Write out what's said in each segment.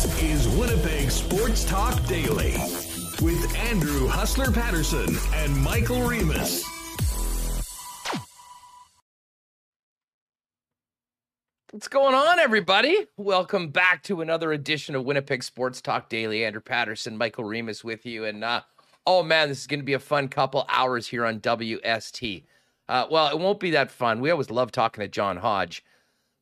Is Winnipeg Sports Talk Daily with Andrew Hustler Paterson and Michael Remis. What's going on, everybody? Welcome back to another edition of Winnipeg Sports Talk Daily. Andrew Paterson, Michael Remis with you. And uh, oh man, this is going to be a fun couple hours here on WST. Uh, well, it won't be that fun. We always love talking to John Hodge.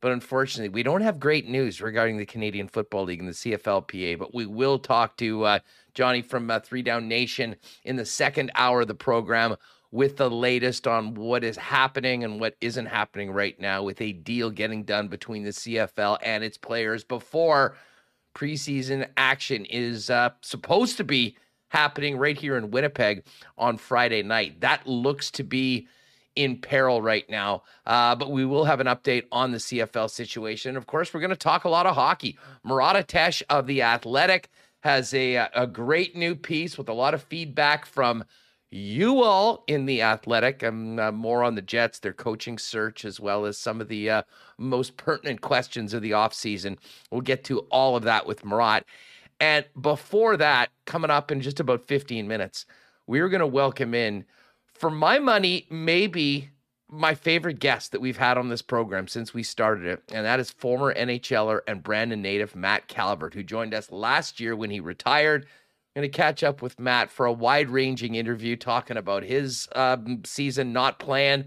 But unfortunately, we don't have great news regarding the Canadian Football League and the CFLPA. But we will talk to uh, Johnny from uh, Three Down Nation in the second hour of the program with the latest on what is happening and what isn't happening right now with a deal getting done between the CFL and its players before preseason action is uh, supposed to be happening right here in Winnipeg on Friday night. That looks to be in peril right now. Uh, but we will have an update on the CFL situation. Of course, we're going to talk a lot of hockey. Murat Ates of The Athletic has a, a great new piece with a lot of feedback from you all in The Athletic. I'm uh, more on the Jets, their coaching search, as well as some of the uh, most pertinent questions of the offseason. We'll get to all of that with Murat And before that, coming up in just about 15 minutes, we're going to welcome in for my money, maybe my favorite guest that we've had on this program since we started it, and that is former NHLer and Brandon native Matt Calvert, who joined us last year when he retired. I'm going to catch up with Matt for a wide ranging interview talking about his um, season not playing,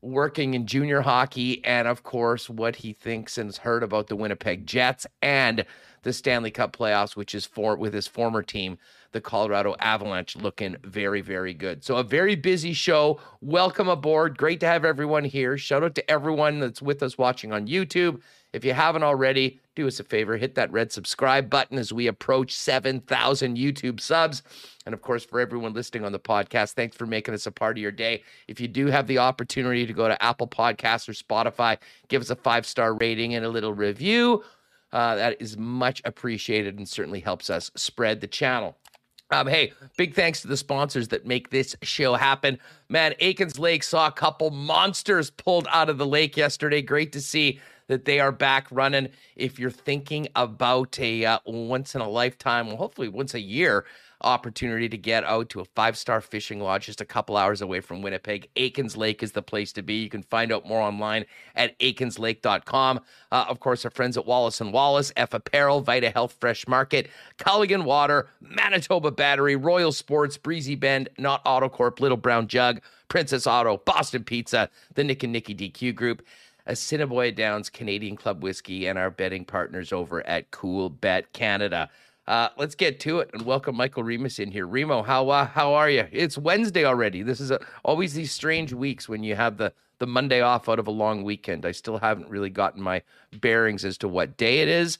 working in junior hockey, and of course, what he thinks and has heard about the Winnipeg Jets and the Stanley Cup playoffs, which is for with his former team, the Colorado Avalanche, looking very, very good. So a very busy show. Welcome aboard. Great to have everyone here. Shout out to everyone that's with us watching on YouTube. If you haven't already, do us a favor, hit that red subscribe button as we approach 7,000 YouTube subs. And of course, for everyone listening on the podcast, thanks for making us a part of your day. If you do have the opportunity to go to Apple Podcasts or Spotify, give us a five star rating and a little review. Uh, that is much appreciated and certainly helps us spread the channel. Um, hey, big thanks to the sponsors that make this show happen. Man, Aikens Lake saw a couple monsters pulled out of the lake yesterday. Great to see that they are back running. If you're thinking about a uh, once in a lifetime, well, hopefully once a year opportunity to get out to a five star fishing lodge just a couple hours away from Winnipeg. Aikens Lake is the place to be. You can find out more online at aikenslake.com. Uh, of course, our friends at Wallace and Wallace, Eph Apparel, Vita Health Fresh Market, Culligan Water, Manitoba Battery, Royal Sports, Breezy Bend, Nott Autocorp, Little Brown Jug, Princess Auto, Boston Pizza, the Nick and Nicky DQ Group. Assiniboia Downs Canadian Club Whiskey and our betting partners over at Coolbet Canada. Uh, let's get to it and welcome Michael Remis in here. Remo, how uh, how are you? It's Wednesday already. This is a, always these strange weeks when you have the the Monday off out of a long weekend. I still haven't really gotten my bearings as to what day it is.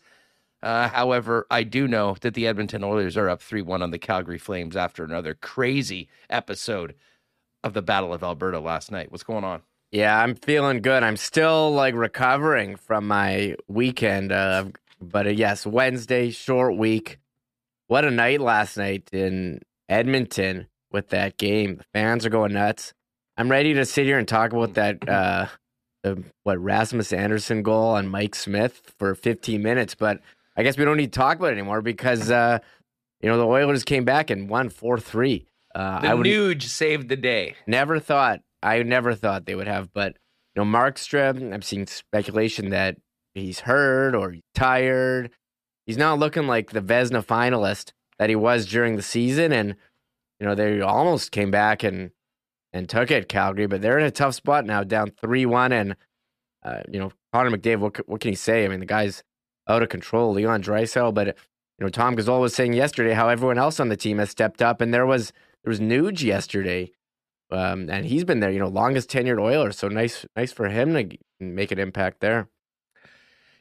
Uh, however, I do know that the Edmonton Oilers are up 3 1 on the Calgary Flames after another crazy episode of the Battle of Alberta last night. What's going on? Yeah, I'm feeling good. I'm still like recovering from my weekend. Uh, but uh, yes, Wednesday, short week. What a night last night in Edmonton with that game. The fans are going nuts. I'm ready to sit here and talk about that uh the, what Rasmus Andersson goal on Mike Smith for 15 minutes, but I guess we don't need to talk about it anymore because uh you know the Oilers came back and won 4-3. Uh the I would Nuge saved the day. Never thought I never thought they would have, but you know Markstrom, I'm seeing speculation that he's hurt or tired. He's not looking like the Vezina finalist that he was during the season, and you know they almost came back and and took it Calgary, but they're in a tough spot now, down three one, and uh, you know Connor McDavid. What what can he say? I mean, the guy's out of control. Leon Draisaitl, but you know Tom Gazzola was saying yesterday how everyone else on the team has stepped up, and there was there was Nuge yesterday, um, and he's been there, you know, longest tenured Oiler. So nice nice for him to make an impact there.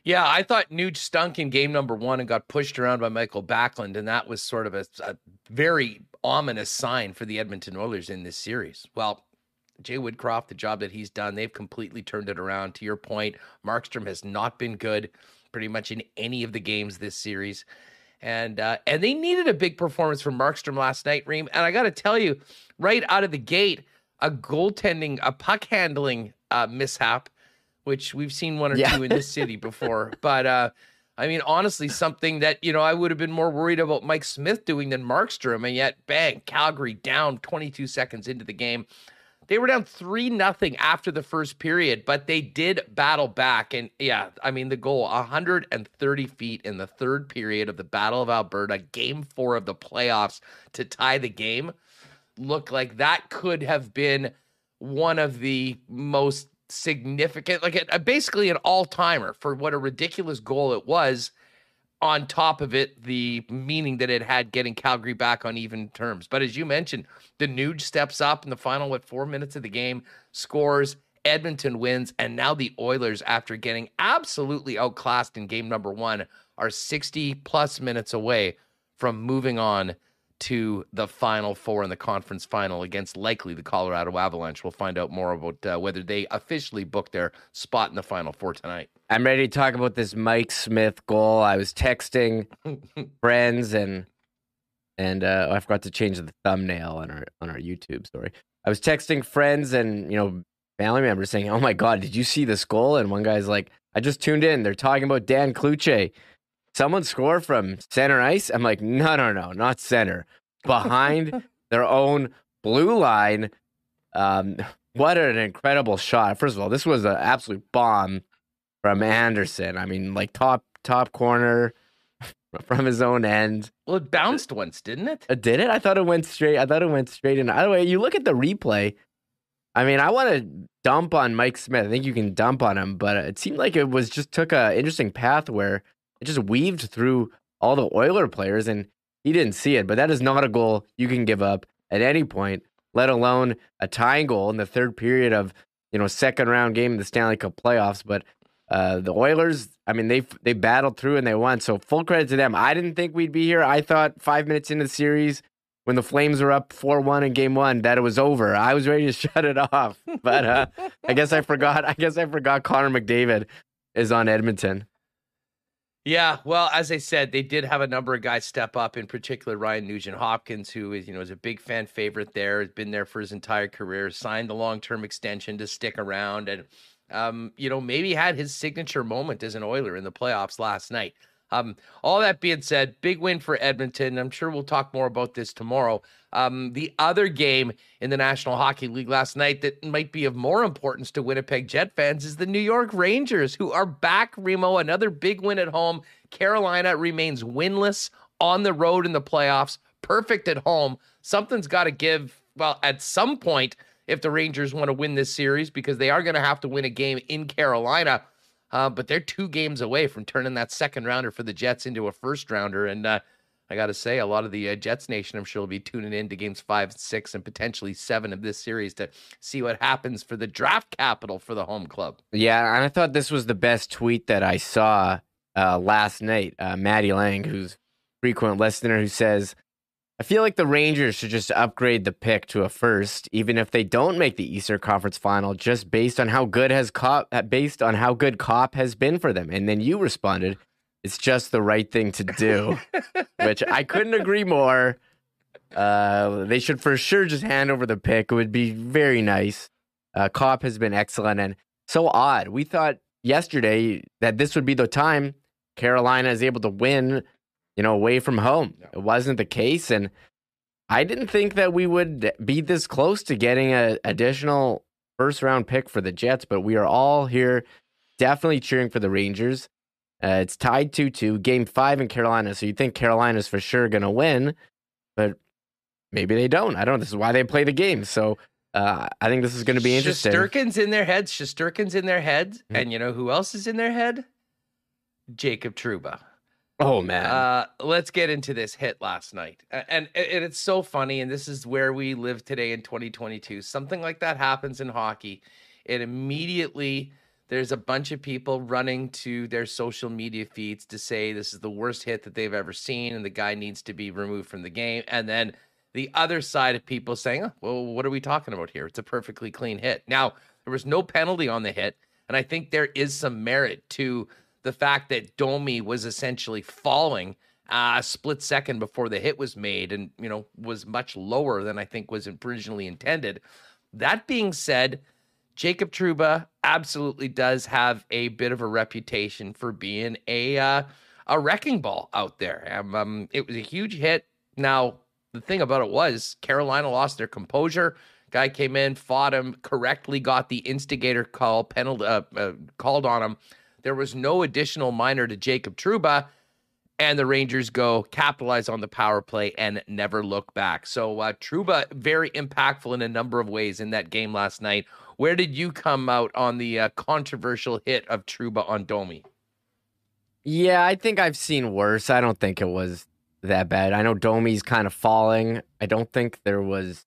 Yeah, I thought Nuge stunk in game number one and got pushed around by Mikael Backlund, and that was sort of a, a very ominous sign for the Edmonton Oilers in this series. Well, Jay Woodcroft, the job that he's done, they've completely turned it around. To your point, Markstrom has not been good pretty much in any of the games this series. And uh, and they needed a big performance from Markstrom last night, Reem. And I got to tell you, right out of the gate, a goaltending, a puck handling uh, mishap which we've seen one or yeah. two in this city before. But uh, I mean, honestly, something that, you know, I would have been more worried about Mike Smith doing than Markstrom. And yet, bang, Calgary down 22 seconds into the game. They were down 3 nothing after the first period, but they did battle back. And yeah, I mean, the goal 130 feet in the third period of the Battle of Alberta, game four of the playoffs to tie the game, looked like that could have been one of the most significant, like a, basically an all timer for what a ridiculous goal it was. On top of it, the meaning that it had getting Calgary back on even terms. But as you mentioned, the Nuge steps up in the final, what, four minutes of the game, scores, Edmonton wins, and now the Oilers, after getting absolutely outclassed in game number one, are 60 plus minutes away from moving on to the final four in the conference final against likely the Colorado Avalanche. We'll find out more about uh, whether they officially booked their spot in the final four tonight. I'm ready to talk about this Mike Smith goal. I was texting friends and and uh, I forgot to change the thumbnail on our on our YouTube story. I was texting friends and you know family members saying, "Oh my god, did you see this goal?" And one guy's like, "I just tuned in. They're talking about Dan Cloutier." Someone score from center ice? I'm like, no, no, no, not center. Behind their own blue line. Um, what an incredible shot. First of all, this was an absolute bomb from Andersson. I mean, like top top corner from his own end. Well, it bounced once, didn't it? Uh, did it? I thought it went straight. I thought it went straight in. Either way, you look at the replay. I mean, I want to dump on Mike Smith. I think you can dump on him, but it seemed like it was just took a interesting path where it just weaved through all the Oiler players, and he didn't see it. But that is not a goal you can give up at any point, let alone a tying goal in the third period of you know second round game of the Stanley Cup playoffs. But uh, the Oilers, I mean, they they battled through and they won. So full credit to them. I didn't think we'd be here. I thought five minutes into the series when the Flames were up four one in game one that it was over. I was ready to shut it off, but uh, I guess I forgot. I guess I forgot Connor McDavid is on Edmonton. Yeah, well, as I said, they did have a number of guys step up. In particular, Ryan Nugent Hopkins, who is you know is a big fan favorite there, has been there for his entire career, signed the long term extension to stick around, and um, you know maybe had his signature moment as an Oiler in the playoffs last night. Um, all that being said, big win for Edmonton. I'm sure we'll talk more about this tomorrow. Um, the other game in the National Hockey League last night that might be of more importance to Winnipeg Jet fans is the New York Rangers, who are back. Remo, another big win at home. Carolina remains winless on the road in the playoffs. Perfect at home. Something's got to give. Well, at some point, if the Rangers want to win this series, because they are going to have to win a game in Carolina uh, but they're two games away from turning that second rounder for the Jets into a first rounder. And uh, I got to say, a lot of the uh, Jets Nation, I'm sure, will be tuning in to games five, six, and potentially seven of this series to see what happens for the draft capital for the home club. Yeah, and I thought this was the best tweet that I saw uh, last night. Uh, Maddie Lang, who's frequent listener, who says, I feel like the Rangers should just upgrade the pick to a first, even if they don't make the Eastern Conference Final, just based on how good has Copp, uh, based on how good Copp has been for them. And then you responded, "It's just the right thing to do," which I couldn't agree more. Uh, they should for sure just hand over the pick. It would be very nice. Uh, Copp has been excellent and so odd. We thought yesterday that this would be the time Carolina is able to win you know, away from home. No. It wasn't the case. And I didn't think that we would be this close to getting an additional first round pick for the Jets, but we are all here definitely cheering for the Rangers. Uh, it's tied 2 2, game five in Carolina. So you think Carolina's for sure going to win, but maybe they don't. I don't know. This is why they play the game. So uh, I think this is going to be interesting. Shesterkin's in their heads. Shesterkin's in their heads. Mm-hmm. And you know who else is in their head? Jacob Trouba. Oh man. Uh, let's get into this hit last night. And, and it's so funny and this is where we live today in 2022. Something like that happens in hockey. It immediately there's a bunch of people running to their social media feeds to say this is the worst hit that they've ever seen and the guy needs to be removed from the game. And then the other side of people saying, oh, well, what are we talking about here? It's a perfectly clean hit. Now, there was no penalty on the hit. And I think there is some merit to the fact that Domi was essentially falling uh, a split second before the hit was made and, you know, was much lower than I think was originally intended. That being said, Jacob Trouba absolutely does have a bit of a reputation for being a uh, a wrecking ball out there. Um, um, it was a huge hit. Now the thing about it was Carolina lost their composure. Guy came in, fought him, correctly got the instigator call penalty uh, uh, called on him. There was no additional minor to Jacob Trouba, and the Rangers go capitalize on the power play and never look back. So uh, Trouba very impactful in a number of ways in that game last night. Where did you come out on the uh, controversial hit of Trouba on Domi? Yeah, I think I've seen worse. I don't think it was that bad. I know Domi's kind of falling. I don't think there was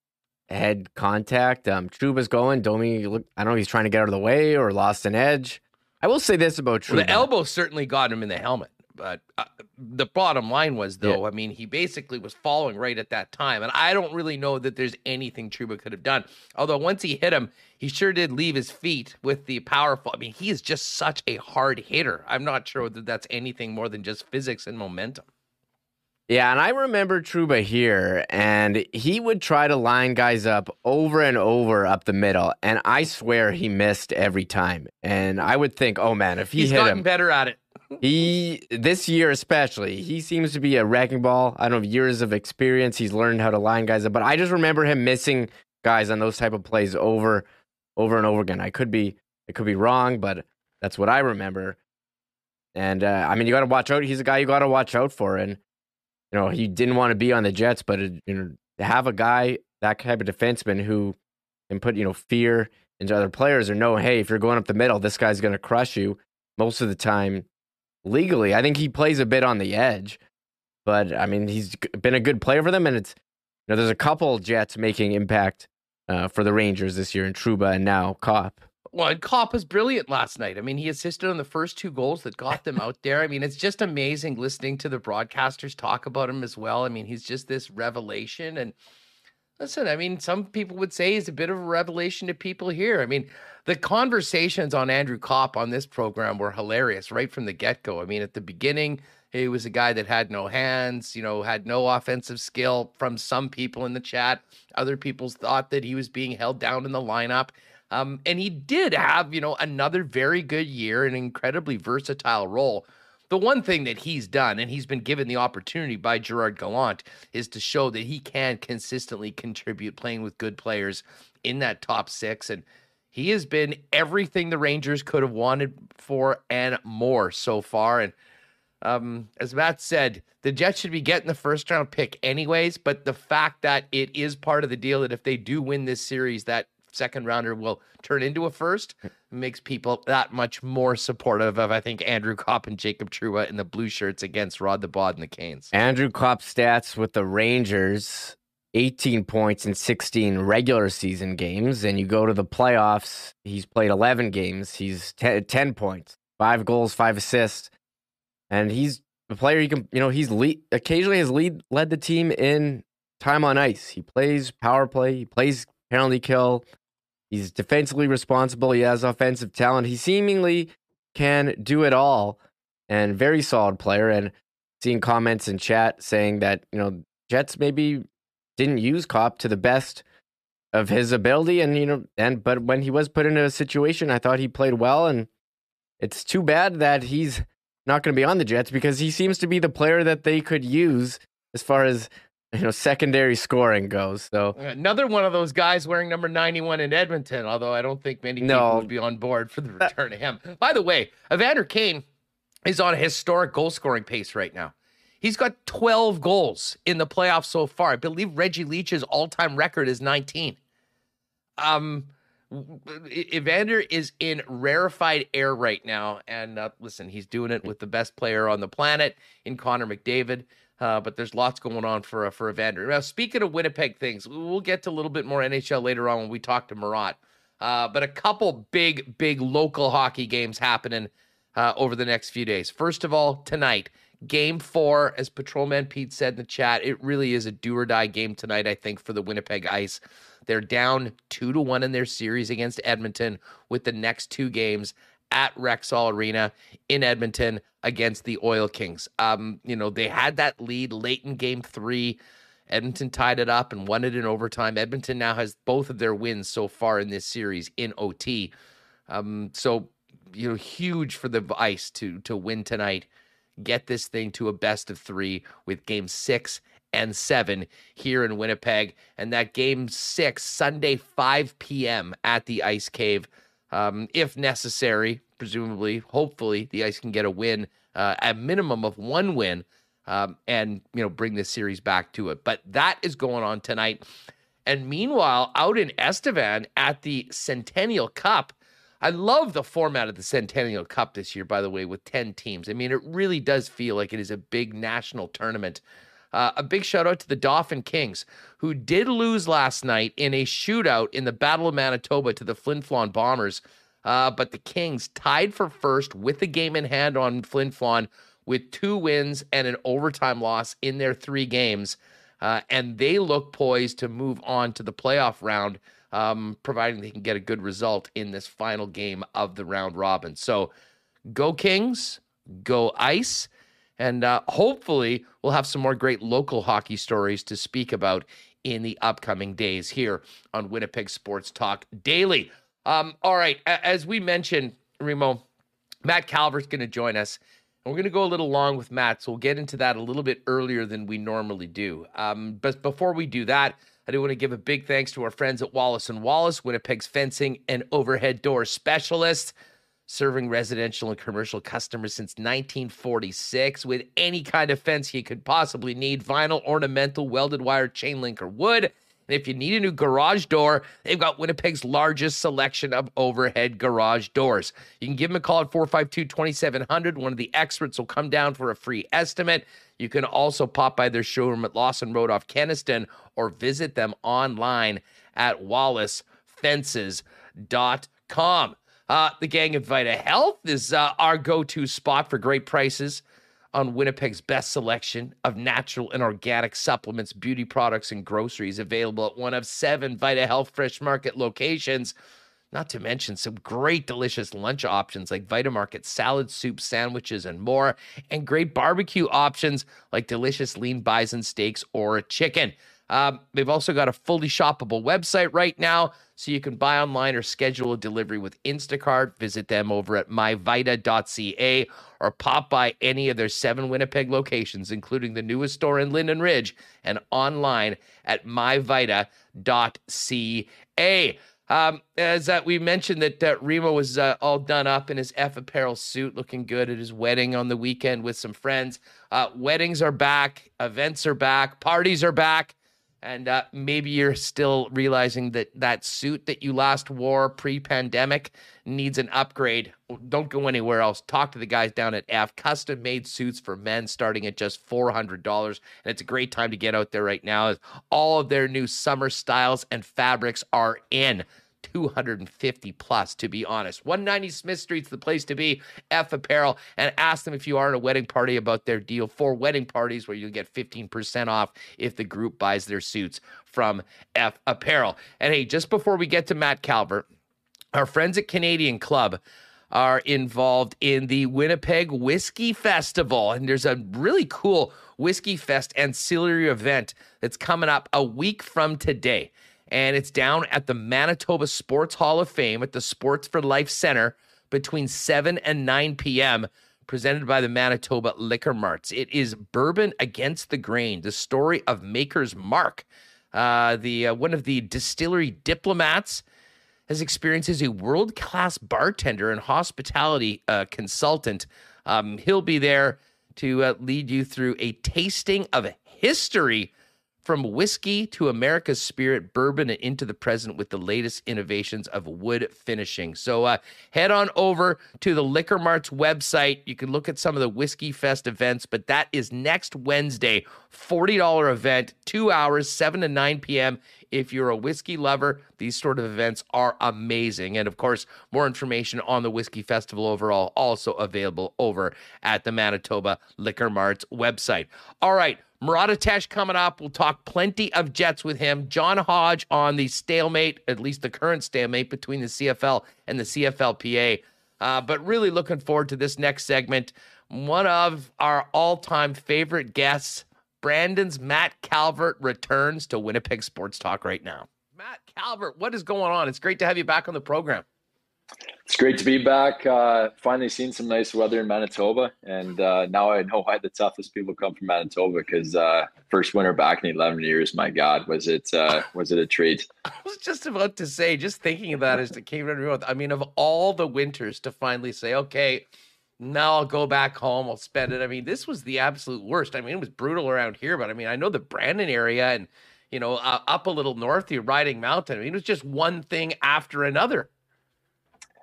head contact. Um, Trouba's going. Domi, look, I don't know he's trying to get out of the way or lost an edge. I will say this about Trouba. Well, the elbow certainly got him in the helmet. But uh, the bottom line was, though, yeah. I mean, he basically was falling right at that time. And I don't really know that there's anything Trouba could have done. Although once he hit him, he sure did leave his feet with the powerful. I mean, he is just such a hard hitter. I'm not sure that that's anything more than just physics and momentum. Yeah, and I remember Trouba here, and he would try to line guys up over and over up the middle, and I swear he missed every time. And I would think, oh man, if he He's hit gotten him, better at it. he this year especially, he seems to be a wrecking ball. I don't know years of experience. He's learned how to line guys up, but I just remember him missing guys on those type of plays over, over and over again. I could be, I could be wrong, but that's what I remember. And uh, I mean, you got to watch out. He's a guy you got to watch out for, and you know, he didn't want to be on the Jets, but you know, to have a guy that type of defenseman who can put you know fear into other players or know, hey, if you're going up the middle, this guy's going to crush you. Most of the time, legally, I think he plays a bit on the edge, but I mean, he's been a good player for them, and it's you know, there's a couple Jets making impact uh, for the Rangers this year in Trouba and now Copp. Well, and Copp was brilliant last night. I mean, he assisted on the first two goals that got them out there. I mean, it's just amazing listening to the broadcasters talk about him as well. I mean, he's just this revelation. And listen, I mean, some people would say he's a bit of a revelation to people here. I mean, the conversations on Andrew Copp on this program were hilarious right from the get go. I mean, at the beginning, he was a guy that had no hands, you know, had no offensive skill from some people in the chat. Other people thought that he was being held down in the lineup. Um, and he did have, you know, another very good year, an incredibly versatile role. The one thing that he's done, and he's been given the opportunity by Gerard Gallant, is to show that he can consistently contribute playing with good players in that top six. And he has been everything the Rangers could have wanted for and more so far. And um, as Matt said, the Jets should be getting the first round pick anyways. But the fact that it is part of the deal that if they do win this series, that second rounder will turn into a first makes people that much more supportive of I think Andrew Copp and Jacob Trouba in the blue shirts against Rod the Bod and the Canes. Andrew Copp stats with the Rangers 18 points in 16 regular season games and you go to the playoffs he's played 11 games he's 10, 10 points 5 goals 5 assists and he's a player you can you know he's lead, occasionally has lead led the team in time on ice he plays power play he plays penalty kill He's defensively responsible. He has offensive talent. He seemingly can do it all and very solid player. And seeing comments in chat saying that, you know, Jets maybe didn't use Copp to the best of his ability. And, you know, and, but when he was put into a situation, I thought he played well. And it's too bad that he's not going to be on the Jets because he seems to be the player that they could use as far as you know secondary scoring goes. So another one of those guys wearing number 91 in Edmonton, although I don't think many no. people would be on board for the return of him. By the way, Evander Kane is on a historic goal scoring pace right now. He's got 12 goals in the playoffs so far. I believe Reggie Leach's all-time record is 19. Um Evander is in rarefied air right now. And uh, listen, he's doing it with the best player on the planet in Connor McDavid. Uh, but there's lots going on for uh, for Evander. Now, speaking of Winnipeg things, we'll get to a little bit more NHL later on when we talk to Murat. Uh, but a couple big, big local hockey games happening uh, over the next few days. First of all, tonight, game four, as Patrolman Pete said in the chat, it really is a do or die game tonight, I think, for the Winnipeg Ice. They're down two to one in their series against Edmonton with the next two games at Rexall Arena in Edmonton against the Oil Kings. Um, you know, they had that lead late in game three. Edmonton tied it up and won it in overtime. Edmonton now has both of their wins so far in this series in OT. Um, so, you know, huge for the Ice to to win tonight, get this thing to a best of three with Game Six and seven here in Winnipeg, and that Game Six Sunday 5 p.m. at the Ice Cave, um, if necessary. Presumably, hopefully, the Ice can get a win, uh, a minimum of one win um, and you know bring this series back to it. But that is going on tonight. And meanwhile, out in Estevan at the Centennial Cup, I love the format of the Centennial Cup this year. By the way, with ten teams, I mean it really does feel like it is a big national tournament. Uh, a big shout out to the Dauphin Kings, who did lose last night in a shootout in the Battle of Manitoba to the Flin Flon Bombers. Uh, but the Kings tied for first with the game in hand on Flin Flon with two wins and an overtime loss in their three games. Uh, and they look poised to move on to the playoff round, um, providing they can get a good result in this final game of the round robin. So go Kings, go Ice. And uh, hopefully, we'll have some more great local hockey stories to speak about in the upcoming days here on Winnipeg Sports Talk Daily. Um, all right, as we mentioned, Remo, Matt Calvert's going to join us And we're going to go a little long with Matt, so we'll get into that a little bit earlier than we normally do. Um, but before we do that, I do want to give a big thanks to our friends at Wallace and Wallace, Winnipeg's fencing and overhead door specialist, serving residential and commercial customers since 1946 with any kind of fence you could possibly need: vinyl, ornamental, welded wire, chain link, or wood. And if you need a new garage door, they've got Winnipeg's largest selection of overhead garage doors. You can give them a call at 452 2700. One of the experts will come down for a free estimate. You can also pop by their showroom at Lawson Road off Keniston or visit them online at wallacefences.com. Uh, the gang of Vita Health is uh, our go to spot for great prices on Winnipeg's best selection of natural and organic supplements, beauty products, and groceries available at one of seven Vita Health Fresh Market locations. Not to mention some great, delicious lunch options like Vita Market salad, soup, sandwiches, and more, and great barbecue options like delicious lean bison steaks or chicken. Um, they've also got a fully shoppable website right now, so you can buy online or schedule a delivery with Instacart. Visit them over at myvita.ca or pop by any of their seven Winnipeg locations, including the newest store in Linden Ridge, and online at myvita.ca. Um, as uh, we mentioned that uh, Remo was uh, all done up in his Eph apparel suit, looking good at his wedding on the weekend with some friends. Uh, weddings are back, events are back, parties are back and uh, maybe you're still realizing that that suit that you last wore pre-pandemic needs an upgrade. Don't go anywhere else. Talk to the guys down at f. Custom made suits for men starting at just $400 and it's a great time to get out there right now as all of their new summer styles and fabrics are in 250 plus, to be honest. 190 Smith Street's the place to be. Eph Apparel, and ask them if you are in a wedding party about their deal for wedding parties where you'll get 15% off if the group buys their suits from Eph Apparel. And hey, just before we get to Matt Calvert, our friends at Canadian Club are involved in the Winnipeg Whiskey Festival. And there's a really cool Whiskey Fest ancillary event that's coming up a week from today and it's down at the Manitoba Sports Hall of Fame at the Sports for Life Center between 7 and 9 p.m. Presented by the Manitoba Liquor Marts. It is Bourbon Against the Grain, the story of Maker's Mark. Uh, the uh, one of the distillery diplomats has experienced as a world class bartender and hospitality uh, consultant. Um, he'll be there to uh, lead you through a tasting of history from whiskey to America's spirit, bourbon, and into the present with the latest innovations of wood finishing. So uh, head on over to the Liquor Mart's website. You can look at some of the Whiskey Fest events, but that is next Wednesday, $40 event, two hours, 7 to 9 p.m. If you're a whiskey lover, these sort of events are amazing. And of course, more information on the Whiskey Festival overall also available over at the Manitoba Liquor Mart's website. All right. Murat coming up. We'll talk plenty of Jets with him. John Hodge on the stalemate, at least the current stalemate between the CFL and the CFLPA. Uh, but really looking forward to this next segment. One of our all time favorite guests, Brandon's Matt Calvert returns to Winnipeg Sports Talk right now. Matt Calvert, what is going on? It's great to have you back on the program. It's great to be back. Uh, finally seen some nice weather in Manitoba, and uh, now I know why the toughest people come from Manitoba. Because uh, first winter back in eleven years, my God, was it uh, was it a treat? I was just about to say, just thinking of that as it came my. I mean, of all the winters to finally say, okay, now I'll go back home, I'll spend it. I mean, this was the absolute worst. I mean, it was brutal around here, but I mean, I know the Brandon area and you know uh, up a little north, you're riding mountain. I mean, it was just one thing after another.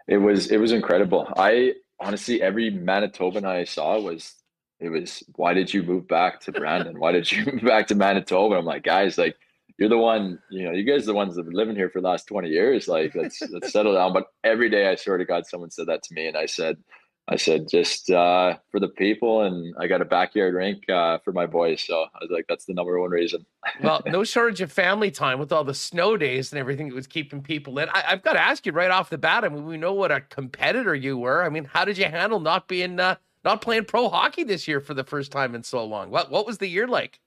It was it was incredible. I honestly every Manitoban I saw was it was why did you move back to Brandon? why did you move back to Manitoba? I'm like, guys, like you're the one, you know, you guys are the ones that have been living here for the last 20 years. Like let's let's settle down. But every day I swear to God, someone said that to me and I said, I said, just uh, for the people, and I got a backyard rink uh, for my boys. So I was like, that's the number one reason. well, no shortage of family time with all the snow days and everything that was keeping people in. I, have got to ask you right off the bat. I mean, we know what a competitor you were. I mean, how did you handle not being, uh, not playing pro hockey this year for the first time in so long? What What was the year like?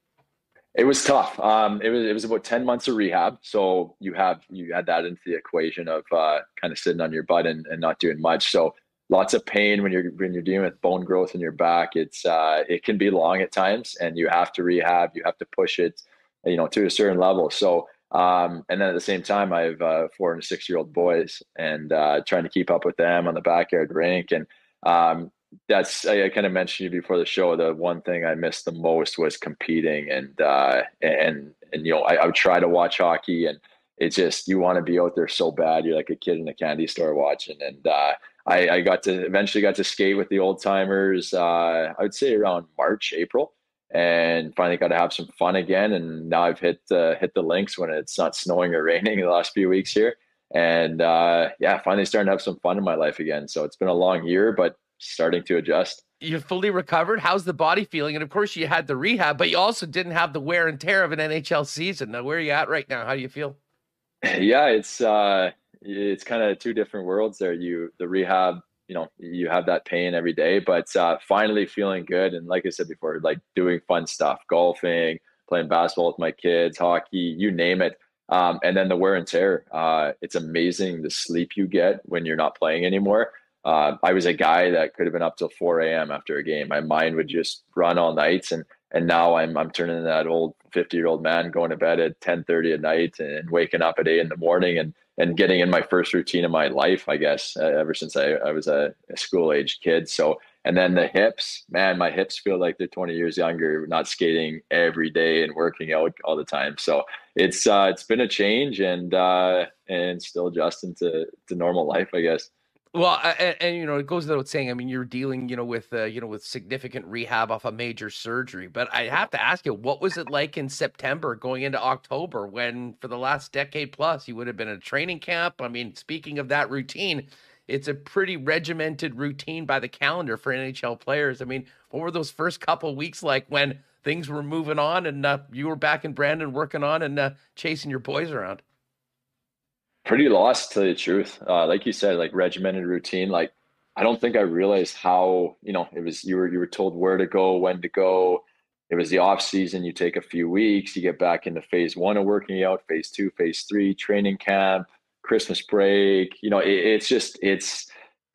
It was tough. Um, it was it was about ten months of rehab. So you have you had that into the equation of uh, kind of sitting on your butt and, and not doing much. So lots of pain when you're when you're dealing with bone growth in your back. It's uh, it can be long at times, and you have to rehab. You have to push it, you know, to a certain level. So, um, and then at the same time, I have uh, four and six year old boys, and uh, trying to keep up with them on the backyard rink, and um, that's I, I kind of mentioned you before the show. The one thing I missed the most was competing, and uh, and and you know, I, I would try to watch hockey and. It's just you want to be out there so bad. You're like a kid in a candy store watching, and uh, I, I got to eventually got to skate with the old timers. Uh, I would say around March, April, and finally got to have some fun again. And now I've hit uh, hit the links when it's not snowing or raining the last few weeks here. And uh, yeah, finally starting to have some fun in my life again. So it's been a long year, but starting to adjust. You're fully recovered. How's the body feeling? And of course, you had the rehab, but you also didn't have the wear and tear of an NHL season. Now, where are you at right now? How do you feel? Yeah, it's uh, it's kind of two different worlds there. You the rehab, you know, you have that pain every day, but uh, finally feeling good. And like I said before, like doing fun stuff, golfing, playing basketball with my kids, hockey, you name it. Um, and then the wear and tear. Uh, it's amazing the sleep you get when you're not playing anymore. Uh, I was a guy that could have been up till 4 a.m. after a game. My mind would just run all nights, and and now I'm I'm turning that old 50 year old man going to bed at 10:30 at night and waking up at eight in the morning and and getting in my first routine of my life, I guess, uh, ever since I, I was a, a school age kid. So, and then the hips, man, my hips feel like they're 20 years younger, not skating every day and working out all the time. So it's, uh, it's been a change and, uh, and still adjusting to, to normal life, I guess. Well, and, and, you know, it goes without saying. I mean, you're dealing, you know, with uh, you know, with significant rehab off a major surgery. But I have to ask you, what was it like in September, going into October, when for the last decade plus you would have been in a training camp? I mean, speaking of that routine, it's a pretty regimented routine by the calendar for NHL players. I mean, what were those first couple weeks like when things were moving on and uh, you were back in Brandon working on and uh, chasing your boys around? Pretty lost to the truth. Uh, like you said, like regimented routine. Like I don't think I realized how you know it was. You were you were told where to go, when to go. It was the off season. You take a few weeks. You get back into phase one of working out. Phase two, phase three, training camp, Christmas break. You know, it, it's just it's.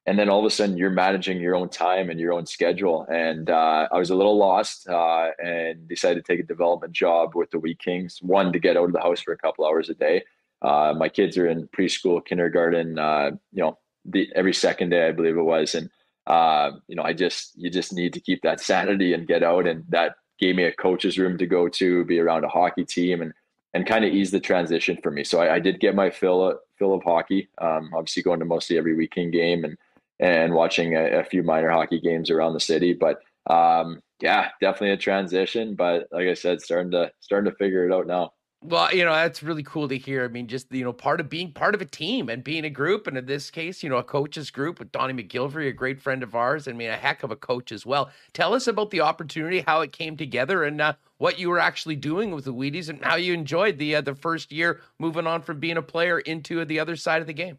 And then all of a sudden, you're managing your own time and your own schedule. And uh, I was a little lost, uh, and decided to take a development job with the Wheat Kings. One to get out of the house for a couple hours a day, uh, my kids are in preschool, kindergarten, uh, you know, the, every second day, I believe it was. And, uh, you know, I just, you just need to keep that sanity and get out. And that gave me a coach's room to go to, be around a hockey team and, and kind of ease the transition for me. So I, I did get my fill of, fill of hockey, um, obviously going to mostly every weekend game and, and watching a, a few minor hockey games around the city. But, um, yeah, definitely a transition, but like I said, starting to, starting to figure it out now. Well, you know, that's really cool to hear. I mean, just, you know, part of being part of a team and being a group. And in this case, you know, a coach's group with Donnie McGillivray, a great friend of ours. I mean, a heck of a coach as well. Tell us about the opportunity, how it came together, and uh, what you were actually doing with the Wheaties and how you enjoyed the uh, the first year moving on from being a player into the other side of the game.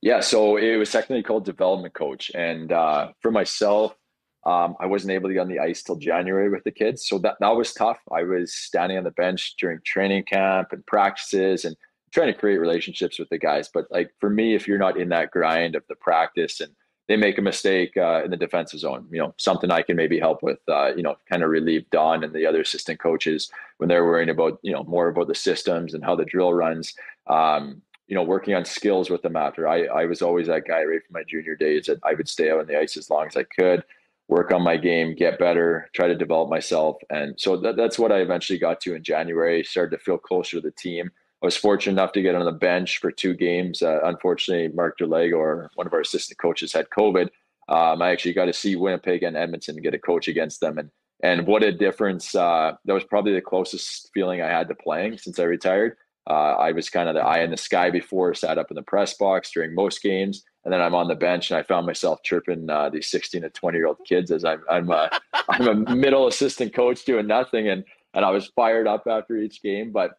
Yeah, so it was technically called development coach. And uh, for myself, Um, I wasn't able to get on the ice till January with the kids, so that that was tough. I was standing on the bench during training camp and practices and trying to create relationships with the guys. But like for me, if you're not in that grind of the practice and they make a mistake uh, in the defensive zone, you know, something I can maybe help with, uh, you know, kind of relieve Don and the other assistant coaches when they're worrying about, you know, more about the systems and how the drill runs. Um, you know, working on skills with them after. I, I was always that guy right from my junior days that I would stay out on the ice as long as I could, work on my game, get better, try to develop myself. And so that, that's what I eventually got to in January, started to feel closer to the team. I was fortunate enough to get on the bench for two games. Uh, unfortunately, Mark Derlago, or one of our assistant coaches, had COVID. Um, I actually got to see Winnipeg and Edmonton get a coach against them, and and what a difference! Uh, that was probably the closest feeling I had to playing since I retired. Uh, I was kind of the eye in the sky before, sat up in the press box during most games, and then I'm on the bench and I found myself chirping uh, these 16 to 20 year old kids as I'm I'm a, I'm a middle assistant coach doing nothing, and and I was fired up after each game. But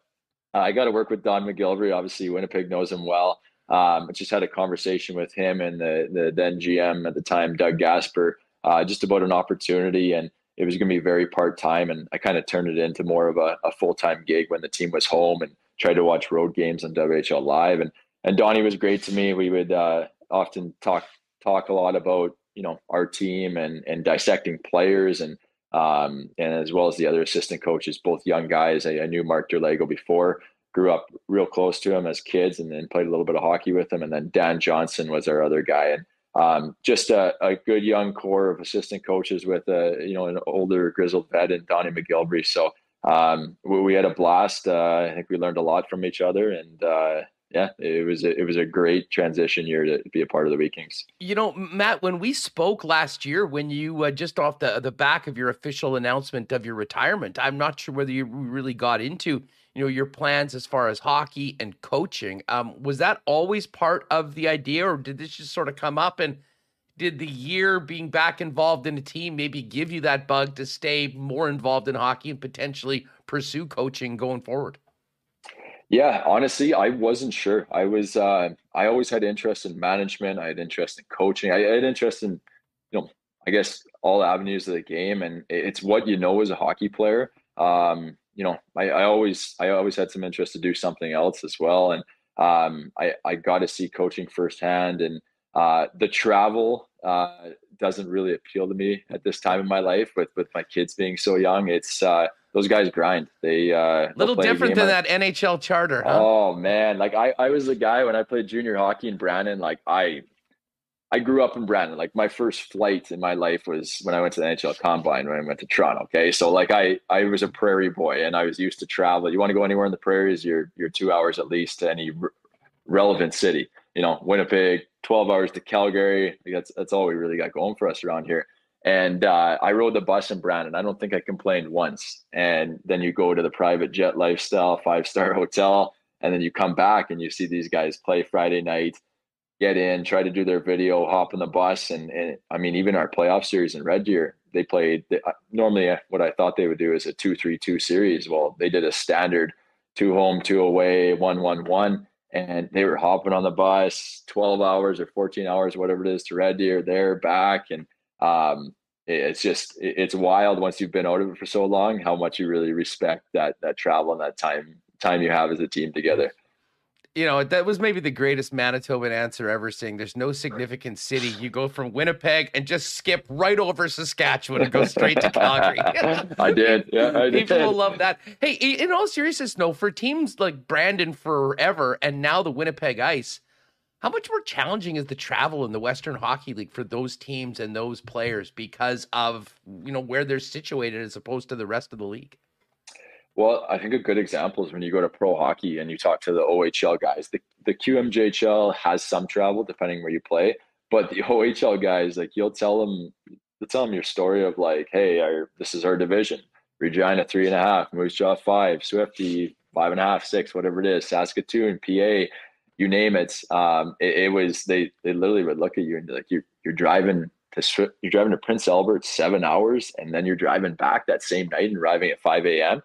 uh, I got to work with Don McGillivray. Obviously, Winnipeg knows him well. Um, I just had a conversation with him and the the then GM at the time, Doug Gasper, uh, just about an opportunity and it was going to be very part time, and I kind of turned it into more of a, a full time gig when the team was home, and tried to watch road games on WHL Live. And and Donnie was great to me. We would uh, often talk talk a lot about you know our team and and dissecting players and um, and as well as the other assistant coaches, both young guys. I, I knew Mark Derlago before, grew up real close to him as kids, and then played a little bit of hockey with him. And then Dan Johnson was our other guy, and um, just a, a, good young core of assistant coaches with a you know an older grizzled vet and Donnie McGillivray. So um, we, we, had a blast. Uh, I think we learned a lot from each other, and uh, yeah, it was a, it was a great transition year to be a part of the Vikings. You know, Matt, when we spoke last year, when you uh, just off the the back of your official announcement of your retirement, I'm not sure whether you really got into you know your plans as far as hockey and coaching. Um, was that always part of the idea, or did this just sort of come up and did the year being back involved in a team maybe give you that bug to stay more involved in hockey and potentially pursue coaching going forward? Yeah, honestly, I wasn't sure. I was uh, I always had interest in management. I had interest in coaching. I had interest in, you know, I guess all avenues of the game, and it's what you know as a hockey player. Um, you know, I, I always I always had some interest to do something else as well, and um, I I got to see coaching firsthand and uh, the travel uh, doesn't really appeal to me at this time in my life with with my kids being so young. It's uh, those guys grind. They uh, little different than that NHL charter. Huh? Oh man, like I I was the guy when I played junior hockey in Brandon. Like I I grew up in Brandon. Like my first flight in my life was when I went to the NHL Combine when I went to Toronto. Okay, so like I I was a prairie boy and I was used to travel. You want to go anywhere in the prairies, you're you're two hours at least to any re- relevant city. You know, Winnipeg, 12 hours to Calgary. That's that's all we really got going for us around here. And uh, I rode the bus in Brandon. I don't think I complained once. And then you go to the private jet lifestyle, five star hotel, and then you come back and you see these guys play Friday night, get in, try to do their video, hop on the bus, and, and I mean even our playoff series in Red Deer, they played uh, normally uh, what I thought they would do is a two three two series. Well, they did a standard two home, two away, one one one and they were hopping on the bus 12 hours or 14 hours whatever it is to red deer. There back and um, it's just it's wild once you've been out of it for so long how much you really respect that that travel and that time time you have as a team together you know, that was maybe the greatest Manitoban answer ever saying there's no significant city. You go from Winnipeg and just skip right over Saskatchewan and go straight to Calgary. I did. Yeah, I People will love that. Hey, in all seriousness, no, for teams like Brandon forever and now the Winnipeg Ice, how much more challenging is the travel in the Western Hockey League for those teams and those players because of, you know, where they're situated as opposed to the rest of the league? Well, I think a good example is when you go to pro hockey and you talk to the OHL guys. The, the QMJHL has some travel depending where you play, but the OHL guys, like you'll tell them, you'll tell them your story of like, hey, our, this is our division. Regina three and a half, Moose Jaw five, Swifty five and a half, six, whatever it is, Saskatoon, PA, you name it. Um, it, it was they they literally would look at you and like you're you're driving to you're driving to Prince Albert seven hours, and then you're driving back that same night and arriving at five a.m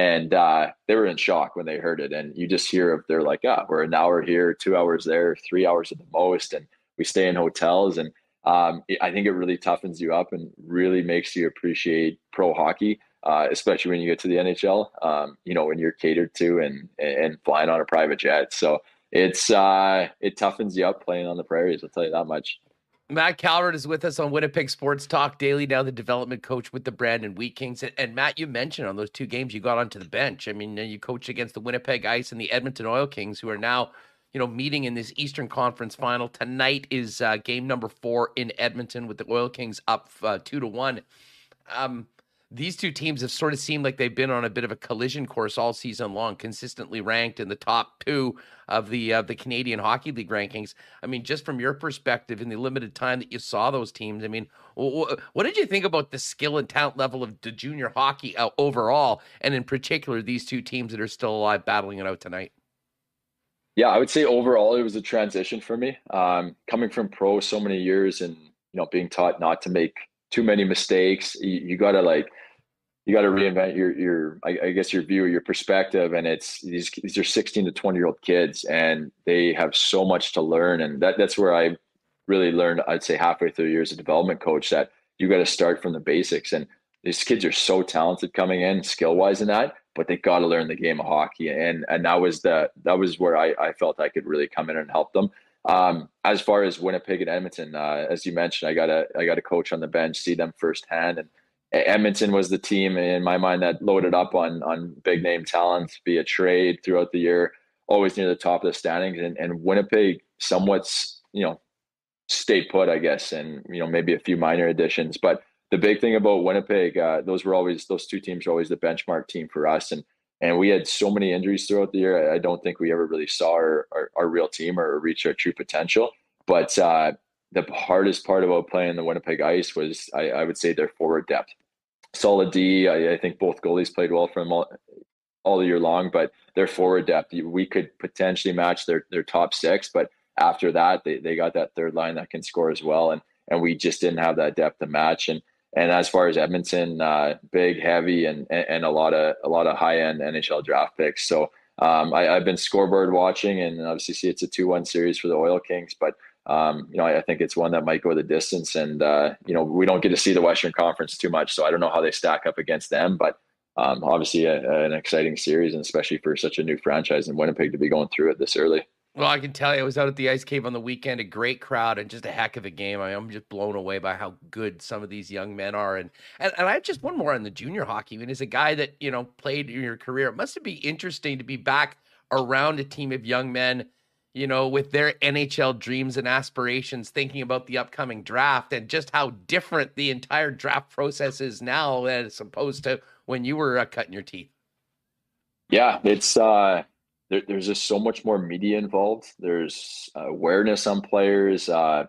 and uh, they were in shock when they heard it. And you just hear of they're like, ah, we're an hour here, two hours there, three hours at the most, and we stay in hotels. And um, I think it really toughens you up and really makes you appreciate pro hockey, uh, especially when you get to the NHL. Um, you know, when you're catered to and and flying on a private jet. So it's uh, it toughens you up playing on the prairies. I'll tell you that much. Matt Calvert is with us on Winnipeg Sports Talk Daily, now the development coach with the Brandon Wheat Kings. And, Matt, you mentioned on those two games you got onto the bench. I mean, you coached against the Winnipeg Ice and the Edmonton Oil Kings, who are now, you know, meeting in this Eastern Conference final. Tonight is uh, game number four in Edmonton with the Oil Kings up uh, two to one. Um, these two teams have sort of seemed like they've been on a bit of a collision course all season long, consistently ranked in the top two of the uh, the Canadian Hockey League rankings. I mean, just from your perspective, in the limited time that you saw those teams, I mean, what did you think about the skill and talent level of the junior hockey uh, overall, and in particular these two teams that are still alive, battling it out tonight? Yeah, I would say overall it was a transition for me. Um, coming from pro so many years and you know being taught not to make too many mistakes. You, you got to like you got to reinvent your your I, I, guess your view your perspective. And it's these these are 16 to 20 year old kids and they have so much to learn. And that that's where i really learned i'd say halfway through years of development coach that you got to start from the basics. And these kids are so talented coming in skill wise and that but they got to learn the game of hockey. And and that was the that was where i i felt i could really come in and help them um, as far as winnipeg and edmonton uh, as you mentioned i got a i got a coach on the bench see them firsthand and Edmonton was the team in my mind that loaded up on on big name talent via trade throughout the year, always near the top of the standings. And, and Winnipeg somewhat, you know, stayed put, I guess, and you know maybe a few minor additions. But the big thing about Winnipeg, uh, those were always those two teams were always the benchmark team for us, and and we had so many injuries throughout the year. I don't think we ever really saw our our, our real team or reach our true potential. But uh, the hardest part about playing the Winnipeg Ice was, I, I would say, their forward depth solid D. I, I think both goalies played well for them all, all year long, but their forward depth, we could potentially match their their top six. But after that, they, they got that third line that can score as well, and and we just didn't have that depth to match. And and as far as Edmonton, uh, big, heavy, and, and a lot of a lot of high end NHL draft picks. So um, I, have been scoreboard watching, and obviously see it's a two one series for the Oil Kings, but um, you know, I, I, think it's one that might go the distance. And uh, you know, we don't get to see the Western Conference too much, so I don't know how they stack up against them. But um, obviously, a, a, an exciting series, and especially for such a new franchise in Winnipeg to be going through it this early. Well, I can tell you, I was out at the Ice Cave on the weekend. A great crowd and just a heck of a game. I am just blown away by how good some of these young men are. And and, and I just one more on the junior hockey. I mean, as a guy that you know played in your career, it must be interesting to be back around a team of young men you know, with their NHL dreams and aspirations, thinking about the upcoming draft and just how different the entire draft process is now as opposed to when you were uh, cutting your teeth. Yeah, it's uh, there, there's just so much more media involved. There's awareness on players, uh,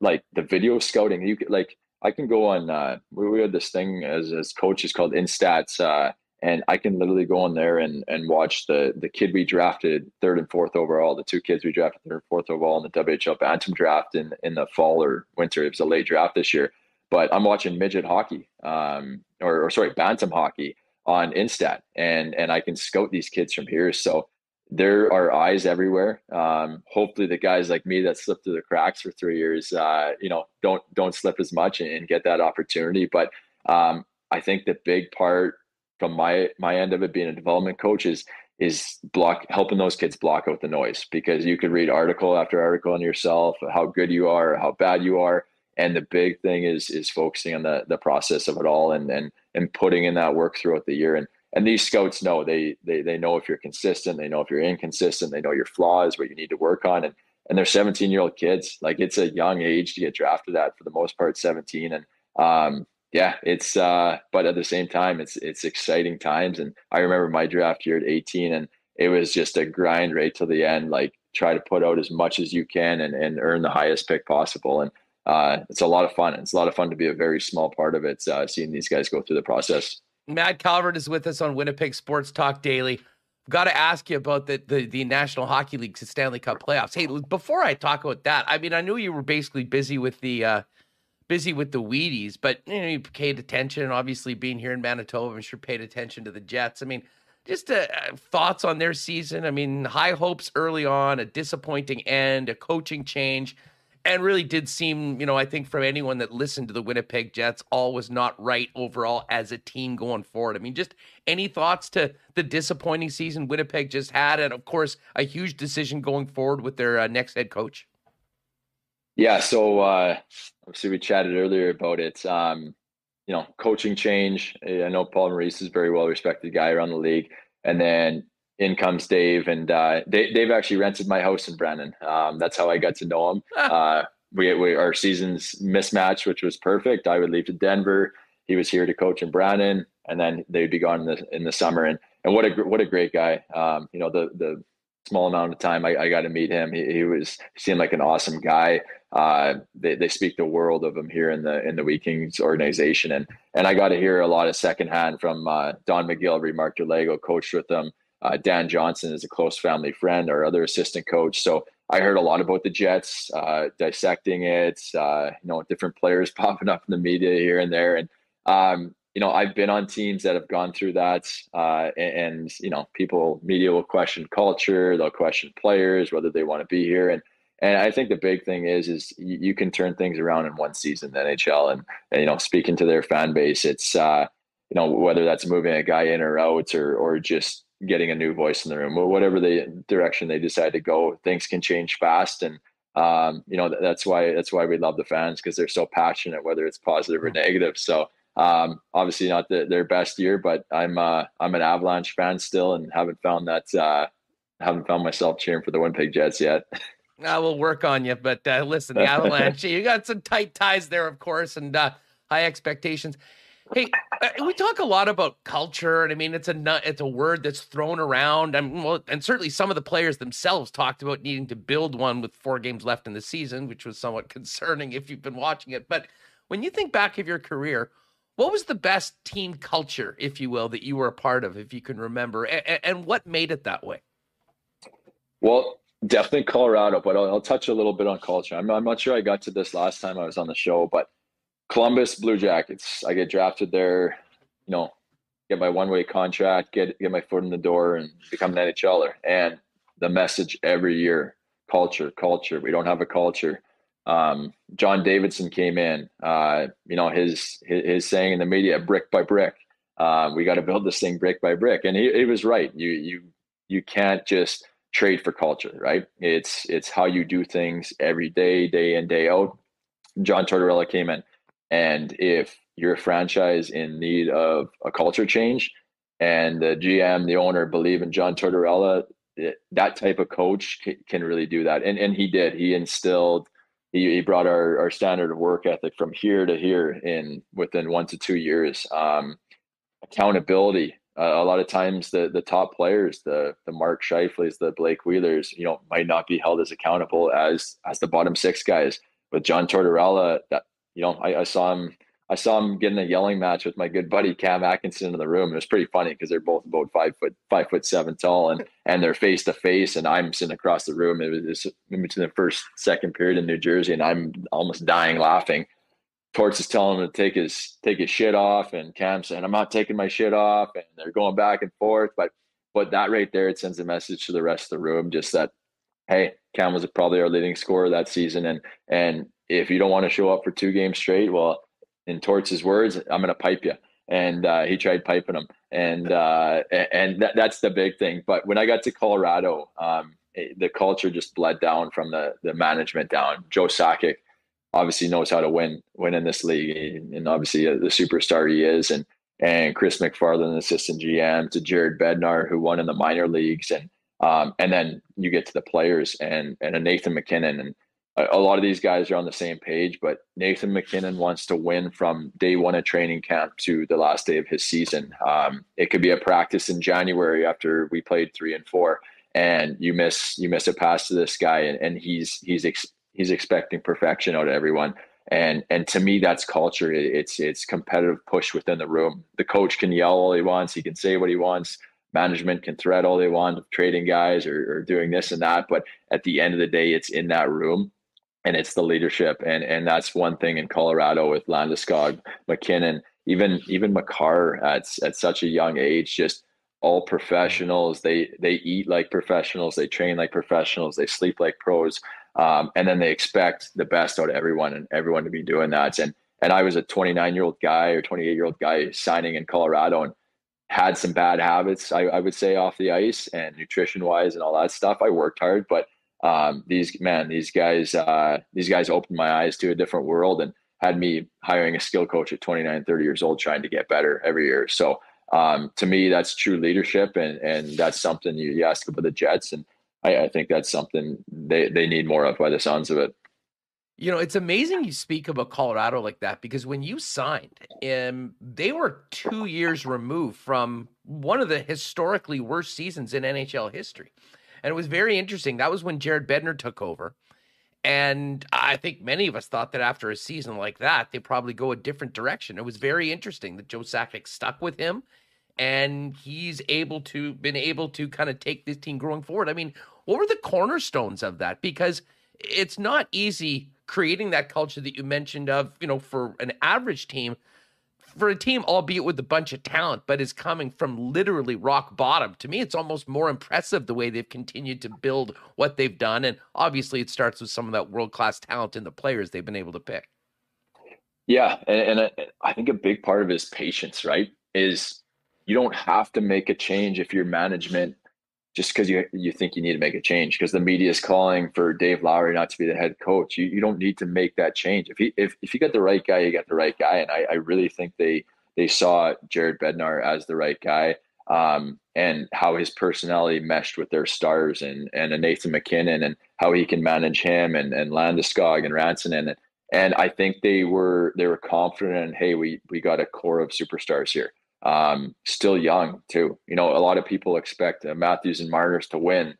like the video scouting. You could, like I can go on. Uh, we had this thing as as coaches called Instats. Uh, and I can literally go on there and and watch the the kid we drafted third and fourth overall, the two kids we drafted third and fourth overall in the WHL Bantam draft in in the fall or winter. It was a late draft this year, but I'm watching midget hockey, um, or, or sorry, Bantam hockey on Instat, and and I can scout these kids from here. So there are eyes everywhere. Um, hopefully, the guys like me that slipped through the cracks for three years, uh, you know, don't don't slip as much and, and get that opportunity. But um, I think the big part from my my end of it being a development coach is is block helping those kids block out the noise because you could read article after article on yourself how good you are how bad you are and the big thing is is focusing on the the process of it all and and and putting in that work throughout the year and and these scouts know they they they know if you're consistent they know if you're inconsistent they know your flaws what you need to work on and and they're 17 year old kids like it's a young age to get drafted at for the most part 17 and um yeah, it's uh, but at the same time, it's it's exciting times. And I remember my draft year at 18, and it was just a grind right till the end. Like try to put out as much as you can and and earn the highest pick possible. And uh, it's a lot of fun. It's a lot of fun to be a very small part of it. Uh, seeing these guys go through the process. Matt Calvert is with us on Winnipeg Sports Talk Daily. Got to ask you about the, the the National Hockey League Stanley Cup playoffs. Hey, before I talk about that, I mean, I knew you were basically busy with the uh, busy with the Wheaties, but you know, you paid attention. Obviously, being here in Manitoba, I'm sure paid attention to the Jets. I mean, just uh, thoughts on their season. I mean, high hopes early on, a disappointing end, a coaching change, and really did seem, you know, I think from anyone that listened to the Winnipeg Jets, all was not right overall as a team going forward. I mean, just any thoughts to the disappointing season Winnipeg just had, and of course, a huge decision going forward with their uh, next head coach. Yeah, so uh, obviously we chatted earlier about it. Um, you know, coaching change. I know Paul Maurice is a very well respected guy around the league, and then in comes Dave, and uh, Dave, Dave, actually rented my house in Brandon. Um, that's how I got to know him. uh, we, we our seasons mismatched, which was perfect. I would leave to Denver. He was here to coach in Brandon, and then they'd be gone in the in the summer. And and what a what a great guy. Um, you know the the small amount of time I, I got to meet him. He, he, was he seemed like an awesome guy. Uh, they, they speak the world of him here in the in the Wheat Kings organization, and and I got to hear a lot of secondhand from uh, Don McGillivray, Mark Derlago, coached with them. Uh, Dan Johnson is a close family friend, our other assistant coach. So I heard a lot about the Jets, uh, dissecting it. Uh, you know, different players popping up in the media here and there, and um, you know, I've been on teams that have gone through that, uh, and, and, you know, people media will question culture, they'll question players whether they want to be here, and and I think the big thing is is you, you can turn things around in one season, the NHL, and, and you know, speaking to their fan base, it's uh, you know whether that's moving a guy in or out, or or just getting a new voice in the room or whatever the direction they decide to go things can change fast and um, you know that's why that's why we love the fans because they're so passionate whether it's positive or negative. So um, obviously not the, their best year but i'm uh, i'm an avalanche fan still and haven't found that uh, haven't found myself cheering for the winnipeg jets yet. I will work on you, but uh, listen, the Avalanche, you got some tight ties there, of course, and uh, high expectations. Hey, uh, we talk a lot about culture, and I mean it's a it's a word that's thrown around, and well, and certainly some of the players themselves talked about needing to build one with four games left in the season, which was somewhat concerning if you've been watching it. But when you think back of your career, what was the best team culture, if you will, that you were a part of, if you can remember, and, and what made it that way? Well, definitely Colorado, but I'll, I'll, touch a little bit on culture. I'm, I'm not sure I got to this last time I was on the show, but Columbus Blue Jackets. I get drafted there, you know, get my one way contract, get get my foot in the door, and become an NHLer. And the message every year: culture, culture. We don't have a culture. Um, John Davidson came in. Uh, you know, his, his, his saying in the media, brick by brick. Uh, we got to build this thing brick by brick, and he, he was right. You you you can't just trade for culture, right? It's it's how you do things every day, day in day out. John Tortorella came in and if you're a franchise in need of a culture change and the GM, the owner believe in John Tortorella, that type of coach can, really do that. And, and he did. He instilled, he, he brought our, our standard of work ethic from here to here in within one to two years. Um, accountability. Uh, a lot of times the the top players, the the Mark Scheifele's, the Blake Wheelers, you know, might not be held as accountable as as the bottom six guys. But John Tortorella, that you know, I, I, saw him. I saw him getting a yelling match with my good buddy Cam Atkinson in the room. It was pretty funny because they're both about five foot, five foot seven tall, and and they're face to face, and I'm sitting across the room. It was in between the first second period in New Jersey, and I'm almost dying laughing. Torts is telling him to take his take his shit off, and Cam saying, "I'm not taking my shit off," and they're going back and forth. But but that right there, it sends a message to the rest of the room, just that, hey, Cam was probably our leading scorer that season, and and if you don't want to show up for two games straight, well, in Torts' words, I'm going to pipe you. And uh, he tried piping him, and uh, and that, that's the big thing. But when I got to Colorado, um, it, the culture just bled down from the the management down. Joe Sakic obviously knows how to win win in this league, and obviously uh, the superstar he is, and and Chris MacFarland, assistant GM, to Jared Bednar, who won in the minor leagues, and um, and then you get to the players and and a Nathan MacKinnon and a, lot of these guys are on the same page, but Nathan MacKinnon wants to win from day one of training camp to the last day of his season. Um, it could be a practice in January after we played three and four, and you miss you miss a pass to this guy, and, and he's he's ex, he's expecting perfection out of everyone. And and to me, that's culture. It's it's competitive push within the room. The coach can yell all he wants. He can say what he wants management can threat all they want trading guys or, or, doing this and that but at the end of the day it's in that room and it's the leadership and and that's one thing in Colorado with Landeskog, MacKinnon, even even Makar at at such a young age, just all professionals. They they eat like professionals. They train like professionals. They sleep like pros. Um, and then they expect the best out of everyone and everyone to be doing that. And and I was a 29 year old guy or 28 year old guy signing in Colorado and had some bad habits, I, I would say, off the ice and nutrition wise and all that stuff. I worked hard, but um, these man, these guys, uh, these guys opened my eyes to a different world and had me hiring a skill coach at 29, 30 years old, trying to get better every year. So um, to me, that's true leadership, and and that's something you, you ask about the Jets, and I, I think that's something they they need more of by the sounds of it. You know, it's amazing you speak about Colorado like that because when you signed, um, they were two years removed from one of the historically worst seasons in NHL history. And it was very interesting. That was when Jared Bednar took over. And I think many of us thought that after a season like that, they probably go a different direction. It was very interesting that Joe Sakic stuck with him and he's able to been able to kind of take this team growing forward. I mean, what were the cornerstones of that? Because it's not easy creating that culture that you mentioned of, you know, for an average team, for a team, albeit with a bunch of talent, but is coming from literally rock bottom. To me, it's almost more impressive the way they've continued to build what they've done. And obviously, it starts with some of that world class talent in the players they've been able to pick. Yeah. And, and uh, I think a big part of it is patience, right? Is you don't have to make a change if your management just because you you think you need to make a change because the media is calling for Dave Lowry not to be the head coach. You you don't need to make that change. If he if, if you got the right guy, you got the right guy. And I, I really think they they saw Jared Bednar as the right guy. Um, and how his personality meshed with their stars and and a Nathan MacKinnon and how he can manage him and and Landeskog and Rantanen and and I think they were they were confident hey we we got a core of superstars here um, still young too. You know, a lot of people expect uh, Matthews and Marner's to win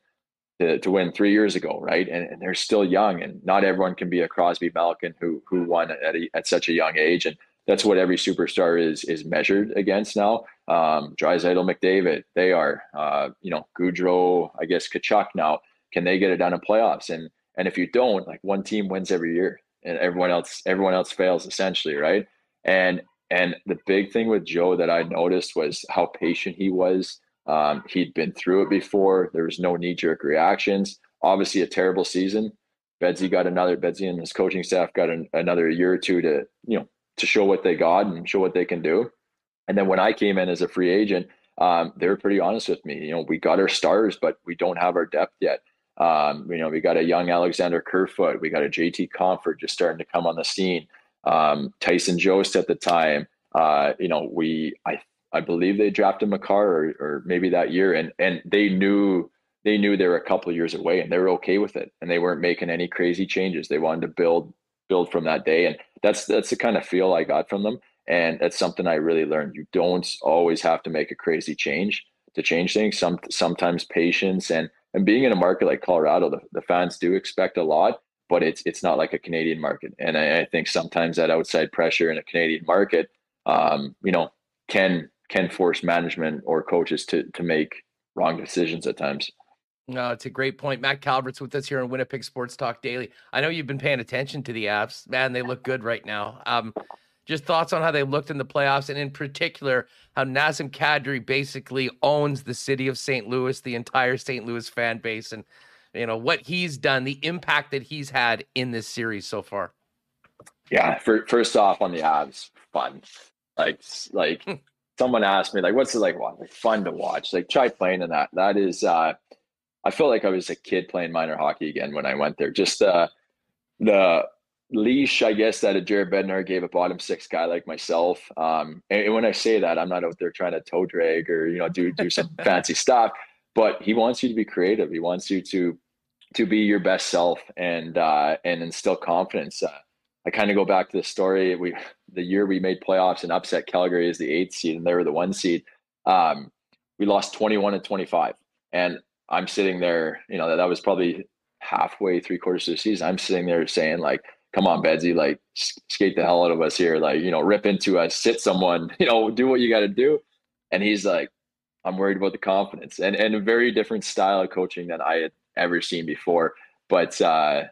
to, to win three years ago, right? And, and, they're still young, and not everyone can be a Crosby Malkin who who won at a, at such a young age, and that's what every superstar is is measured against now. Um, Draisaitl, McDavid, they are, uh, you know, Gaudreau, I guess Tkachuk now. Can they get it done in playoffs? And and if you don't, like one team wins every year, and everyone else everyone else fails essentially, right? And and the big thing with Joe that I noticed was how patient he was. Um, he'd been through it before. There was no knee jerk reactions. Obviously, a terrible season. Bedsy got another. Bedsy and his coaching staff got an, another year or two to you know to show what they got and show what they can do. And then when I came in as a free agent, um, they were pretty honest with me. You know, we got our stars, but we don't have our depth yet. Um, you know, we got a young Alexander Kerfoot. We got a JT Compher just starting to come on the scene um, Tyson Jost at the time. Uh, you know, we I I believe they drafted Makar or, or maybe that year, and and they knew they knew they were a couple years away, and they were okay with it, and they weren't making any crazy changes. They wanted to build build from that day, and that's that's the kind of feel I got from them, and that's something I really learned. You don't always have to make a crazy change to change things. Some sometimes patience and and being in a market like Colorado, the, the fans do expect a lot, but it's it's not like a Canadian market. And I, I think sometimes that outside pressure in a Canadian market, um, you know, can can force management or coaches to to make wrong decisions at times. No, it's a great point. Matt Calvert's with us here on Winnipeg Sports Talk Daily. I know you've been paying attention to the Avs. Man, they look good right now. Um, just thoughts on how they looked in the playoffs, and in particular, how Nazem Kadri basically owns the city of St. Louis, the entire St. Louis fan base, and you know what he's done, the impact that he's had in this series so far. Yeah, for, first off on the Avs, fun. Like like hmm. someone asked me like, what's it like? What like fun to watch? Like try playing in that. That is, uh, I feel like I was a kid playing minor hockey again when I went there. Just uh, the leash, I guess, that a Jared Bednar gave a bottom six guy like myself. Um, and, and when I say that, I'm not out there trying to toe drag or you know do do some fancy stuff but he wants you to be creative. He wants you to to be your best self and uh, and instill confidence. Uh, I kind of go back to the story. We the year we made playoffs and upset Calgary as the eighth seed, and they were the one seed. Um, we lost twenty one and twenty five, and I'm sitting there. You know that, that was probably halfway, three quarters of the season. I'm sitting there saying like, "Come on, Bedsy, like skate the hell out of us here. Like you know, rip into us, sit someone. You know, do what you got to do." And he's like, I'm worried about the confidence and, and a very different style of coaching than I had ever seen before. But uh,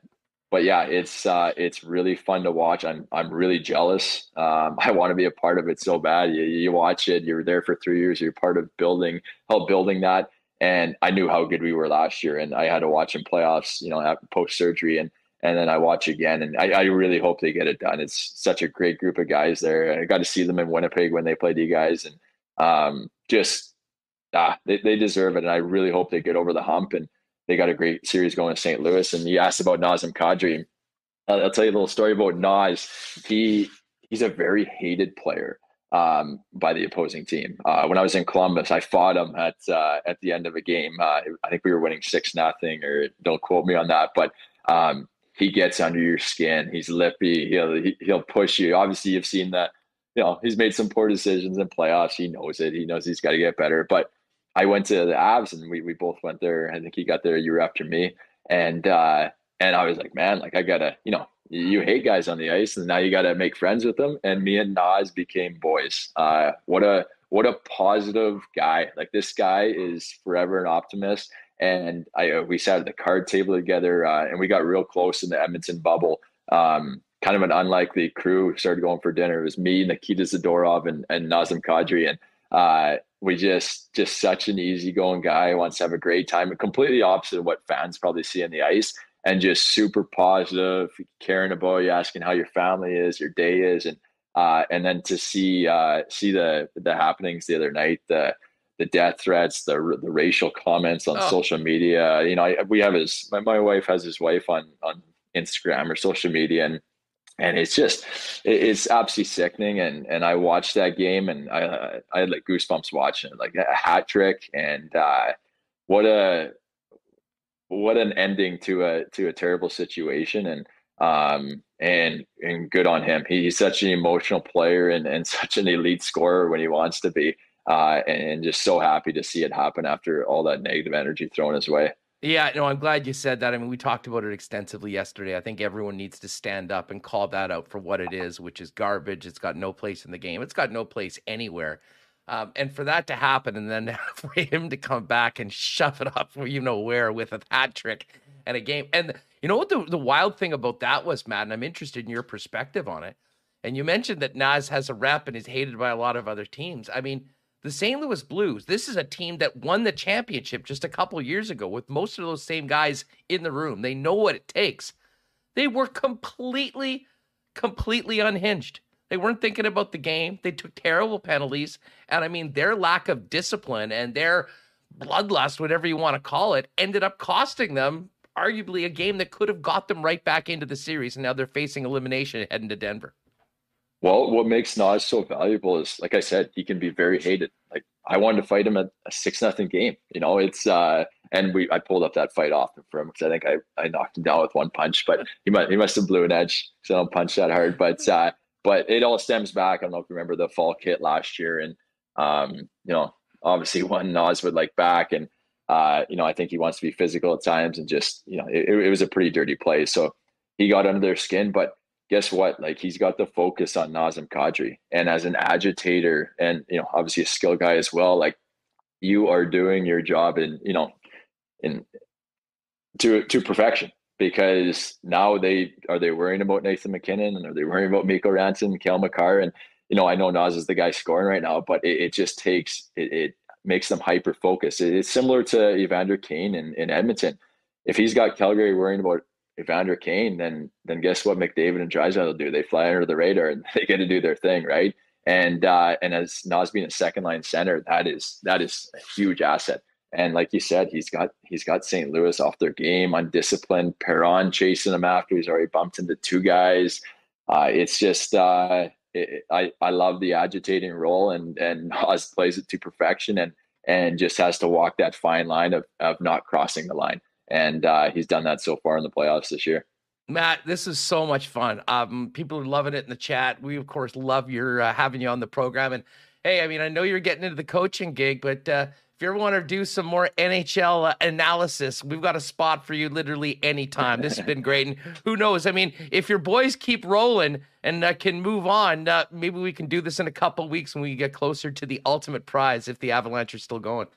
but yeah, it's uh, it's really fun to watch. I'm I'm really jealous. Um, I want to be a part of it so bad. You, you watch it. You're there for three years. You're part of building, help building that. And I knew how good we were last year, and I had to watch in playoffs. You know, post surgery, and and then I watch again, and I, I, really hope they get it done. It's such a great group of guys there. I got to see them in Winnipeg when they played you guys, and um, just ah, they, they deserve it. And I really hope they get over the hump and they got a great series going in St. Louis. And you asked about Nazem Kadri. I'll, tell you a little story about Nas. He he's a very hated player um, by the opposing team. Uh, when I was in Columbus, I fought him at uh, at the end of a game. Uh, I think we were winning six nothing, or don't quote me on that, but um, he gets under your skin. He's lippy. He'll he'll push you. Obviously, you've seen that. You know, he's made some poor decisions in playoffs. He knows it. He knows he's got to get better. But I went to the Avs and we we both went there. I think he got there a year after me, and uh, and I was like, man, like I gotta, you know, you hate guys on the ice, and now you gotta make friends with them. And me and Nas became boys. Uh, what a what a positive guy! Like this guy is forever an optimist. And I uh, we sat at the card table together, uh, and we got real close in the Edmonton bubble. Um, kind of an unlikely crew started going for dinner. It was me, Nikita Zadorov, and, and Nazem Kadri, and uh, we just just such an easygoing guy. Wants to have a great time. And completely opposite of what fans probably see on the ice, and just super positive, caring about you, asking how your family is, your day is, and uh, and then to see uh, see the the happenings the other night, the the death threats, the the racial comments on oh. social media. You know, I, we have his my, my wife has his wife on on Instagram or social media, and and it's just it's absolutely sickening and and i watched that game and i i had like goosebumps watching it like a hat trick and uh what a what an ending to a to a terrible situation and um and and good on him. He, he's such an emotional player and and such an elite scorer when he wants to be uh and, and just so happy to see it happen after all that negative energy thrown his way yeah, no, I'm glad you said that. I mean, we talked about it extensively yesterday. I think everyone needs to stand up and call that out for what it is, which is garbage. It's got no place in the game. It's got no place anywhere. Um, and for that to happen, and then for him to come back and shove it up, you know where, with a hat trick and a game. And you know what the, the wild thing about that was, Matt, and I'm interested in your perspective on it. And you mentioned that Nas has a rep and is hated by a lot of other teams. I mean, the St. Louis Blues, this is a team that won the championship just a couple years ago with most of those same guys in the room. They know what it takes. They were completely, completely unhinged. They weren't thinking about the game. They took terrible penalties. And I mean, their lack of discipline and their bloodlust, whatever you want to call it, ended up costing them arguably a game that could have got them right back into the series. And now they're facing elimination heading to Denver. Well, what makes Nas so valuable is, like I said, he can be very hated. Like I wanted to fight him at a six nothing game. You know, it's uh, and we I pulled up that fight off for him because I think I, I knocked him down with one punch, but he might he must have blew an edge because I don't punch that hard. But uh, but it all stems back. I don't know if you remember the Faulk hit last year, and um, you know, obviously one Nas would like back, and uh, you know, I think he wants to be physical at times, and just you know, it, it was a pretty dirty play. So he got under their skin, but guess what? Like he's got the focus on Nazem Kadri. And as an agitator and, you know, obviously a skill guy as well, like you are doing your job in, you know, in to to perfection because now they are they worrying about Nathan MacKinnon and are they worrying about Mikko Rantanen, Cale Makar? And, you know, I know Nas is the guy scoring right now, but it, it just takes it, it makes them hyper focused. It's similar to Evander Kane in, in Edmonton. If he's got Calgary worrying about Evander Kane, then then guess what McDavid and Draisaitl do? They fly under the radar and they get to do their thing, right? And uh, and as Nas being a second line center, that is that is a huge asset. And like you said, he's got he's got St. Louis off their game, undisciplined. Perron chasing him after he's already bumped into two guys. Uh, it's just uh, it, I I love the agitating role, and and Nas plays it to perfection, and and just has to walk that fine line of of not crossing the line and uh, he's done that so far in the playoffs this year. Matt, this is so much fun. Um, people are loving it in the chat. We of course love your uh, having you on the program. And hey, I mean, I know you're getting into the coaching gig, but uh, if you ever want to do some more NHL uh, analysis, we've got a spot for you literally anytime. This has been great. And who knows? I mean, if your boys keep rolling and uh, can move on, uh, maybe we can do this in a couple weeks when we get closer to the ultimate prize if the Avalanche are still going.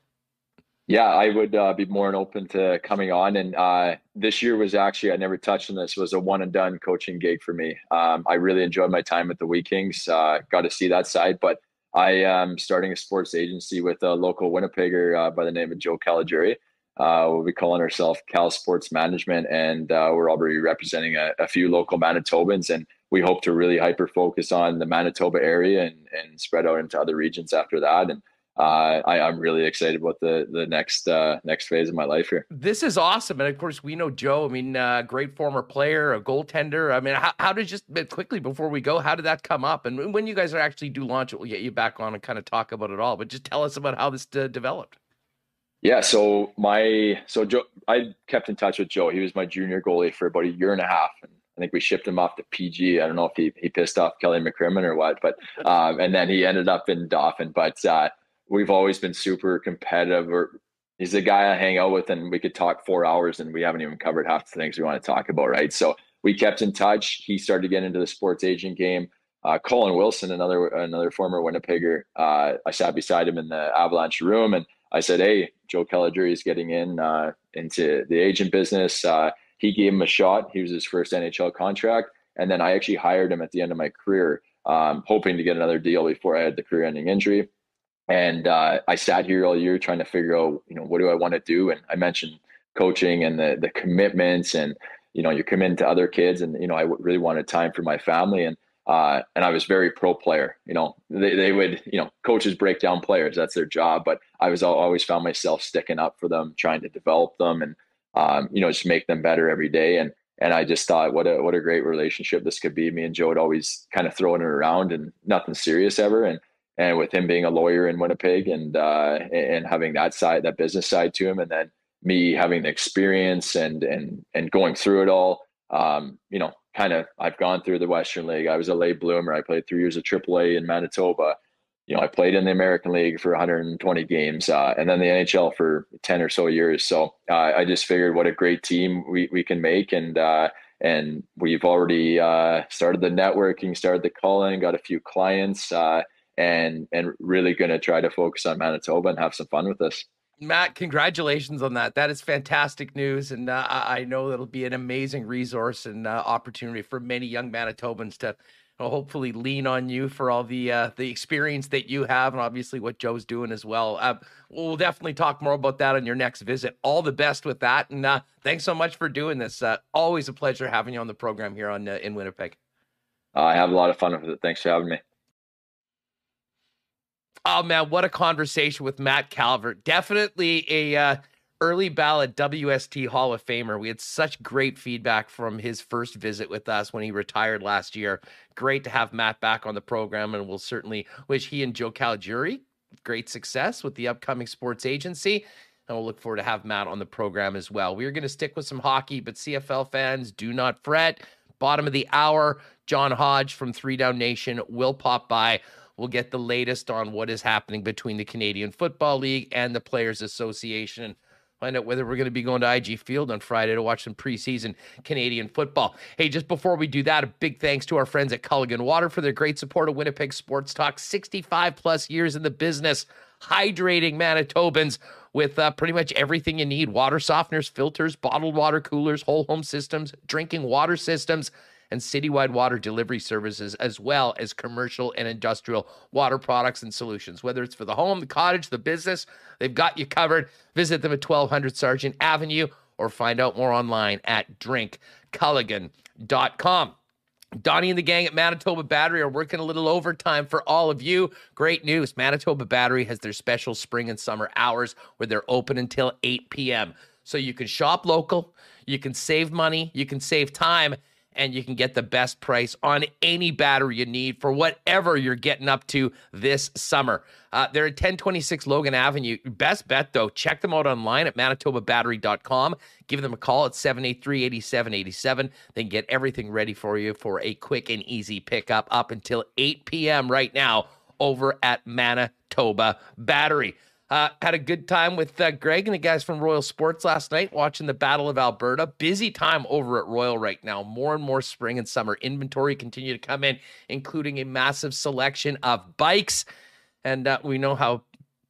Yeah, I would uh, be more than open to coming on. And uh, this year was actually, I never touched on this, was a one and done coaching gig for me. Um, I really enjoyed my time at the Wheat Kings, uh, got to see that side. But I am starting a sports agency with a local Winnipegger uh, by the name of Joe Caligiuri. Uh, we'll be calling ourselves Cal Sports Management, and uh, we're already representing a, a few local Manitobans. And we hope to really hyper focus on the Manitoba area and, and spread out into other regions after that. And uh, I, am really excited about the the next uh, next phase of my life here. This is awesome, and of course we know Joe. I mean, uh, great former player, a goaltender. I mean, how, how did just quickly before we go, how did that come up? And when you guys are actually do launch it, we'll get you back on and kind of talk about it all. But just tell us about how this uh, developed. Yeah, so my so Joe, I kept in touch with Joe. He was my junior goalie for about a year and a half, and I think we shipped him off to PG. I don't know if he, he pissed off Kelly McCrimmon or what, but um, and then he ended up in Dauphin. But uh, we've always been super competitive. Or he's a guy I hang out with, and we could talk four hours, and we haven't even covered half the things we want to talk about, right? So we kept in touch. He started to get into the sports agent game. Uh, Colin Wilson, another another former Winnipegger, uh, I sat beside him in the Avalanche room, and I said, "Hey, Joe Caligiuri is getting in uh, into the agent business." Uh, he gave him a shot. He was his first NHL contract, and then I actually hired him at the end of my career, um, hoping to get another deal before I had the career-ending injury. And uh, I sat here all year trying to figure out, you know, what do I want to do? And I mentioned coaching and the the commitments, and you know, you're committing to other kids, and you know, I really wanted time for my family, and uh, and I was very pro player. You know, they, they would, you know, coaches break down players. That's their job. But I was always found myself sticking up for them, trying to develop them and, um, you know, just make them better every day. And, and I just thought, what a, what a great relationship this could be. Me and Joe would always kind of throwing it around and nothing serious ever. And, and with him being a lawyer in Winnipeg and, uh, and having that side, that business side to him, and then me having the experience and, and, and going through it all, um, you know, kind of I've gone through the Western League. I was a late bloomer. I played three years of AAA in Manitoba. You know, I played in the American League for 120 games, uh, and then the NHL for 10 or so years. So uh, I just figured what a great team we, we can make, and uh, and we've already uh, started the networking, started the calling, got a few clients, uh, and and really going to try to focus on Manitoba and have some fun with this. Matt, congratulations on that. That is fantastic news. And uh, I know it'll be an amazing resource and uh, opportunity for many young Manitobans to uh, hopefully lean on you for all the uh, the experience that you have and obviously what Joe's doing as well. Uh, we'll definitely talk more about that on your next visit. All the best with that. And uh, thanks so much for doing this. always a pleasure having you on the program here on in Winnipeg. I have a lot of fun with it. Thanks for having me. Oh man, what a conversation with Matt Calvert. Definitely a uh, early ballot WST Hall of Famer. We had such great feedback from his first visit with us when he retired last year. Great to have Matt back on the program, and we'll certainly wish he and Joe Caligiuri great success with the upcoming sports agency. And we'll look forward to have Matt on the program as well. We are going to stick with some hockey, but CFL fans, do not fret. Bottom of the hour, John Hodge from Three Down Nation will pop by. We'll get the latest on what is happening between the Canadian Football League and the Players Association find out whether we're going to be going to IG Field on Friday to watch some preseason Canadian football. Hey, just before we do that, a big thanks to our friends at Culligan Water for their great support of Winnipeg Sports Talk. 65 plus years in the business, hydrating Manitobans with uh, pretty much everything you need water softeners, filters, bottled water coolers, whole home systems, drinking water systems and citywide water delivery services, as well as commercial and industrial water products and solutions. Whether it's for the home, the cottage, the business, they've got you covered. Visit them at 1200 Sargent Avenue or find out more online at drinkculligan.com. Donnie and the gang at Manitoba Battery are working a little overtime for all of you. Great news. Manitoba Battery has their special spring and summer hours where they're open until 8 p.m. So you can shop local, you can save money, you can save time, and you can get the best price on any battery you need for whatever you're getting up to this summer. Uh, they're at 1026 Logan Avenue. Best bet, though, check them out online at manitobabattery.com. Give them a call at 783 8787. They can get everything ready for you for a quick and easy pickup up until 8 p.m. right now over at Manitoba Battery. Uh, had a good time with uh, Greg and the guys from Royal Sports last night watching the Battle of Alberta. Busy time over at Royal right now. More and more spring and summer inventory continue to come in, including a massive selection of bikes. And uh, we know how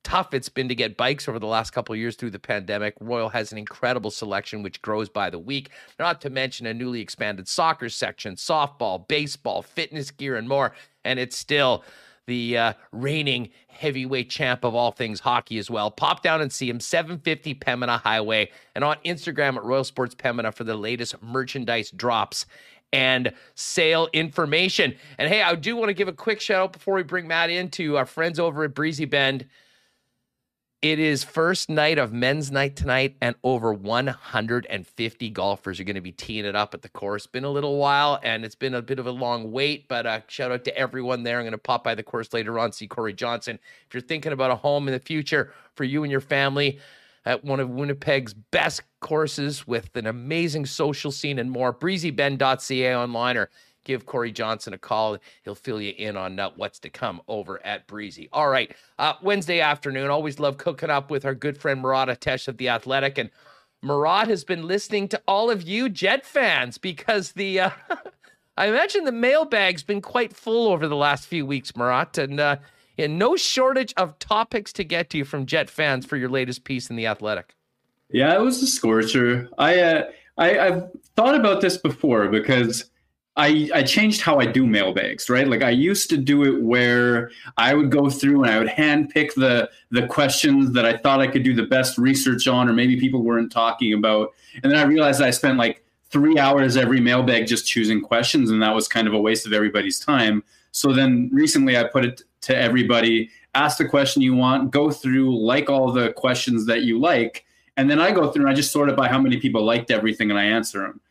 tough it's been to get bikes over the last couple of years through the pandemic. Royal has an incredible selection which grows by the week, not to mention a newly expanded soccer section, softball, baseball, fitness gear, and more. And it's still the uh, reigning heavyweight champ of all things hockey as well. Pop down and see him, 750 Pembina Highway, and on Instagram at Royal Sports Pembina for the latest merchandise drops and sale information. And hey, I do want to give a quick shout out before we bring Matt in to our friends over at Breezy Bend. It is first night of men's night tonight, and over 150 golfers are going to be teeing it up at the course. Been a little while, and it's been a bit of a long wait, but uh, shout out to everyone there. I'm going to pop by the course later on, see Corey Johnson. If you're thinking about a home in the future for you and your family, at one of Winnipeg's best courses with an amazing social scene and more. BreezyBend.ca online or give Corey Johnson a call. He'll fill you in on uh, what's to come over at Breezy. All right. Uh, Wednesday afternoon. Always love cooking up with our good friend Murat Ates of The Athletic. And Murat has been listening to all of you Jet fans because the. Uh, I imagine the mailbag's been quite full over the last few weeks, Murat. And uh, no shortage of topics to get to you from Jet fans for your latest piece in the Athletic. Yeah, it was a scorcher. I, uh, I I've thought about this before because I I changed how I do mailbags, right? Like I used to do it where I would go through and I would handpick the the questions that I thought I could do the best research on, or maybe people weren't talking about, and then I realized I spent like three hours every mailbag just choosing questions, and that was kind of a waste of everybody's time. So then recently I put it to everybody ask the question you want, go through, like all the questions that you like. And then I go through and I just sort it by how many people liked everything and I answer them.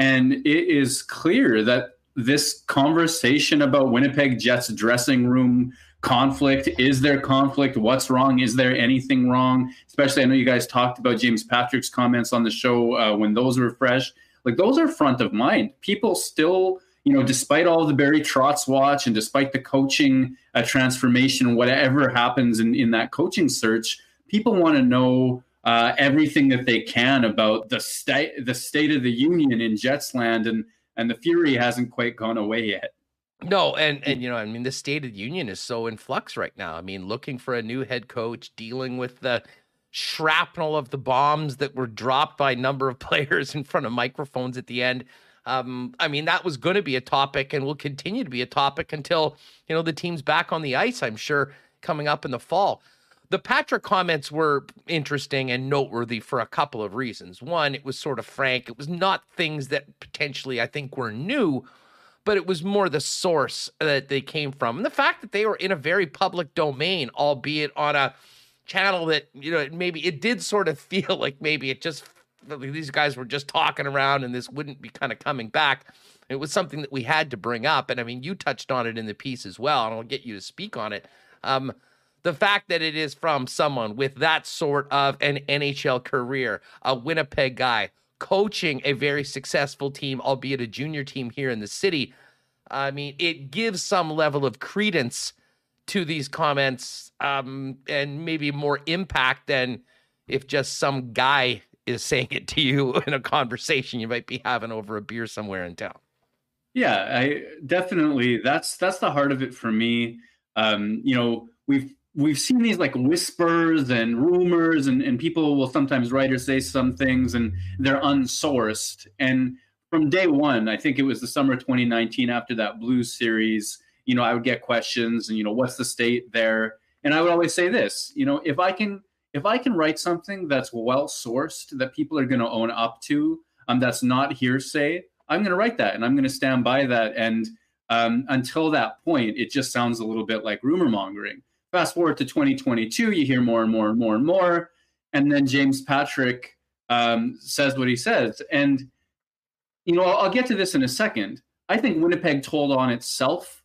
And it is clear that this conversation about Winnipeg Jets dressing room conflict is there conflict? What's wrong? Is there anything wrong? Especially i know you guys talked about james patrick's comments on the show uh, when those were fresh. Like those are front of mind. People still you know, despite all the Barry Trotz watch and despite the coaching uh, transformation, whatever happens in, in that coaching search, people want to know uh, everything that they can about the state the state of the union in Jetsland, and and the fury hasn't quite gone away yet. No, and and you know, I mean, the state of the union is so in flux right now. I mean, looking for a new head coach, dealing with the shrapnel of the bombs that were dropped by a number of players in front of microphones at the end. Um, I mean, that was going to be a topic and will continue to be a topic until, you know, the team's back on the ice, I'm sure, coming up in the fall. The Patrick comments were interesting and noteworthy for a couple of reasons. One, it was sort of frank. It was not things that potentially I think were new, but it was more the source that they came from. And the fact that they were in a very public domain, albeit on a channel that, you know, maybe it did sort of feel like maybe it just these guys were just talking around and this wouldn't be kind of coming back. It was something that we had to bring up. And I mean, you touched on it in the piece as well, and I'll get you to speak on it. Um, the fact that it is from someone with that sort of an NHL career, a Winnipeg guy, coaching a very successful team, albeit a junior team here in the city. I mean, it gives some level of credence to these comments um, and maybe more impact than if just some guy is saying it to you in a conversation you might be having over a beer somewhere in town. Yeah, I definitely that's that's the heart of it for me. Um, you know, we've we've seen these like whispers and rumors and, and people will sometimes write or say some things and they're unsourced. And from day one, I think it was the summer 2019 after that Blues series, you know, I would get questions and, you know, what's the state there? And I would always say this, you know, if I can if I can write something that's well sourced that people are going to own up to, um, that's not hearsay, I'm going to write that and I'm going to stand by that. And um, until that point, it just sounds a little bit like rumor mongering. Fast forward to 2022, you hear more and more and more and more, and then James Patrick um, says what he says. And you know, I'll, I'll get to this in a second. I think Winnipeg told on itself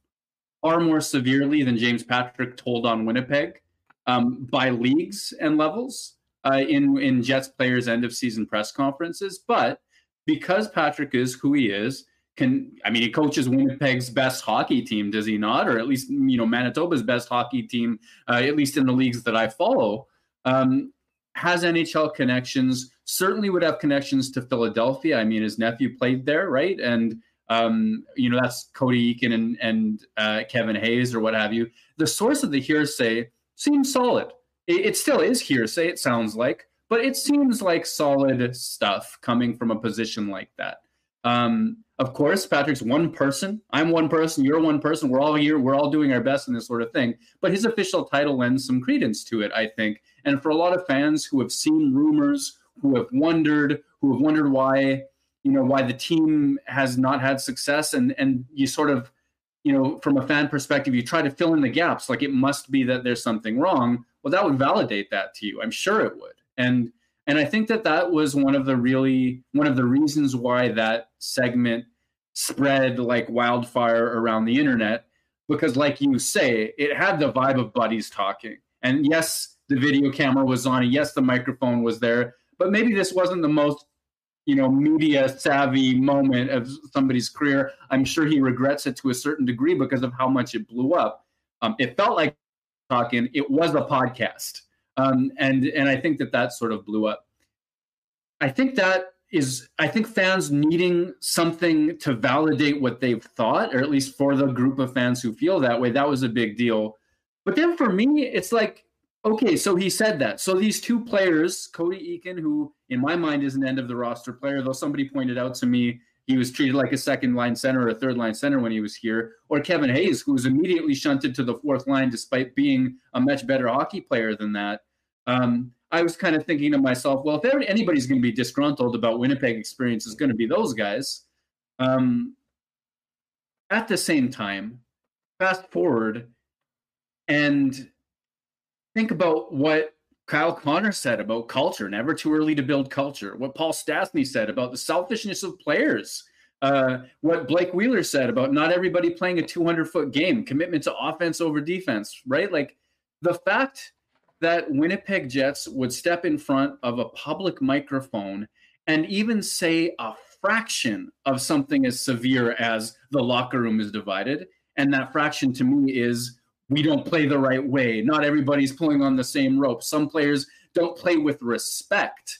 far more severely than James Patrick told on Winnipeg um, by leagues and levels uh, in in Jets players' end of season press conferences. But because Patrick is who he is, can I mean he coaches Winnipeg's best hockey team, does he not? Or at least you know Manitoba's best hockey team, uh, at least in the leagues that I follow. Um, has NHL connections. Certainly would have connections to Philadelphia. I mean, his nephew played there, right? And um, you know that's Cody Eakin and, and uh, Kevin Hayes or what have you. The source of the hearsay seems solid. it, it still is hearsay. It sounds like, but it seems like solid stuff coming from a position like that. Um, of course, Patrick's one person. I'm one person. You're one person. We're all here. We're all doing our best in this sort of thing. But his official title lends some credence to it, I think. And for a lot of fans who have seen rumors, who have wondered, who have wondered why, you know, why the team has not had success, and and you sort of, you know, from a fan perspective, you try to fill in the gaps. Like it must be that there's something wrong. Well, that would validate that to you. I'm sure it would. And and I think that that was one of the really one of the reasons why that segment spread like wildfire around the internet because like you say it had the vibe of buddies talking. And yes the video camera was on and yes the microphone was there but maybe this wasn't the most you know media savvy moment of somebody's career. I'm sure he regrets it to a certain degree because of how much it blew up. Um, it felt like talking. It was a podcast um, and and I think that that sort of blew up. I think that is I think fans needing something to validate what they've thought, or at least for the group of fans who feel that way, that was a big deal. But then for me, it's like, okay, so he said that. So these two players, Cody Eakin, who in my mind is an end of the roster player, though somebody pointed out to me he was treated like a second line center or a third line center when he was here, or Kevin Hayes, who was immediately shunted to the fourth line despite being a much better hockey player than that. Um, I was kind of thinking to myself, well, if anybody's going to be disgruntled about Winnipeg experience, is going to be those guys. Um, at the same time, fast forward and think about what Kyle Connor said about culture, never too early to build culture. What Paul Stastny said about the selfishness of players. Uh, what Blake Wheeler said about not everybody playing a 200 foot game, commitment to offense over defense, right? Like the fact that Winnipeg Jets would step in front of a public microphone and even say a fraction of something as severe as the locker room is divided. And that fraction to me is we don't play the right way. Not everybody's pulling on the same rope. Some players don't play with respect.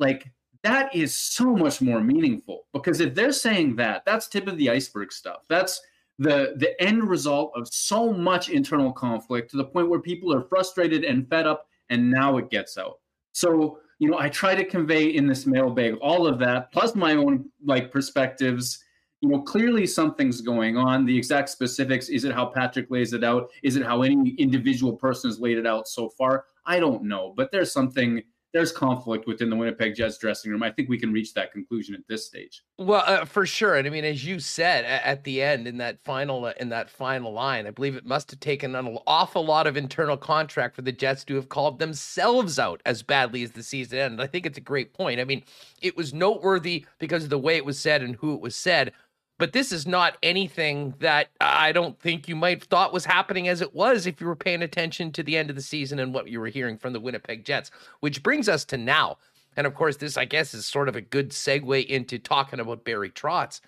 Like that is so much more meaningful because if they're saying that, that's tip of the iceberg stuff. That's the the end result of so much internal conflict to the point where people are frustrated and fed up and now it gets out. So you know i try to convey in this mailbag all of that plus my own like perspectives. You know clearly something's going on. The exact specifics is it how patrick lays it out? Is it how any individual person has laid it out so far? I don't know but there's something there's conflict within the Winnipeg Jets dressing room. I think we can reach that conclusion at this stage. Well, uh, for sure. And I mean, as you said at the end in that final uh, in that final line, I believe it must have taken an awful lot of internal contract for the Jets to have called themselves out as badly as the season ended. I think it's a great point. I mean, it was noteworthy because of the way it was said and who it was said but this is not anything that I don't think you might have thought was happening as it was if you were paying attention to the end of the season and what you were hearing from the Winnipeg Jets, which brings us to now. And of course, this, I guess, is sort of a good segue into talking about Barry Trotz,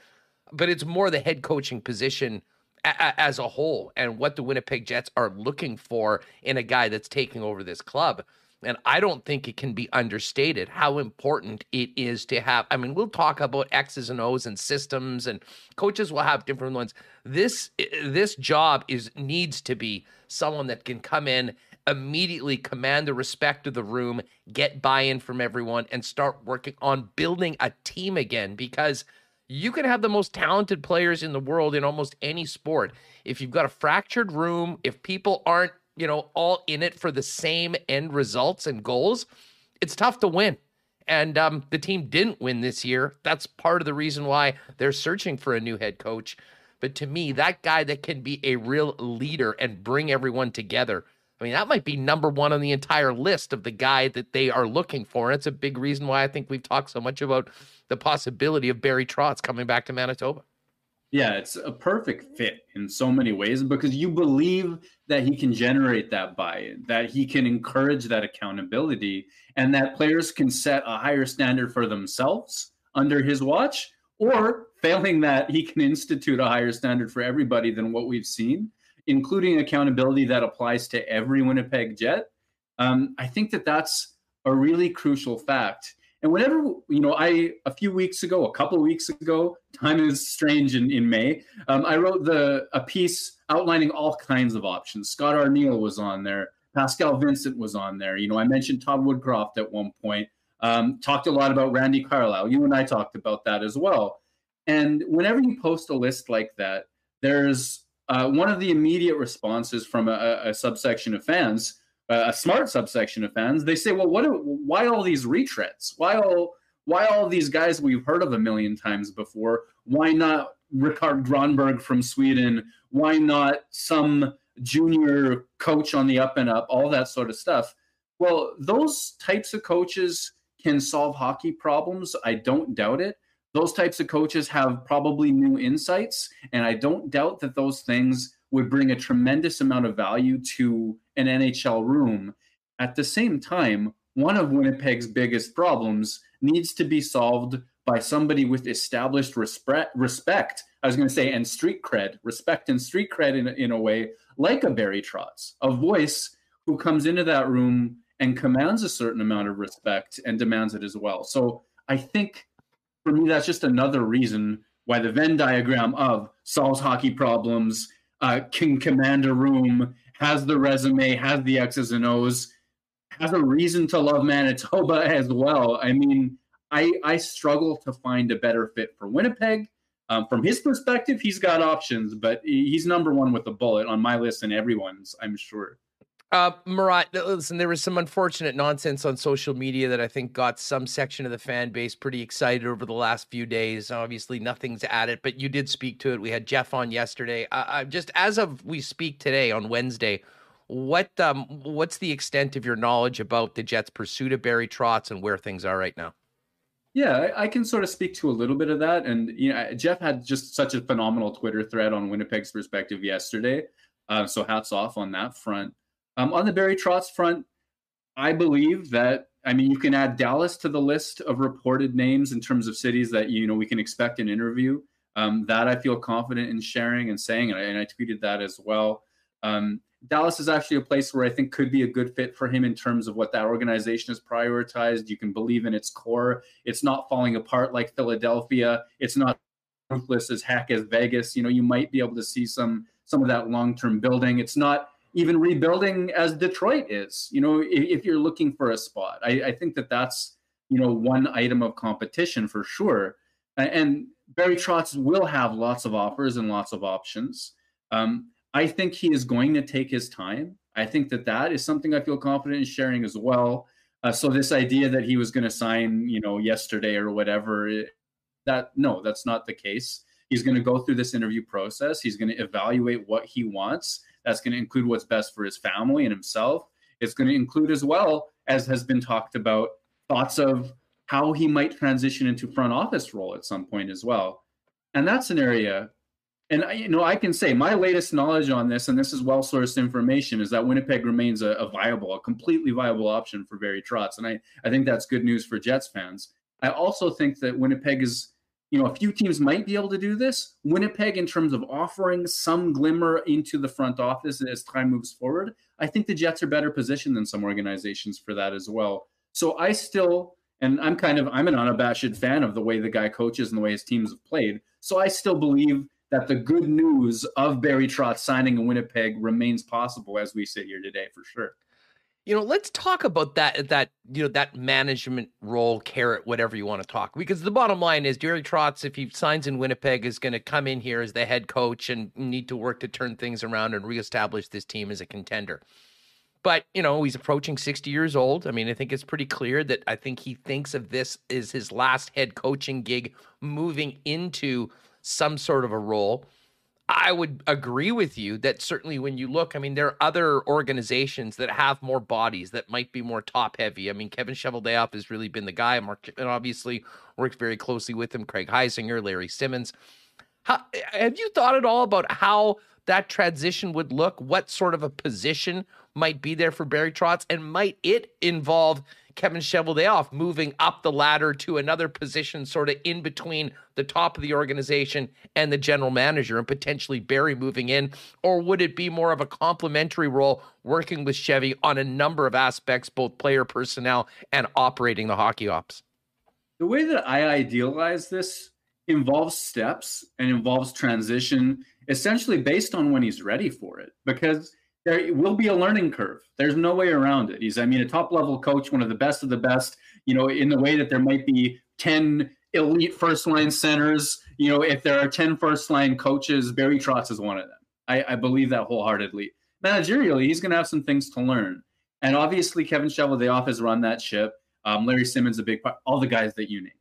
but it's more the head coaching position a- as a whole and what the Winnipeg Jets are looking for in a guy that's taking over this club. And I don't think it can be understated how important it is to have. I mean, we'll talk about X's and O's and systems, and coaches will have different ones. This eh, this job is needs to be someone that can come in immediately command the respect of the room, get buy-in from everyone, and start working on building a team again. Because you can have the most talented players in the world in almost any sport. If you've got a fractured room, if people aren't you know, all in it for the same end results and goals, it's tough to win. And um, the team didn't win this year. That's part of the reason why they're searching for a new head coach. But to me, that guy that can be a real leader and bring everyone together, I mean, that might be number one on the entire list of the guy that they are looking for. And it's a big reason why I think we've talked so much about the possibility of Barry Trotz coming back to Manitoba. Yeah, it's a perfect fit in so many ways because you believe that he can generate that buy-in, that he can encourage that accountability, and that players can set a higher standard for themselves under his watch, or failing that, he can institute a higher standard for everybody than what we've seen, including accountability that applies to every Winnipeg Jet. Um, I think that that's a really crucial fact and whenever, you know, I, a few weeks ago, a couple of weeks ago, time is strange in, in May, um, I wrote the a piece outlining all kinds of options. Scott Arniel was on there. Pascal Vincent was on there. You know, I mentioned Todd Woodcroft at one point. Um, talked a lot about Randy Carlyle. You and I talked about that as well. And whenever you post a list like that, there's uh, one of the immediate responses from a, a subsection of fans, a smart subsection of fans. They say, "Well, what? Why all these retreads? Why all? Why all these guys we've heard of a million times before? Why not Rikard Grönborg from Sweden? Why not some junior coach on the up and up? All that sort of stuff." Well, those types of coaches can solve hockey problems. I don't doubt it those types of coaches have probably new insights. And I don't doubt that those things would bring a tremendous amount of value to an NHL room. At the same time, one of Winnipeg's biggest problems needs to be solved by somebody with established respect, respect I was going to say, and street cred, respect and street cred in, in a way, like a Barry Trotz, a voice who comes into that room and commands a certain amount of respect and demands it as well. So I think for me, that's just another reason why the Venn diagram of solves hockey problems, uh, can command a room, has the resume, has the X's and O's, has a reason to love Manitoba as well. I mean, I I struggle to find a better fit for Winnipeg. Um, from his perspective, he's got options, but he's number one with a bullet on my list and everyone's, I'm sure. Uh, Murat, listen, there was some unfortunate nonsense on social media that I think got some section of the fan base pretty excited over the last few days. Obviously, nothing's added, but you did speak to it. We had Jeff on yesterday. Just as of we speak today on Wednesday, what um, what's the extent of your knowledge about the Jets' pursuit of Barry Trotz and where things are right now? Yeah, I, I, can sort of speak to a little bit of that. And you know, Jeff had just such a phenomenal Twitter thread on Winnipeg's perspective yesterday. Uh, so hats off on that front. Um, on the Barry Trotz front, I believe that I mean you can add Dallas to the list of reported names in terms of cities that you know we can expect an interview. Um, that I feel confident in sharing and saying, and I, and I tweeted that as well. Um, Dallas is actually a place where I think could be a good fit for him in terms of what that organization has prioritized. You can believe in its core. It's not falling apart like Philadelphia. It's not ruthless as heck as Vegas. You know, you might be able to see some some of that long term building. It's not even rebuilding as Detroit is. You know, if, if you're looking for a spot, I, I, think that that's you know one item of competition for sure. And Barry Trotz will have lots of offers and lots of options. Um, I think he is going to take his time. I think that that is something I feel confident in sharing as well. Uh, so this idea that he was going to sign, you know, yesterday or whatever, that no, that's not the case. He's going to go through this interview process. He's going to evaluate what he wants that's going to include what's best for his family and himself. It's going to include as well, as has been talked about, thoughts of how he might transition into front office role at some point as well. And that's an area, and you know, I can say my latest knowledge on this, and this is well sourced information, is that Winnipeg remains a, a, viable, a completely viable option for Barry Trotz, and I I think that's good news for Jets fans. I also think that Winnipeg is you know, a few teams might be able to do this. Winnipeg, in terms of offering some glimmer into the front office as time moves forward, I think the Jets are better positioned than some organizations for that as well. So I still, and I'm kind of, I'm an unabashed fan of the way the guy coaches and the way his teams have played. So I still believe that the good news of Barry Trotz signing in Winnipeg remains possible as we sit here today for sure you know let's talk about that that you know that management role carrot whatever you want to talk because the bottom line is Jerry Trotz if he signs in Winnipeg is going to come in here as the head coach and need to work to turn things around and reestablish this team as a contender. But you know he's approaching 60 years old. I mean i think it's pretty clear that i think he thinks of this as his last head coaching gig moving into some sort of a role I would agree with you that certainly when you look, I mean, there are other organizations that have more bodies that might be more top heavy. I mean, Kevin Cheveldayoff has really been the guy. Mark and obviously works very closely with him. Craig Heisinger, Larry Simmons. How, eh, have you thought at all about how that transition would look? What sort of a position might be there for Barry Trotz, and might it involve Kevin Cheveldayoff moving up the ladder to another position, sort of in between the top of the organization and the general manager, and potentially Barry moving in? Or would it be more of a complementary role working with Chevy on a number of aspects, both player personnel and operating the hockey ops? The way that I idealize this involves steps and involves transition essentially based on when he's ready for it because there will be a learning curve. There's no way around it. He's, I mean, a top level coach, one of the best of the best, you know, in the way that there might be 10 elite first line centers. You know, if there are 10 first line coaches, Barry Trotz is one of them. I, I believe that wholeheartedly. Managerially, he's going to have some things to learn. And obviously, Kevin Cheveldayoff has run that ship. Um, Larry Simmons, a big part, all the guys that you named.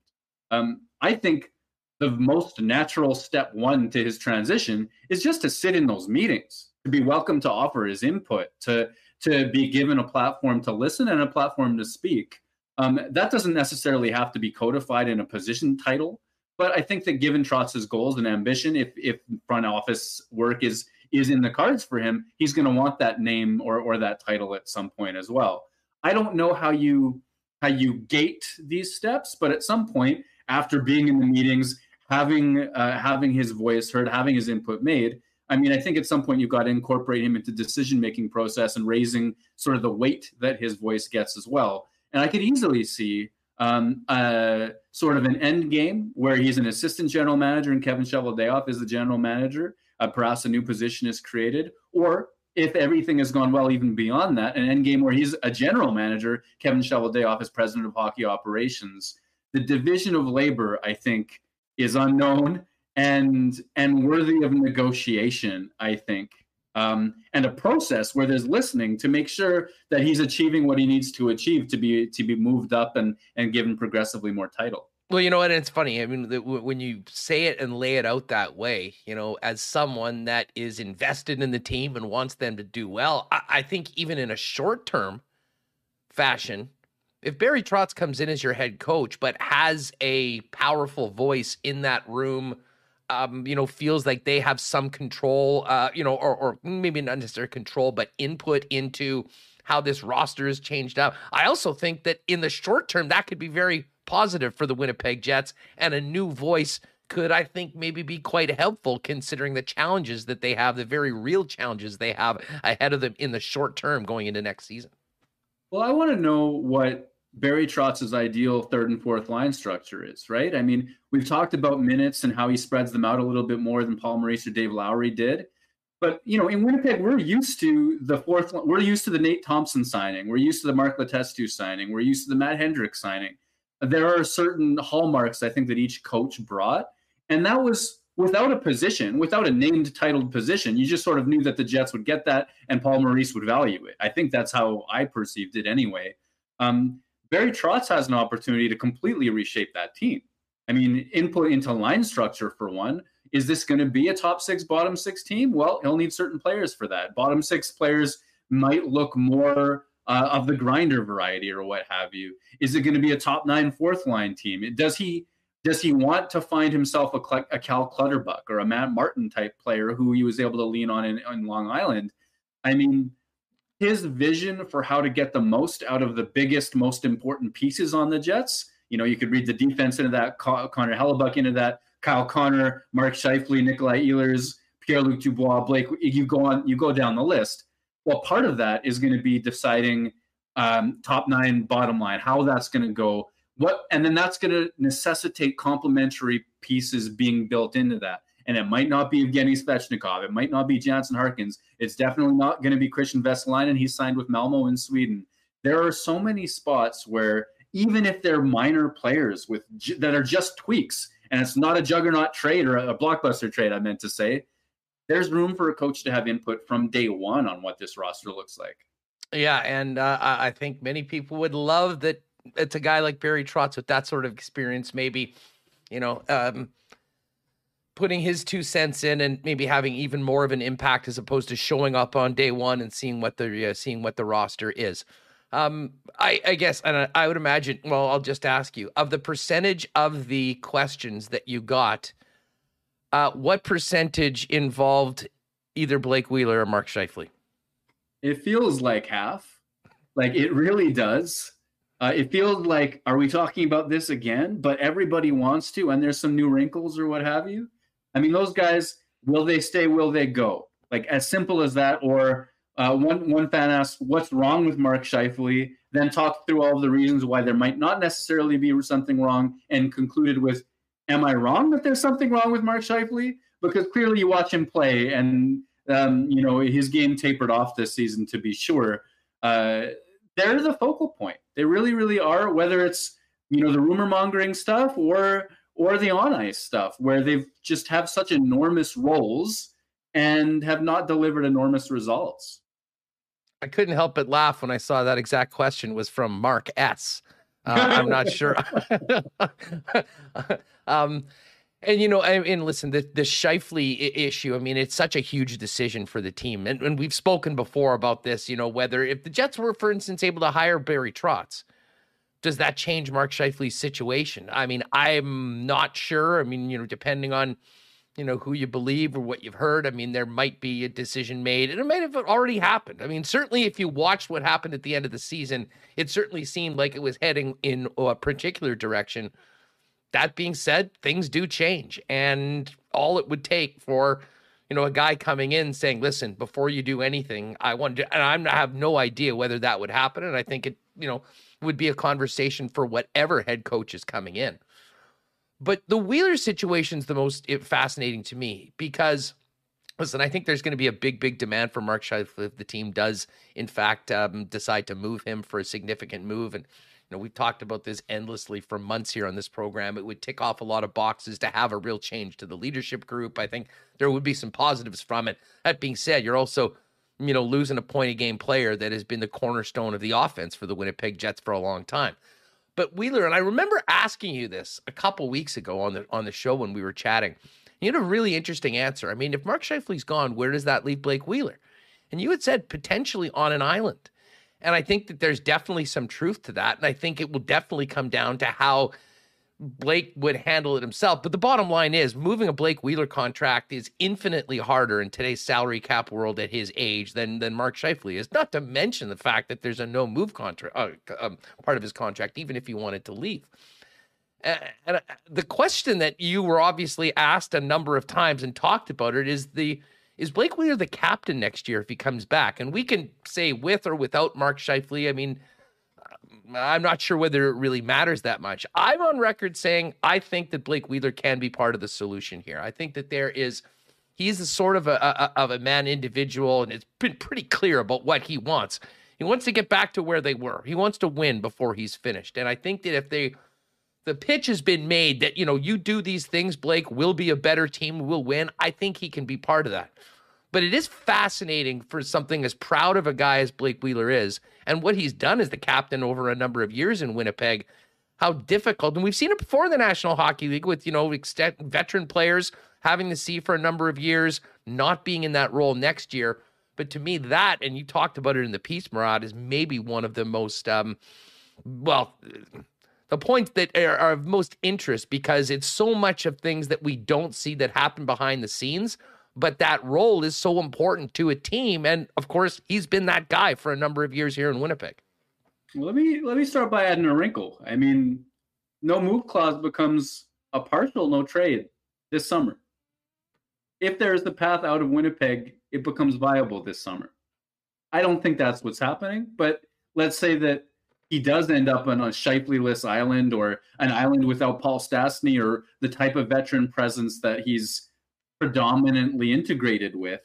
Um, I think the most natural step one to his transition is just to sit in those meetings, to be welcome to offer his input, to to be given a platform to listen and a platform to speak. Um, that doesn't necessarily have to be codified in a position title, but I think that given Trotz's goals and ambition, if if front office work is is in the cards for him, he's going to want that name or or that title at some point as well. I don't know how you how you gate these steps, but at some point, after being in the meetings, having uh, having his voice heard, having his input made. I mean, I think at some point you've got to incorporate him into decision making process and raising sort of the weight that his voice gets as well. And I could easily see um, uh, sort of an end game where he's an assistant general manager and Kevin Cheveldayoff is the general manager. Uh, perhaps a new position is created, or if everything has gone well, even beyond that, an end game where he's a general manager, Kevin Cheveldayoff is president of hockey operations. The division of labor, I think, is unknown and and worthy of negotiation. I think. Um, and a process where there's listening to make sure that he's achieving what he needs to achieve to be to be moved up and and given progressively more title. Well, you know what? It's funny. I mean, when you say it and lay it out that way, you know, as someone that is invested in the team and wants them to do well, I, I think even in a short term fashion, if Barry Trotz comes in as your head coach, but has a powerful voice in that room, um, you know, feels like they have some control, uh, you know, or, or maybe not necessarily control, but input into how this roster is changed up. I also think that in the short term, that could be very positive for the Winnipeg Jets, and a new voice could, I think, maybe be quite helpful considering the challenges that they have, the very real challenges they have ahead of them in the short term going into next season. Well, I want to know what Barry Trotz's ideal third and fourth line structure is, right? I mean, we've talked about minutes and how he spreads them out a little bit more than Paul Maurice or Dave Lowry did. But you know, in Winnipeg, we're used to the fourth. We're used to the Nate Thompson signing. We're used to the Mark Letestu signing. We're used to the Matt Hendricks signing. There are certain hallmarks I think that each coach brought, and that was without a position, without a named titled position, you just sort of knew that the Jets would get that and Paul Maurice would value it. I think that's how I perceived it anyway. Um, Barry Trotz has an opportunity to completely reshape that team. I mean, input into line structure for one. Is this going to be a top six, bottom six team? Well, he'll need certain players for that. Bottom six players might look more uh, of the grinder variety or what have you. Is it going to be a top nine, fourth line team? Does he does he want to find himself a, a Cal Clutterbuck or a Matt Martin type player who he was able to lean on in, in Long Island? I mean, his vision for how to get the most out of the biggest, most important pieces on the Jets. You know, you could read the defense into that, Connor Hellebuyck into that, Kyle Connor, Mark Scheifele, Nikolai Ehlers, Pierre-Luc Dubois, Blake. You go on, you go down the list. Well, part of that is going to be deciding um, top nine, bottom line, how that's going to go what and then that's going to necessitate complementary pieces being built into that and it might not be Evgeny Svechnikov. It might not be Jansen Harkins. It's definitely not going to be Kristian Vesalainen. He's signed with Malmo in Sweden. There are so many spots where even if they're minor players with that are just tweaks, and it's not a juggernaut trade or a blockbuster trade, I meant to say, there's room for a coach to have input from day one on what this roster looks like. Yeah, and uh, I think many people would love that it's a guy like Barry Trotz with that sort of experience, maybe, you know, um, putting his two cents in and maybe having even more of an impact as opposed to showing up on day one and seeing what the uh, seeing what the roster is. Um, I, I guess, and I, I would imagine. Well, I'll just ask you of the percentage of the questions that you got. Uh, what percentage involved either Blake Wheeler or Mark Scheifele? It feels like half. Like it really does. Uh, it feels like, are we talking about this again? But everybody wants to, and there's some new wrinkles or what have you. I mean, those guys, will they stay? Will they go? Like as simple as that. Or uh, one one fan asked, "What's wrong with Mark Scheifele?" Then talked through all of the reasons why there might not necessarily be something wrong, and concluded with, "Am I wrong that there's something wrong with Mark Scheifele?" Because clearly you watch him play, and Um, you know, his game tapered off this season to be sure. Uh, they're the focal point. They really, really are. Whether it's you know the rumor mongering stuff or or the on ice stuff, where they've just have such enormous roles and have not delivered enormous results. I couldn't help but laugh when I saw that exact question was from Mark S. Uh, I'm not sure. um, and you know, and listen, the the Scheifele issue. I mean, it's such a huge decision for the team, and, and we've spoken before about this. You know, whether if the Jets were, for instance, able to hire Barry Trotz, does that change Mark Scheifele's situation? I mean, I'm not sure. I mean, you know, depending on you know who you believe or what you've heard, I mean, there might be a decision made, and it might have already happened. I mean, certainly if you watched what happened at the end of the season, it certainly seemed like it was heading in a particular direction that being said, things do change. And all it would take for, you know, a guy coming in saying, listen, before you do anything, I want to, and I have no idea whether that would happen. And I think it, you know, would be a conversation for whatever head coach is coming in. But the Wheeler situation is the most fascinating to me because, listen, I think there's going to be a big, big demand for Mark Scheifele if the team does, in fact, um, decide to move him for a significant move. And you know, we've talked about this endlessly for months here on this program. It would tick off a lot of boxes to have a real change to the leadership group. I think there would be some positives from it. That being said, you're also, you know, losing a point a game player that has been the cornerstone of the offense for the Winnipeg Jets for a long time. But Wheeler, and I remember asking you this a couple weeks ago on the on the show when we were chatting. You had a really interesting answer. I mean, if Mark Scheifele's gone, where does that leave Blake Wheeler? And you had said potentially on an island. And I think that there's definitely some truth to that. And I think it will definitely come down to how Blake would handle it himself. But the bottom line is moving a Blake Wheeler contract is infinitely harder in today's salary cap world at his age than than Mark Scheifele is. Not to mention the fact that there's a no move contract, uh, um, part of his contract, even if he wanted to leave. And, uh, the question that you were obviously asked a number of times and talked about it is the is Blake Wheeler the captain next year if he comes back? And we can say with or without Mark Scheifele. I mean, I'm not sure whether it really matters that much. I'm on record saying I think that Blake Wheeler can be part of the solution here. I think that there is he's a sort of a, a, of a man individual, and it's been pretty clear about what he wants. He wants to get back to where they were. He wants to win before he's finished. And I think that if they the pitch has been made that you know you do these things blake will be a better team will win i think he can be part of that but it is fascinating for something as proud of a guy as blake wheeler is and what he's done as the captain over a number of years in winnipeg how difficult and we've seen it before in the national hockey league with you know veteran players having to see for a number of years not being in that role next year but to me that and you talked about it in the piece Murat is maybe one of the most um well the points that are, are, of most interest because it's so much of things that we don't see that happen behind the scenes. But that role is so important to a team, and of course, he's been that guy for a number of years here in Winnipeg. let me let me start by adding a wrinkle. I mean, no move clause becomes a partial no trade this summer. If there is the path out of Winnipeg, it becomes viable this summer. I don't think that's what's happening, but let's say that he does end up on a Scheifele-less island or an island without Paul Stastny or the type of veteran presence that he's predominantly integrated with,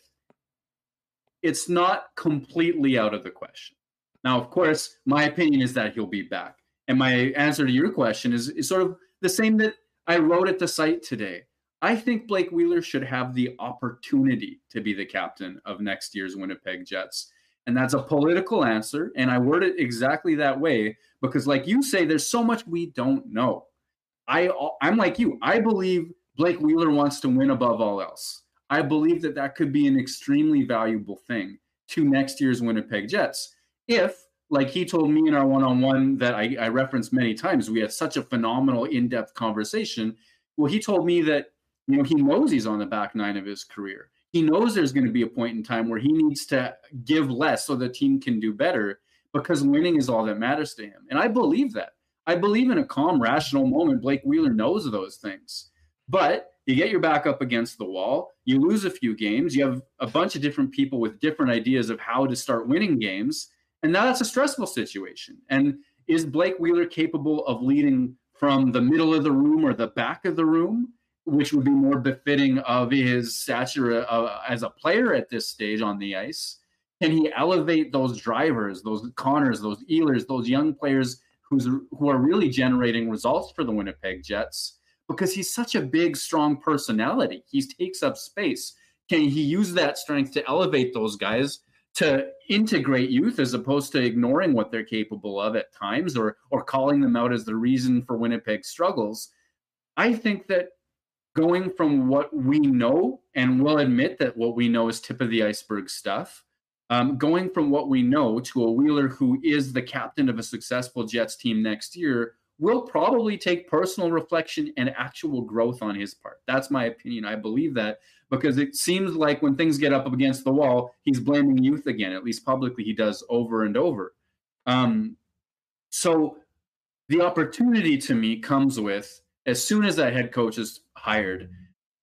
it's not completely out of the question. Now, of course, my opinion is that he'll be back. And my answer to your question is, is sort of the same that I wrote at the site today. I think Blake Wheeler should have the opportunity to be the captain of next year's Winnipeg Jets. And that's a political answer. And I word it exactly that way because, like you say, there's so much we don't know. I, I'm like you. I believe Blake Wheeler wants to win above all else. I believe that that could be an extremely valuable thing to next year's Winnipeg Jets. If, like he told me in our one on one that I, I referenced many times, we had such a phenomenal in depth conversation. Well, he told me that, you know, he knows he's on the back nine of his career he knows there's going to be a point in time where he needs to give less so the team can do better because winning is all that matters to him. And I believe that. I believe in a calm, rational moment. Blake Wheeler knows those things. But you get your back up against the wall, you lose a few games, you have a bunch of different people with different ideas of how to start winning games. And now that's a stressful situation. And is Blake Wheeler capable of leading from the middle of the room or the back of the room? which would be more befitting of his stature uh, as a player at this stage on the ice? Can he elevate those drivers, those Connors, those Ehlers, those young players who's who are really generating results for the Winnipeg Jets? Because he's such a big, strong personality. He takes up space. Can he use that strength to elevate those guys to integrate youth as opposed to ignoring what they're capable of at times or or calling them out as the reason for Winnipeg's struggles? I think that going from what we know, and we'll admit that what we know is tip of the iceberg stuff, um, going from what we know to a Wheeler who is the captain of a successful Jets team next year will probably take personal reflection and actual growth on his part. That's my opinion. I believe that because it seems like when things get up against the wall, he's blaming youth again. At least publicly, he does over and over. Um, so the opportunity to me comes with as soon as that head coach is hired,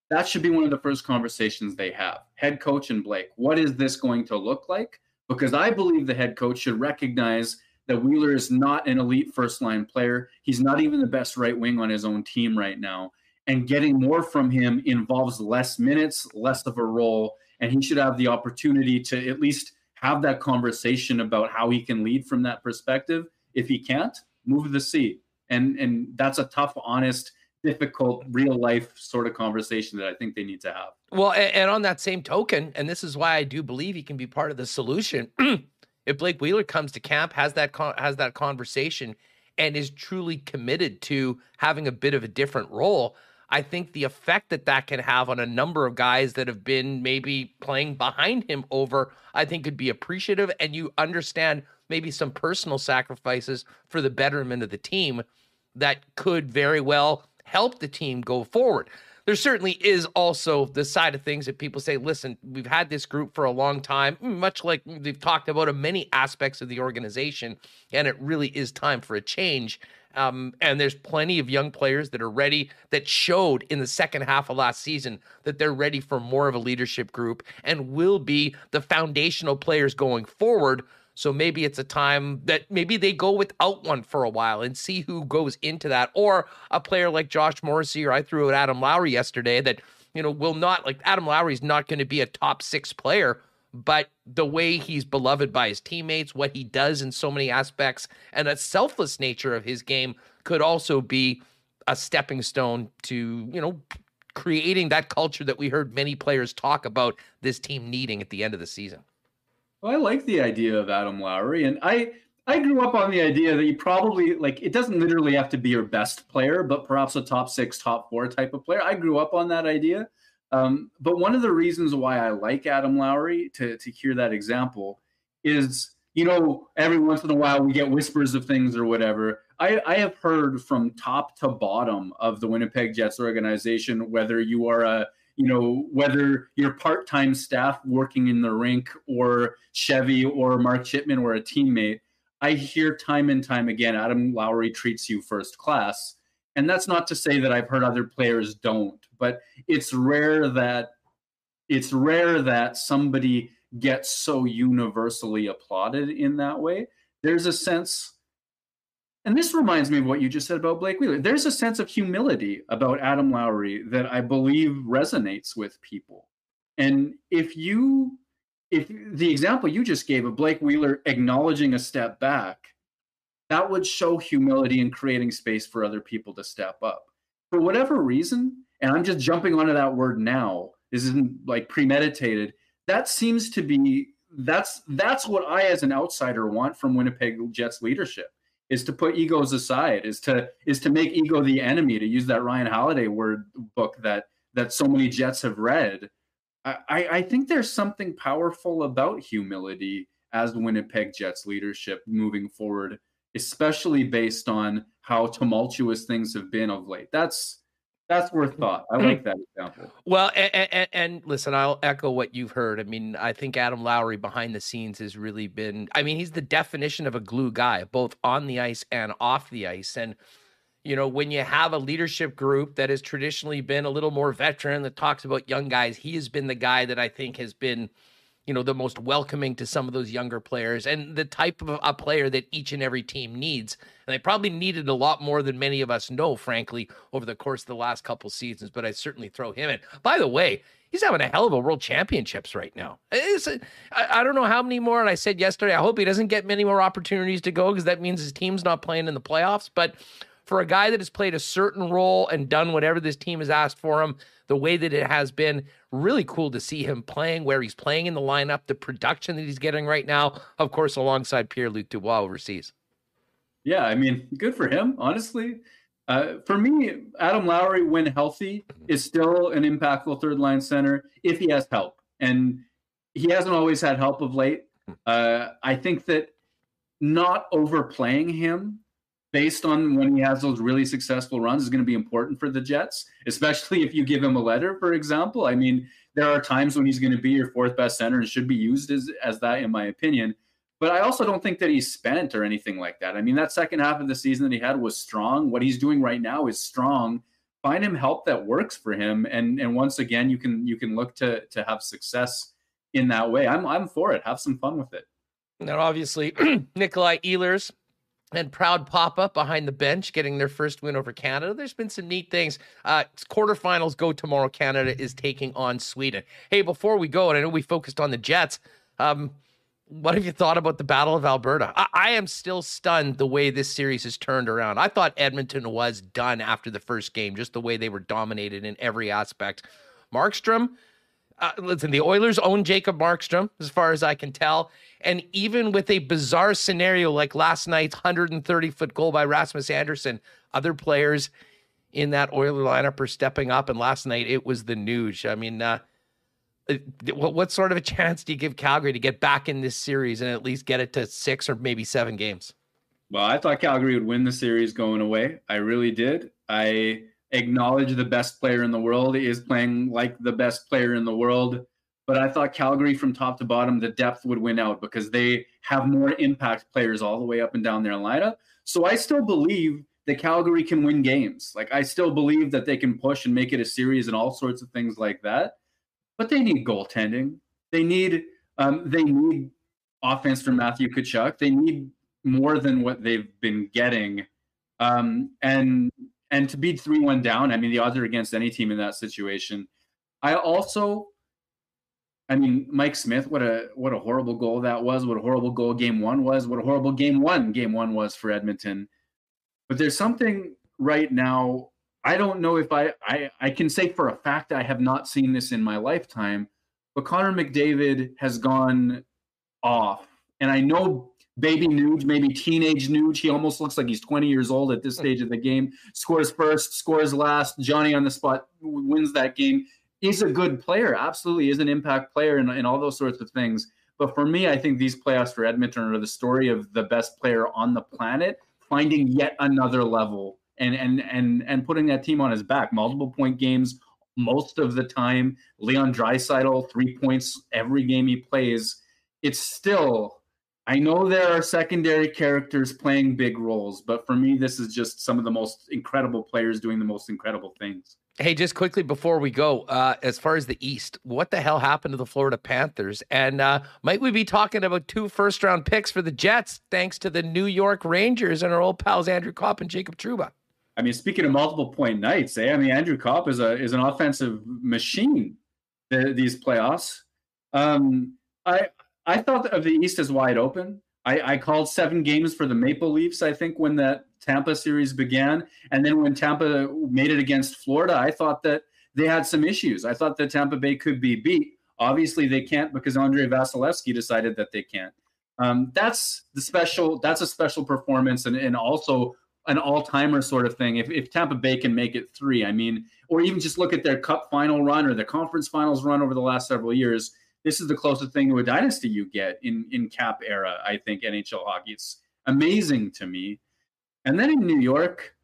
that should be one of the first conversations they have. Head coach and Blake, what is this going to look like? Because I believe the head coach should recognize that Wheeler is not an elite first line player. He's not even the best right wing on his own team right now. And getting more from him involves less minutes, less of a role. And he should have the opportunity to at least have that conversation about how he can lead from that perspective. If he can't, move the seat and and that's a tough honest difficult real life sort of conversation that i think they need to have well and, and on that same token and this is why i do believe he can be part of the solution if blake wheeler comes to camp has that con- has that conversation and is truly committed to having a bit of a different role I think the effect that that can have on a number of guys that have been maybe playing behind him over, I think could be appreciative. And you understand maybe some personal sacrifices for the betterment of the team that could very well help the team go forward. There certainly is also the side of things that people say, listen, we've had this group for a long time, much like we've talked about in many aspects of the organization, and it really is time for a change. Um, and there's plenty of young players that are ready that showed in the second half of last season that they're ready for more of a leadership group and will be the foundational players going forward so maybe it's a time that maybe they go without one for a while and see who goes into that. Or a player like Josh Morrissey, or I threw at Adam Lowry yesterday that, you know, will not like Adam Lowry's not going to be a top six player, but the way he's beloved by his teammates, what he does in so many aspects, and that selfless nature of his game could also be a stepping stone to, you know, creating that culture that we heard many players talk about this team needing at the end of the season. Well, I like the idea of Adam Lowry, and I I grew up on the idea that you probably like it doesn't literally have to be your best player, but perhaps a top six, top four type of player. I grew up on that idea. Um, but one of the reasons why I like Adam Lowry to to hear that example is you know every once in a while we get whispers of things or whatever. I, I have heard from top to bottom of the Winnipeg Jets organization, whether you are a you know, whether you're part-time staff working in the rink or Chevy or Mark Chipman or a teammate, I hear time and time again, Adam Lowry treats you first class. And that's not to say that I've heard other players don't, but it's rare that it's rare that somebody gets so universally applauded in that way. There's a sense and this reminds me of what you just said about Blake Wheeler. There's a sense of humility about Adam Lowry that I believe resonates with people. And if you, if the example you just gave of Blake Wheeler acknowledging a step back, that would show humility in creating space for other people to step up. For whatever reason, and I'm just jumping onto that word now, this isn't like premeditated. That seems to be that's that's what I as an outsider want from Winnipeg Jets leadership is to put egos aside, is to is to make ego the enemy, to use that Ryan Holiday word book that that so many Jets have read. I, I think there's something powerful about humility as Winnipeg Jets leadership moving forward, especially based on how tumultuous things have been of late. That's that's worth mm-hmm. thought. I mm-hmm. like that example. Well, and, and, and, listen, I'll echo what you've heard. I mean, I think Adam Lowry behind the scenes has really been. I mean, he's the definition of a glue guy, both on the ice and off the ice. And you know, when you have a leadership group that has traditionally been a little more veteran that talks about young guys, he has been the guy that I think has been you know, the most welcoming to some of those younger players and the type of a player that each and every team needs. And they probably needed a lot more than many of us know, frankly, over the course of the last couple seasons. But I certainly throw him in. By the way, he's having a hell of a world championships right now. I I, don't know how many more. And I said yesterday, I hope he doesn't get many more opportunities to go because that means his team's not playing in the playoffs. But for a guy that has played a certain role and done whatever this team has asked for him, the way that it has been really cool to see him playing where he's playing in the lineup, the production that he's getting right now, of course, alongside Pierre Luc Dubois overseas. Yeah, I mean, good for him, honestly. Uh, for me, Adam Lowry, when healthy, is still an impactful third line center if he has help. And he hasn't always had help of late. Uh, I think that not overplaying him based on when he has those really successful runs is going to be important for the Jets, especially if you give him a letter, for example. I mean, there are times when he's going to be your fourth best center and should be used as, as that, in my opinion. But I also don't think that he's spent or anything like that. I mean, that second half of the season that he had was strong. What he's doing right now is strong. Find him help that works for him, and and once again, you can you can look to to have success in that way. I'm I'm for it. Have some fun with it. Now, obviously, Nikolai Ehlers and proud pop up behind the bench getting their first win over Canada. There's been some neat things. Uh, quarterfinals go tomorrow. Canada is taking on Sweden. Hey, before we go, and I know we focused on the Jets. Um, what have you thought about the Battle of Alberta? I, I, am still stunned the way this series has turned around. I thought Edmonton was done after the first game, just the way they were dominated in every aspect. Markstrom, uh, listen, the Oilers own Jacob Markstrom, as far as I can tell. And even with a bizarre scenario like last night's 130 foot goal by Rasmus Andersson, other players in that Oiler lineup are stepping up. And last night it was the Nuge. I mean, uh, what, what sort of a chance do you give Calgary to get back in this series and at least get it to six or maybe seven games? Well, I thought Calgary would win the series going away. I really did. I acknowledge the best player in the world is playing like the best player in the world but I thought Calgary from top to bottom, the depth would win out because they have more impact players all the way up and down their lineup. So I still believe that Calgary can win games. Like I still believe that they can push and make it a series and all sorts of things like that. But they need goaltending. They need um, they need offense from Matthew Tkachuk. They need more than what they've been getting. Um, and and to beat three one down, I mean the odds are against any team in that situation. I also I mean, Mike Smith, what a what a horrible goal that was. What a horrible goal game one was. What a horrible game one game one was for Edmonton. But there's something right now. I don't know if I I, I can say for a fact I have not seen this in my lifetime, but Connor McDavid has gone off, and I know baby Nuge, maybe teenage Nuge. He almost looks like he's 20 years old at this hmm. stage of the game. Scores first, scores last. Johnny on the spot wins that game he's a good player, absolutely is an impact player and, and all those sorts of things. But for me, I think these playoffs for Edmonton are the story of the best player on the planet finding yet another level and and and and putting that team on his back. Multiple point games most of the time. Leon Draisaitl, three points every game he plays. It's still I know there are secondary characters playing big roles, but for me, this is just some of the most incredible players doing the most incredible things. Hey, just quickly before we go, uh, as far as the East, what the hell happened to the Florida Panthers? And uh, might we be talking about two first round picks for the Jets thanks to the New York Rangers and our old pals Andrew Copp and Jacob Trouba? I mean, speaking of multiple point nights, eh? I mean, Andrew Copp is a is an offensive machine. The, these playoffs, um, I I thought of the East as wide open. I, I called seven games for the Maple Leafs. I think when that Tampa series began, and then when Tampa made it against Florida, I thought that they had some issues. I thought that Tampa Bay could be beat. Obviously, they can't because Andrei Vasilevskiy decided that they can't. Um, that's the special. That's a special performance, and, and also an all-timer sort of thing. If, if Tampa Bay can make it three, I mean, or even just look at their Cup final run or the Conference Finals run over the last several years this is the closest thing to a dynasty you get in in cap era. I think NHL hockey. It's amazing to me. And then in New York,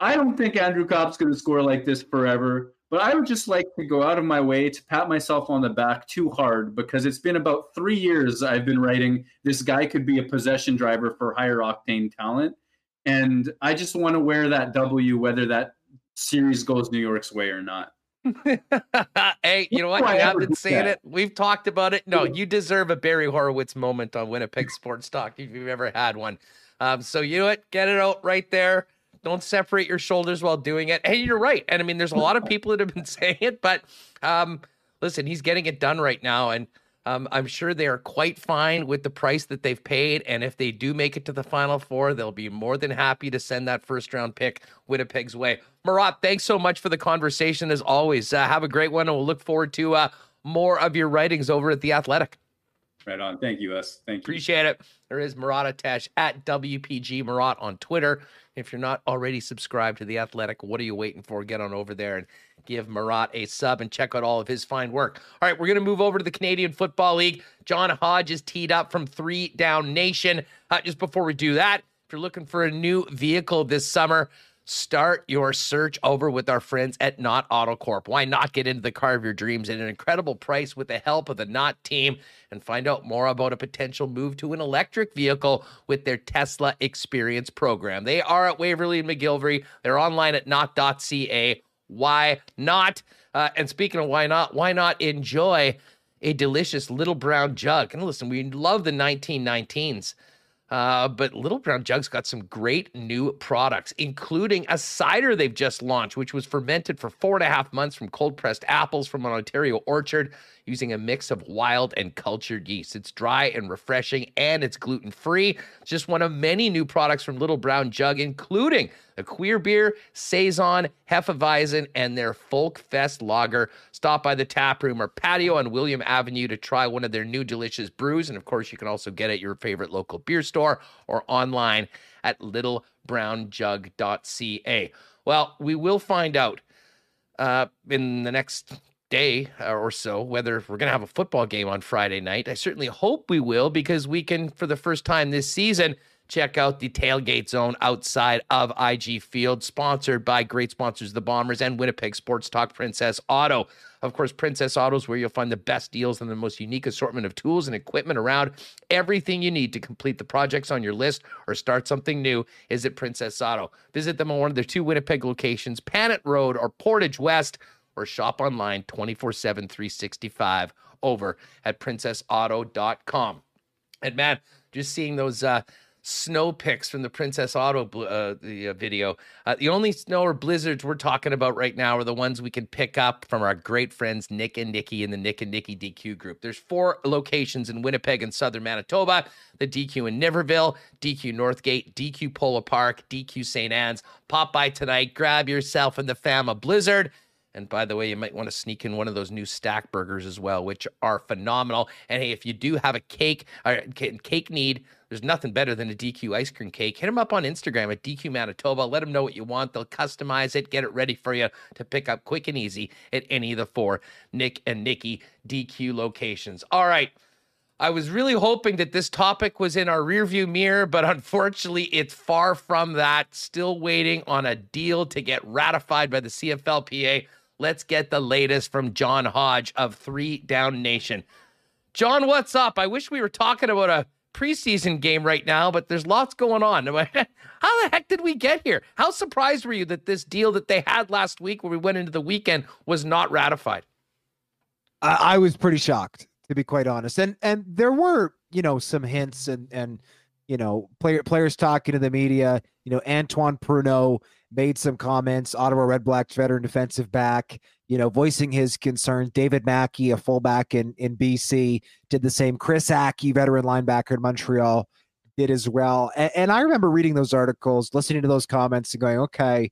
I don't think Andrew Copp's going to score like this forever. But I would just like to go out of my way to pat myself on the back too hard because it's been about three years I've been writing this guy could be a possession driver for higher octane talent. And I just want to wear that W, whether that series goes New York's way or not. hey, you know what? You have been saying it. We've talked about it. No, you deserve a Barry Horowitz moment on Winnipeg Sports Talk if you've ever had one. Um, so you know what? Get it out right there. Don't separate your shoulders while doing it. Hey, you're right. And I mean, there's a lot of people that have been saying it, but um, listen, he's getting it done right now. And um, I'm sure they are quite fine with the price that they've paid. And if they do make it to the final four, they'll be more than happy to send that first round pick Winnipeg's way. Murat, thanks so much for the conversation as always. Uh, have a great one. And we'll look forward to uh, more of your writings over at The Athletic. Right on. Thank you, us. Thank you. Appreciate it. There is Murat Ates at WPG Murat on Twitter. If you're not already subscribed to The Athletic, what are you waiting for? Get on over there and give Murat a sub and check out all of his fine work. All right, we're going to move over to the Canadian Football League. John Hodge is teed up from Three Down Nation. Uh, just before we do that, if you're looking for a new vehicle this summer, Start your search over with our friends at Nott Autocorp. Why not get into the car of your dreams at an incredible price with the help of the Nott team and find out more about a potential move to an electric vehicle with their Tesla Experience program? They are at Waverly and McGillivray. They're online at not.ca. Why not? Uh, and speaking of why not, why not enjoy a delicious little brown jug? And listen, we love the 1919s. Uh, but Little Brown Jug's got some great new products, including a cider they've just launched, which was fermented for four and a half months from cold pressed apples from an Ontario orchard using a mix of wild and cultured yeast. It's dry and refreshing and it's gluten free. Just one of many new products from Little Brown Jug, including a queer beer, Saison, Hefeweizen, and their Folk Fest lager. Stop by the tap room or patio on William Avenue to try one of their new delicious brews. And of course, you can also get it at your favorite local beer store or online at littlebrownjug.ca. Well, we will find out uh, in the next day uh, or so whether we're going to have a football game on Friday night. I certainly hope we will because we can, for the first time this season, check out the tailgate zone outside of IG Field, sponsored by great sponsors, the Bombers and Winnipeg Sports Talk Princess Auto. Of course, Princess Auto is where you'll find the best deals and the most unique assortment of tools and equipment around. Everything you need to complete the projects on your list or start something new is at Princess Auto. Visit them on one of their two Winnipeg locations, Panet Road or Portage West or shop online 24 7, 365 over at princessauto.com. And man, just seeing those uh, snow pics from the Princess Auto uh, the uh, video. Uh, the only snow or blizzards we're talking about right now are the ones we can pick up from our great friends Nick and Nikki in the Nick and Nikki DQ group. There's four locations in Winnipeg and southern Manitoba: the DQ in Niverville, DQ Northgate, DQ Polo Park, DQ St. Anne's. Pop by tonight, grab yourself and the fam a blizzard and by the way, you might want to sneak in one of those new stack burgers as well, which are phenomenal. And hey, if you do have a cake uh, or cake need, there's nothing better than a DQ ice cream cake. Hit them up on Instagram at DQ Manitoba. Let them know what you want. They'll customize it, get it ready for you to pick up quick and easy at any of the four Nick and Nikki DQ locations. All right. I was really hoping that this topic was in our rearview mirror, but unfortunately, it's far from that. Still waiting on a deal to get ratified by the CFLPA. Let's get the latest from John Hodge of Three Down Nation. John, what's up? I wish we were talking about a preseason game right now, but there's lots going on. How the heck did we get here? How surprised were you that this deal that they had last week, where we went into the weekend, was not ratified? I, I was pretty shocked, to be quite honest. And and there were, you know, some hints and and you know, player players talking to the media. You know, Antoine Pruneau made some comments. Ottawa Red Blacks veteran defensive back, you know, voicing his concerns. David Mackie, a fullback in in BC, did the same. Chris Ackie, veteran linebacker in Montreal, did as well. And, and I remember reading those articles, listening to those comments, and going, okay.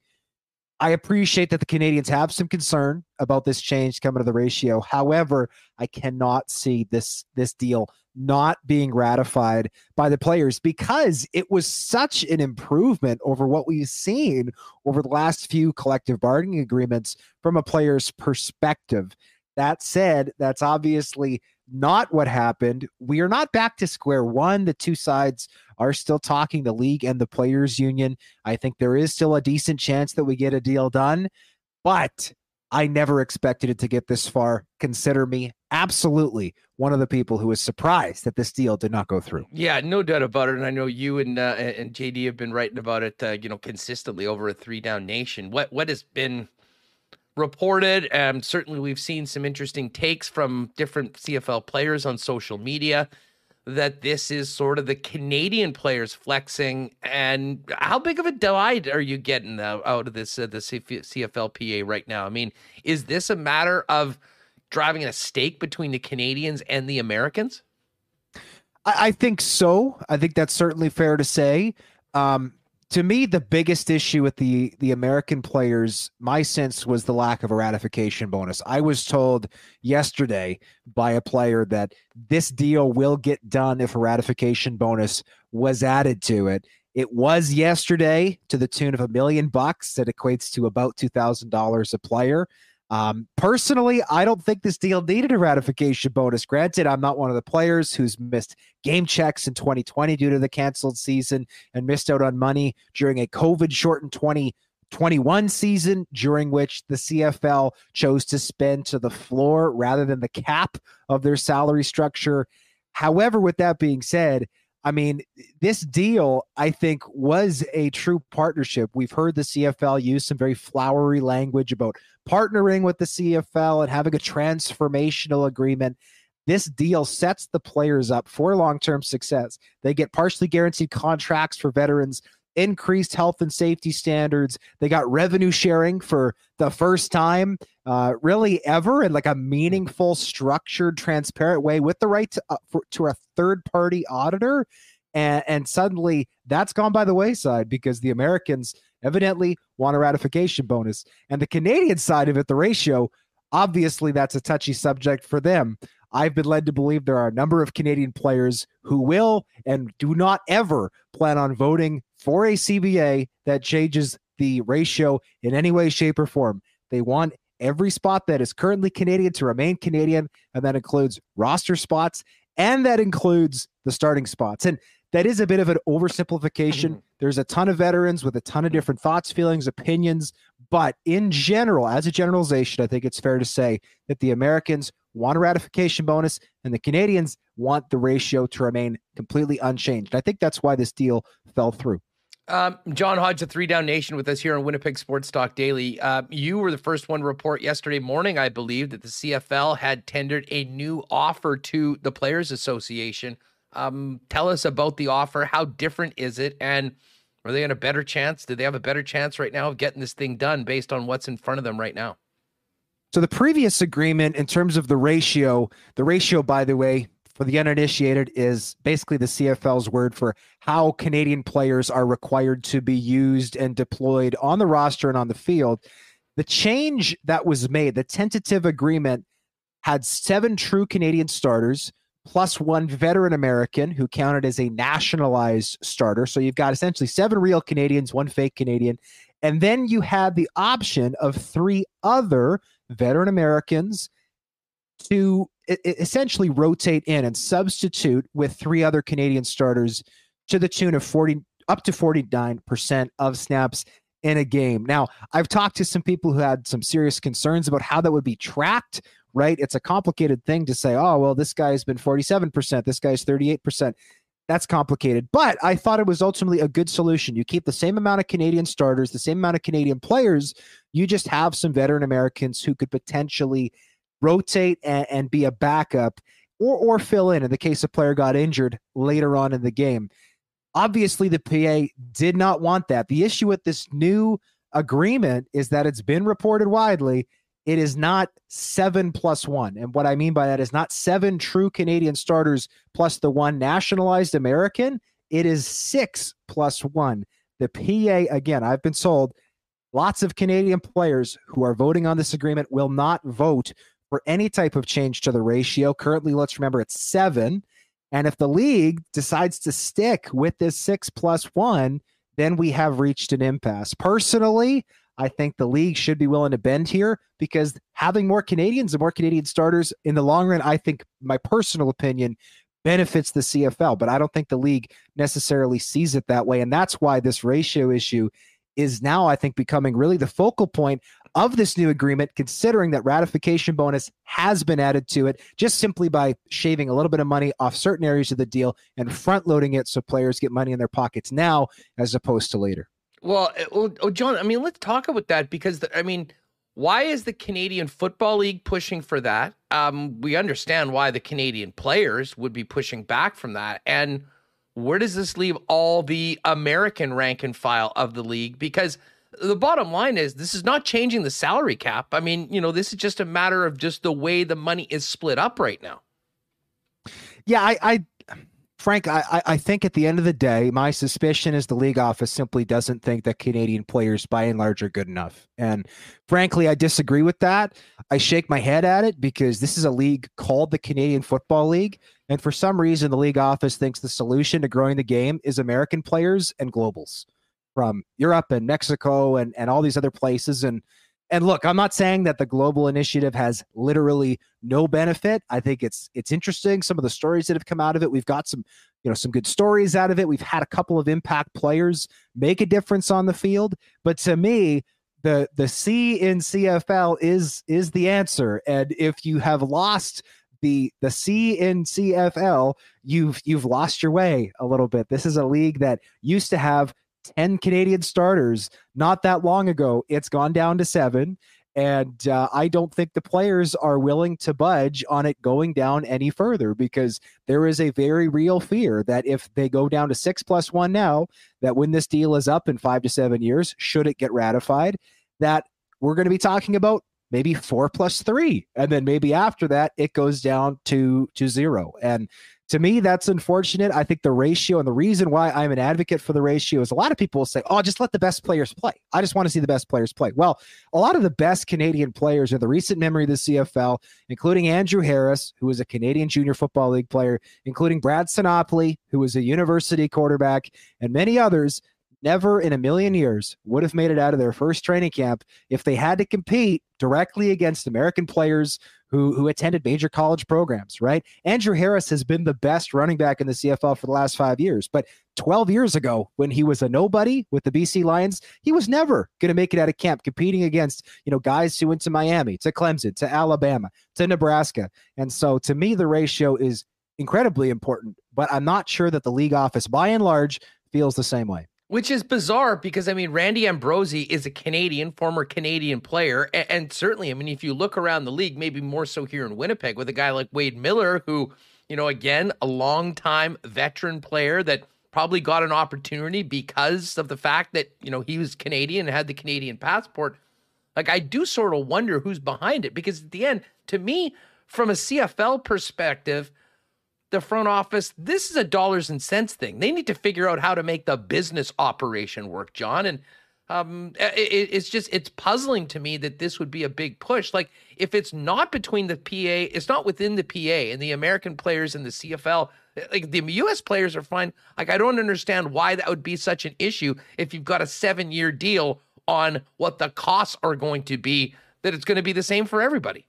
I appreciate that the Canadians have some concern about this change coming to the ratio. However, I cannot see this this deal not being ratified by the players because it was such an improvement over what we've seen over the last few collective bargaining agreements from a player's perspective. That said, that's obviously not what happened. We are not back to square one. The two sides are still talking, the league and the players' union. I think there is still a decent chance that we get a deal done, but I never expected it to get this far. Consider me absolutely one of the people who was surprised that this deal did not go through. Yeah, no doubt about it. And I know you and uh, and JD have been writing about it, uh, you know, consistently over a three down nation. What what has been reported, and certainly we've seen some interesting takes from different CFL players on social media that this is sort of the Canadian players flexing. And how big of a divide are you getting out of this uh, the CFLPA right now? I mean, is this a matter of driving a stake between the Canadians and the Americans? I, I think so. I think that's certainly fair to say. Um, to me, the biggest issue with the the American players, my sense was the lack of a ratification bonus. I was told yesterday by a player that this deal will get done if a ratification bonus was added to it. It was yesterday to the tune of a million bucks. That equates to about two thousand dollars a player. Um, personally, I don't think this deal needed a ratification bonus. Granted, I'm not one of the players who's missed game checks in 2020 due to the canceled season and missed out on money during a COVID shortened 2021 season, during which the CFL chose to spend to the floor rather than the cap of their salary structure. However, with that being said, I mean, this deal, I think, was a true partnership. We've heard the CFL use some very flowery language about partnering with the CFL and having a transformational agreement. This deal sets the players up for long term success. They get partially guaranteed contracts for veterans, increased health and safety standards. They got revenue sharing for the first time, uh, really ever, in like a meaningful, structured, transparent way with the right to, uh, for, to a third party auditor. And, and suddenly that's gone by the wayside because the Americans evidently want a ratification bonus. And the Canadian side of it, the ratio, obviously that's a touchy subject for them. I've been led to believe there are a number of Canadian players who will and do not ever plan on voting for a CBA that changes the ratio in any way, shape, or form. They want every spot that is currently Canadian to remain Canadian, and that includes roster spots and that includes the starting spots. And that is a bit of an oversimplification. Mm-hmm. There's a ton of veterans with a ton of different thoughts, feelings, opinions. But in general, as a generalization, I think it's fair to say that the Americans want a ratification bonus and the Canadians want the ratio to remain completely unchanged. I think that's why this deal fell through. Um, John Hodge, the Three Down Nation, with us here on Winnipeg Sports Talk Daily. Uh, you were the first one to report yesterday morning, I believe, that the CFL had tendered a new offer to the Players Association um, tell us about the offer. How different is it? And are they in a better chance? Do they have a better chance right now of getting this thing done based on what's in front of them right now? So the previous agreement, in terms of the ratio, the ratio, by the way, for the uninitiated, is basically the CFL's word for how Canadian players are required to be used and deployed on the roster and on the field. The change that was made, the tentative agreement, had seven true Canadian starters plus one veteran American who counted as a nationalized starter. So you've got essentially seven real Canadians, one fake Canadian. And then you had the option of three other veteran Americans to essentially rotate in and substitute with three other Canadian starters to the tune of 40 up to 49% of snaps in a game. Now, I've talked to some people who had some serious concerns about how that would be tracked right? It's a complicated thing to say, oh, well, this guy's been 47%, this guy's 38%. That's complicated. But I thought it was ultimately a good solution. You keep the same amount of Canadian starters, the same amount of Canadian players. You just have some veteran Americans who could potentially rotate and, and be a backup or, or fill in in the case a player got injured later on in the game. Obviously, the PA did not want that. The issue with this new agreement is that it's been reported widely it is not seven plus one. And what I mean by that is not seven true Canadian starters plus the one nationalized American. It is six plus one. The PA, again, I've been sold lots of Canadian players who are voting on this agreement will not vote for any type of change to the ratio. Currently, let's remember it's seven. And if the league decides to stick with this six plus one, then we have reached an impasse. Personally, I think the league should be willing to bend here because having more Canadians and more Canadian starters in the long run, I think, my personal opinion, benefits the CFL. But I don't think the league necessarily sees it that way. And that's why this ratio issue is now, I think, becoming really the focal point of this new agreement, considering that ratification bonus has been added to it just simply by shaving a little bit of money off certain areas of the deal and front loading it so players get money in their pockets now as opposed to later. Well, eh, oh, John, I mean, let's talk about that because the, I mean, Why is the Canadian Football League pushing for that? Um, we understand why the Canadian players would be pushing back from that. And where does this leave all the American rank and file of the league? Because the bottom line is this is not changing the salary cap. I mean, you know, this is just a matter of just the way the money is split up right now. Yeah, I, I Frank, I, I think at the end of the day, my suspicion is the league office simply doesn't think that Canadian players by and large are good enough. And frankly, I disagree with that. I shake my head at it because this is a league called the Canadian Football League. And for some reason, the league office thinks the solution to growing the game is American players and globals from Europe and Mexico and, and all these other places. And and look, I'm not saying that the global initiative has literally no benefit. I think it's it's interesting some of the stories that have come out of it. We've got some, you know, some good stories out of it. We've had a couple of impact players make a difference on the field, but to me, the the C in CFL is is the answer. And if you have lost the the C in CFL, you've you've lost your way a little bit. This is a league that used to have 10 Canadian starters not that long ago. It's gone down to seven. And uh, I don't think the players are willing to budge on it going down any further because there is a very real fear that if they go down to six plus one now, that when this deal is up in five to seven years, should it get ratified, that we're going to be talking about maybe four plus three. And then maybe after that, it goes down to, to zero. And to me, that's unfortunate. I think the ratio and the reason why I'm an advocate for the ratio is a lot of people will say, oh, just let the best players play. I just want to see the best players play. Well, a lot of the best Canadian players in the recent memory of the CFL, including Andrew Harris, who was a Canadian Junior Football League player, including Brad Sinopoli, who was a university quarterback, and many others, never in a million years would have made it out of their first training camp if they had to compete directly against American players who who attended major college programs, right? Andrew Harris has been the best running back in the CFL for the last 5 years, but 12 years ago when he was a nobody with the BC Lions, he was never going to make it out of camp competing against, you know, guys who went to Miami, to Clemson, to Alabama, to Nebraska. And so to me the ratio is incredibly important, but I'm not sure that the league office by and large feels the same way. Which is bizarre because I mean Randy Ambrosie is a Canadian, former Canadian player, and, and, certainly, I mean, if you look around the league, maybe more so here in Winnipeg, with a guy like Wade Miller, who, you know, again, a long-time veteran player that probably got an opportunity because of the fact that you know he was Canadian and had the Canadian passport. Like I do sort of wonder who's behind it because at the end, to me, from a CFL perspective the front office, this is a dollars and cents thing. They need to figure out how to make the business operation work, John. And um, it, it's just it's puzzling to me that this would be a big push. Like if it's not between the PA, it's not within the PA and the American players and the CFL. Like the U.S. players are fine. Like I don't understand why that would be such an issue if you've got a seven-year deal on what the costs are going to be. That it's going to be the same for everybody.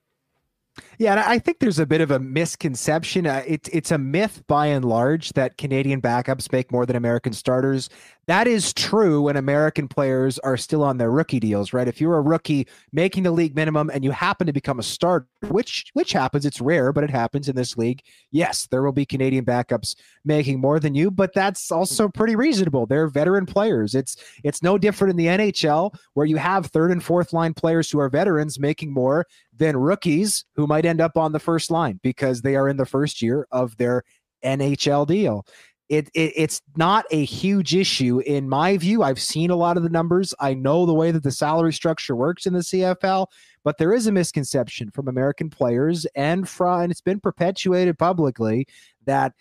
Yeah, and I think there's a bit of a misconception. Uh, it's it's a myth by and large that Canadian backups make more than American starters. That is true when American players are still on their rookie deals, right? If you're a rookie making the league minimum and you happen to become a starter, which which happens, it's rare, but it happens in this league. Yes, there will be Canadian backups making more than you, but that's also pretty reasonable. They're veteran players. It's it's no different in the NHL where you have third and fourth line players who are veterans making more than rookies who might end up on the first line because they are in the first year of their NHL deal. It, it, it's not a huge issue in my view. I've seen a lot of the numbers. I know the way that the salary structure works in the CFL, but there is a misconception from American players and from and it's been perpetuated publicly that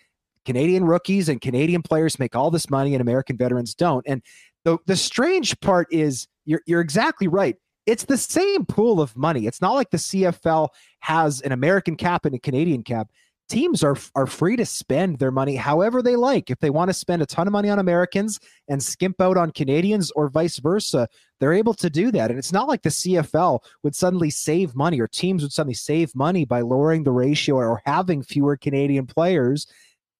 Canadian rookies and Canadian players make all this money and American veterans don't. And the the strange part is you're you're exactly right it's the same pool of money. It's not like the CFL has an American cap and a Canadian cap. Teams are are free to spend their money however they like. If they want to spend a ton of money on Americans and skimp out on Canadians or vice versa, they're able to do that. And it's not like the CFL would suddenly save money or teams would suddenly save money by lowering the ratio or having fewer Canadian players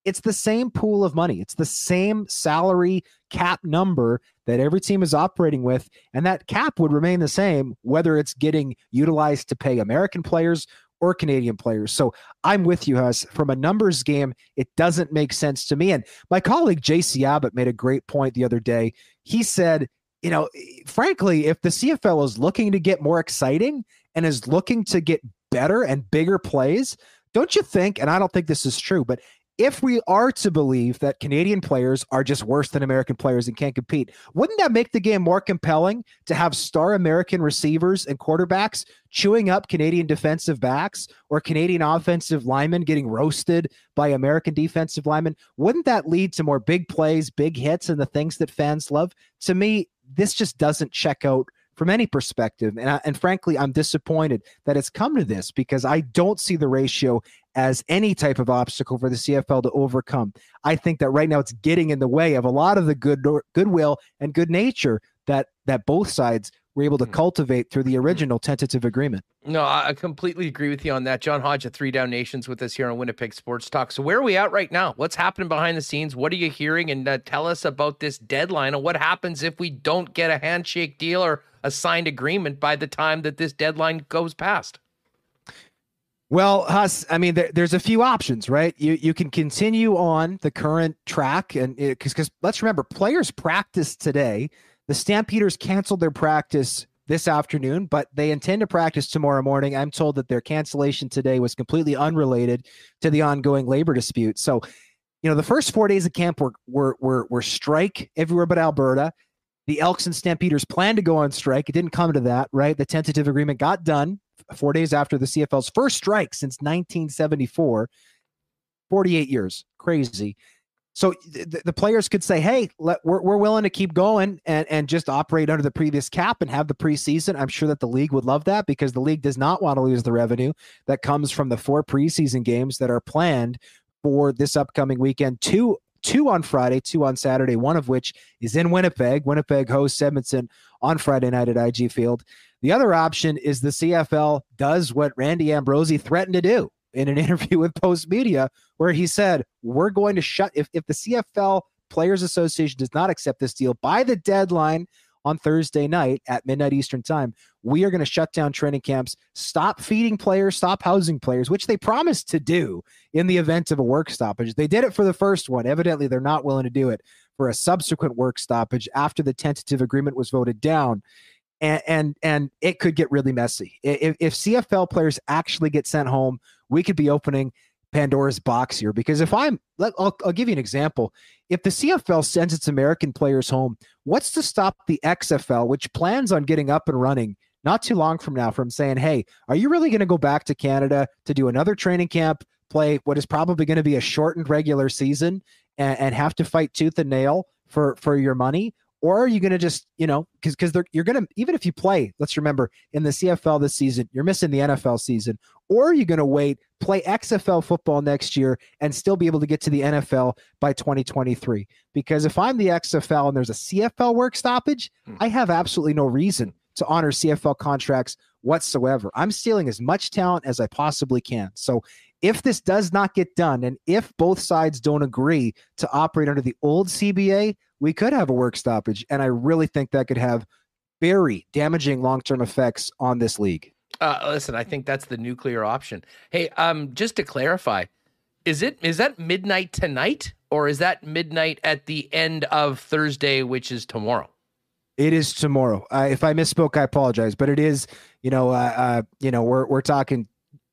it's the same pool of money. It's the same salary cap number that every team is operating with. And that cap would remain the same whether it's getting utilized to pay American players or Canadian players. So I'm with you, Huss. From a numbers game, it doesn't make sense to me. And my colleague JC Abbott made a great point the other day. He said, you know, frankly, if the CFL is looking to get more exciting and is looking to get better and bigger plays, don't you think? And I don't think this is true, but if we are to believe that Canadian players are just worse than American players and can't compete, wouldn't that make the game more compelling to have star American receivers and quarterbacks chewing up Canadian defensive backs or Canadian offensive linemen getting roasted by American defensive linemen? Wouldn't that lead to more big plays, big hits, and the things that fans love? To me, this just doesn't check out from any perspective. And, I, and frankly, I'm disappointed that it's come to this because I don't see the ratio as any type of obstacle for the CFL to overcome. I think that right now it's getting in the way of a lot of the good goodwill and good nature that that both sides were able to hmm. cultivate through the original tentative agreement. No, I completely agree with you on that. John Hodge of Three Down Nations with us here on Winnipeg Sports Talk. So where are we at right now? What's happening behind the scenes? What are you hearing? And uh, tell us about this deadline and what happens if we don't get a handshake deal or a signed agreement by the time that this deadline goes past. Well, Huss, I mean, there, there's a few options, right? You you can continue on the current track, and because because let's remember, players practice today. The Stampeders canceled their practice this afternoon, but they intend to practice tomorrow morning. I'm told that their cancellation today was completely unrelated to the ongoing labor dispute. So, you know, the first four days of camp were were were, were strike everywhere but Alberta. The Elks and Stampeders planned to go on strike. It didn't come to that, right? The tentative agreement got done four days after the CFL's first strike since 1974. 48 years. Crazy. So the, the players could say, hey, let, we're, we're willing to keep going and, and just operate under the previous cap and have the preseason. I'm sure that the league would love that because the league does not want to lose the revenue that comes from the four preseason games that are planned for this upcoming weekend. Two two on Friday, two on Saturday, one of which is in Winnipeg. Winnipeg hosts Edmonton on Friday night at IG Field. The other option is the CFL does what Randy Ambrosie threatened to do in an interview with Postmedia, where he said, We're going to shut, if, if the CFL Players Association does not accept this deal by the deadline on Thursday night at midnight Eastern time, we are going to shut down training camps, stop feeding players, stop housing players, which they promised to do in the event of a work stoppage. They did it for the first one. Evidently, they're not willing to do it for a subsequent work stoppage after the tentative agreement was voted down. And, and and it could get really messy. If, if CFL players actually get sent home, we could be opening Pandora's box here because if I'm, let, I'll, I'll give you an example. If the CFL sends its American players home, what's to stop the XFL, which plans on getting up and running not too long from now, from saying, hey, are you really going to go back to Canada to do another training camp, play what is probably going to be a shortened regular season, and, and have to fight tooth and nail for for your money? Or are you going to just you know because because you're going to even if you play let's remember in the cfl this season you're missing the nfl season. Or are you going to wait play xfl football next year and still be able to get to the nfl by 2023 because if i'm the xfl and there's a cfl work stoppage hmm. i have absolutely no reason to honor cfl contracts whatsoever. I'm stealing as much talent as i possibly can. So if this does not get done and if both sides don't agree to operate under the old cba we could have a work stoppage. And I really think that could have very damaging long term effects on this league. Uh, listen, I think that's the nuclear option. Hey, um, just to clarify, is it is that midnight tonight or is that midnight at the end of Thursday, which is tomorrow? It is tomorrow. Uh, if I misspoke, I apologize, but it is. You know, uh, uh, you know, we're we're talking.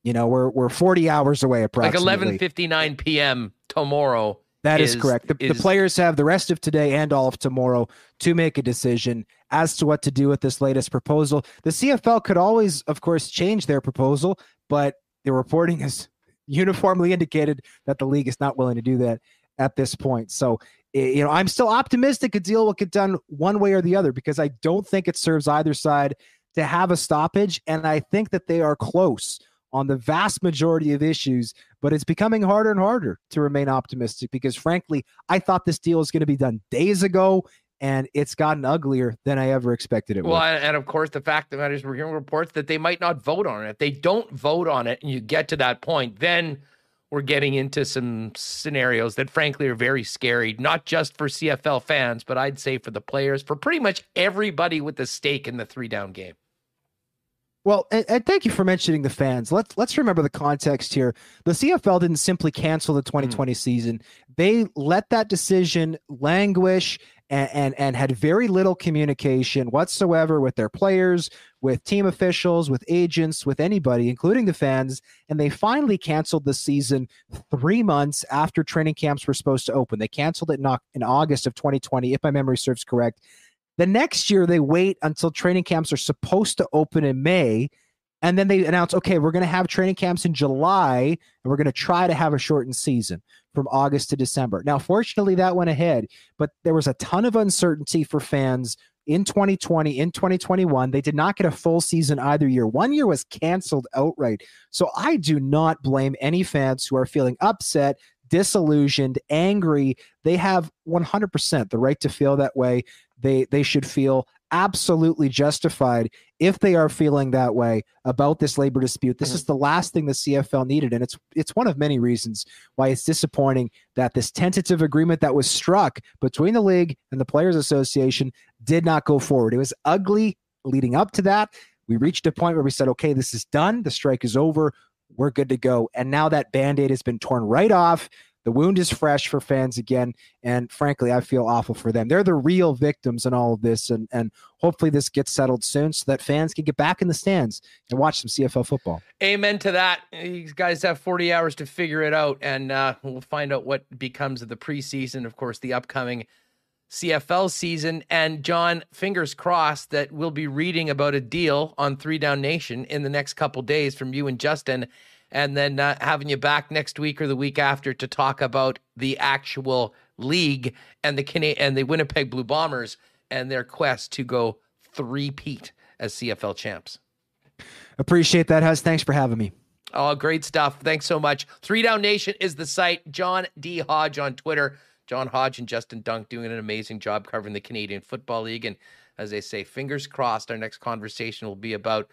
You know, we're we're forty hours away, approximately. Like eleven fifty nine p.m. tomorrow that is, is correct. The, is, the, players have the rest of today and all of tomorrow to make a decision as to what to do with this latest proposal. The CFL could always, of course, change their proposal, but the reporting has uniformly indicated that the league is not willing to do that at this point. So, eh, you know, I'm still optimistic a deal will get done one way or the other because I don't think it serves either side to have a stoppage. And I think that they are close on the vast majority of issues, but it's becoming harder and harder to remain optimistic because, frankly, I thought this deal was going to be done days ago. And it's gotten uglier than I ever expected it. Well, and of course, the fact of the matter is, we're hearing reports that they might not vote on it. If they don't vote on it, and you get to that point, then we're getting into some scenarios that frankly are very scary, not just for CFL fans, but I'd say for the players, for pretty much everybody with a stake in the three down game. Well, and, and, thank you for mentioning the fans. Let's let's remember the context here. The CFL didn't simply cancel the 2020 mm. season; they let that decision languish and, and and had very little communication whatsoever with their players, with team officials, with agents, with anybody, including the fans. And they finally canceled the season three months after training camps were supposed to open. They canceled it in, in August of 2020, if my memory serves correct. The next year, they wait until training camps are supposed to open in May. And then they announce, okay, we're going to have training camps in July, and we're going to try to have a shortened season from August to December. Now, fortunately, that went ahead, but there was a ton of uncertainty for fans in 2020, in 2021. They did not get a full season either year. One year was canceled outright. So I do not blame any fans who are feeling upset disillusioned, angry. They have 100% the right to feel that way. They they should feel absolutely justified if they are feeling that way about this labor dispute. This mm-hmm. is the last thing the CFL needed, and it's it's one of many reasons why it's disappointing that this tentative agreement that was struck between the league and the Players Association did not go forward. It was ugly leading up to that. We reached a point where we said, okay, this is done. The strike is over. We're good to go. And now that band aid has been torn right off. The wound is fresh for fans again, and frankly, I feel awful for them. They're the real victims in all of this, and and hopefully this gets settled soon so that fans can get back in the stands and watch some CFL football. Amen to that. These guys have 40 hours to figure it out, and uh, we'll find out what becomes of the preseason. Of course, the upcoming CFL season. And John, fingers crossed that we'll be reading about a deal on Three Down Nation in the next couple days from you and Justin and then uh, having you back next week or the week after to talk about the actual league and the Cana- and the Winnipeg Blue Bombers and their quest to go three-peat as CFL champs. Appreciate that, Hus. Thanks for having me. Oh, great stuff. Thanks so much. Three Down Nation is the site. John D. Hodge on Twitter. John Hodge and Justin Dunk doing an amazing job covering the Canadian Football League. And as they say, fingers crossed, our next conversation will be about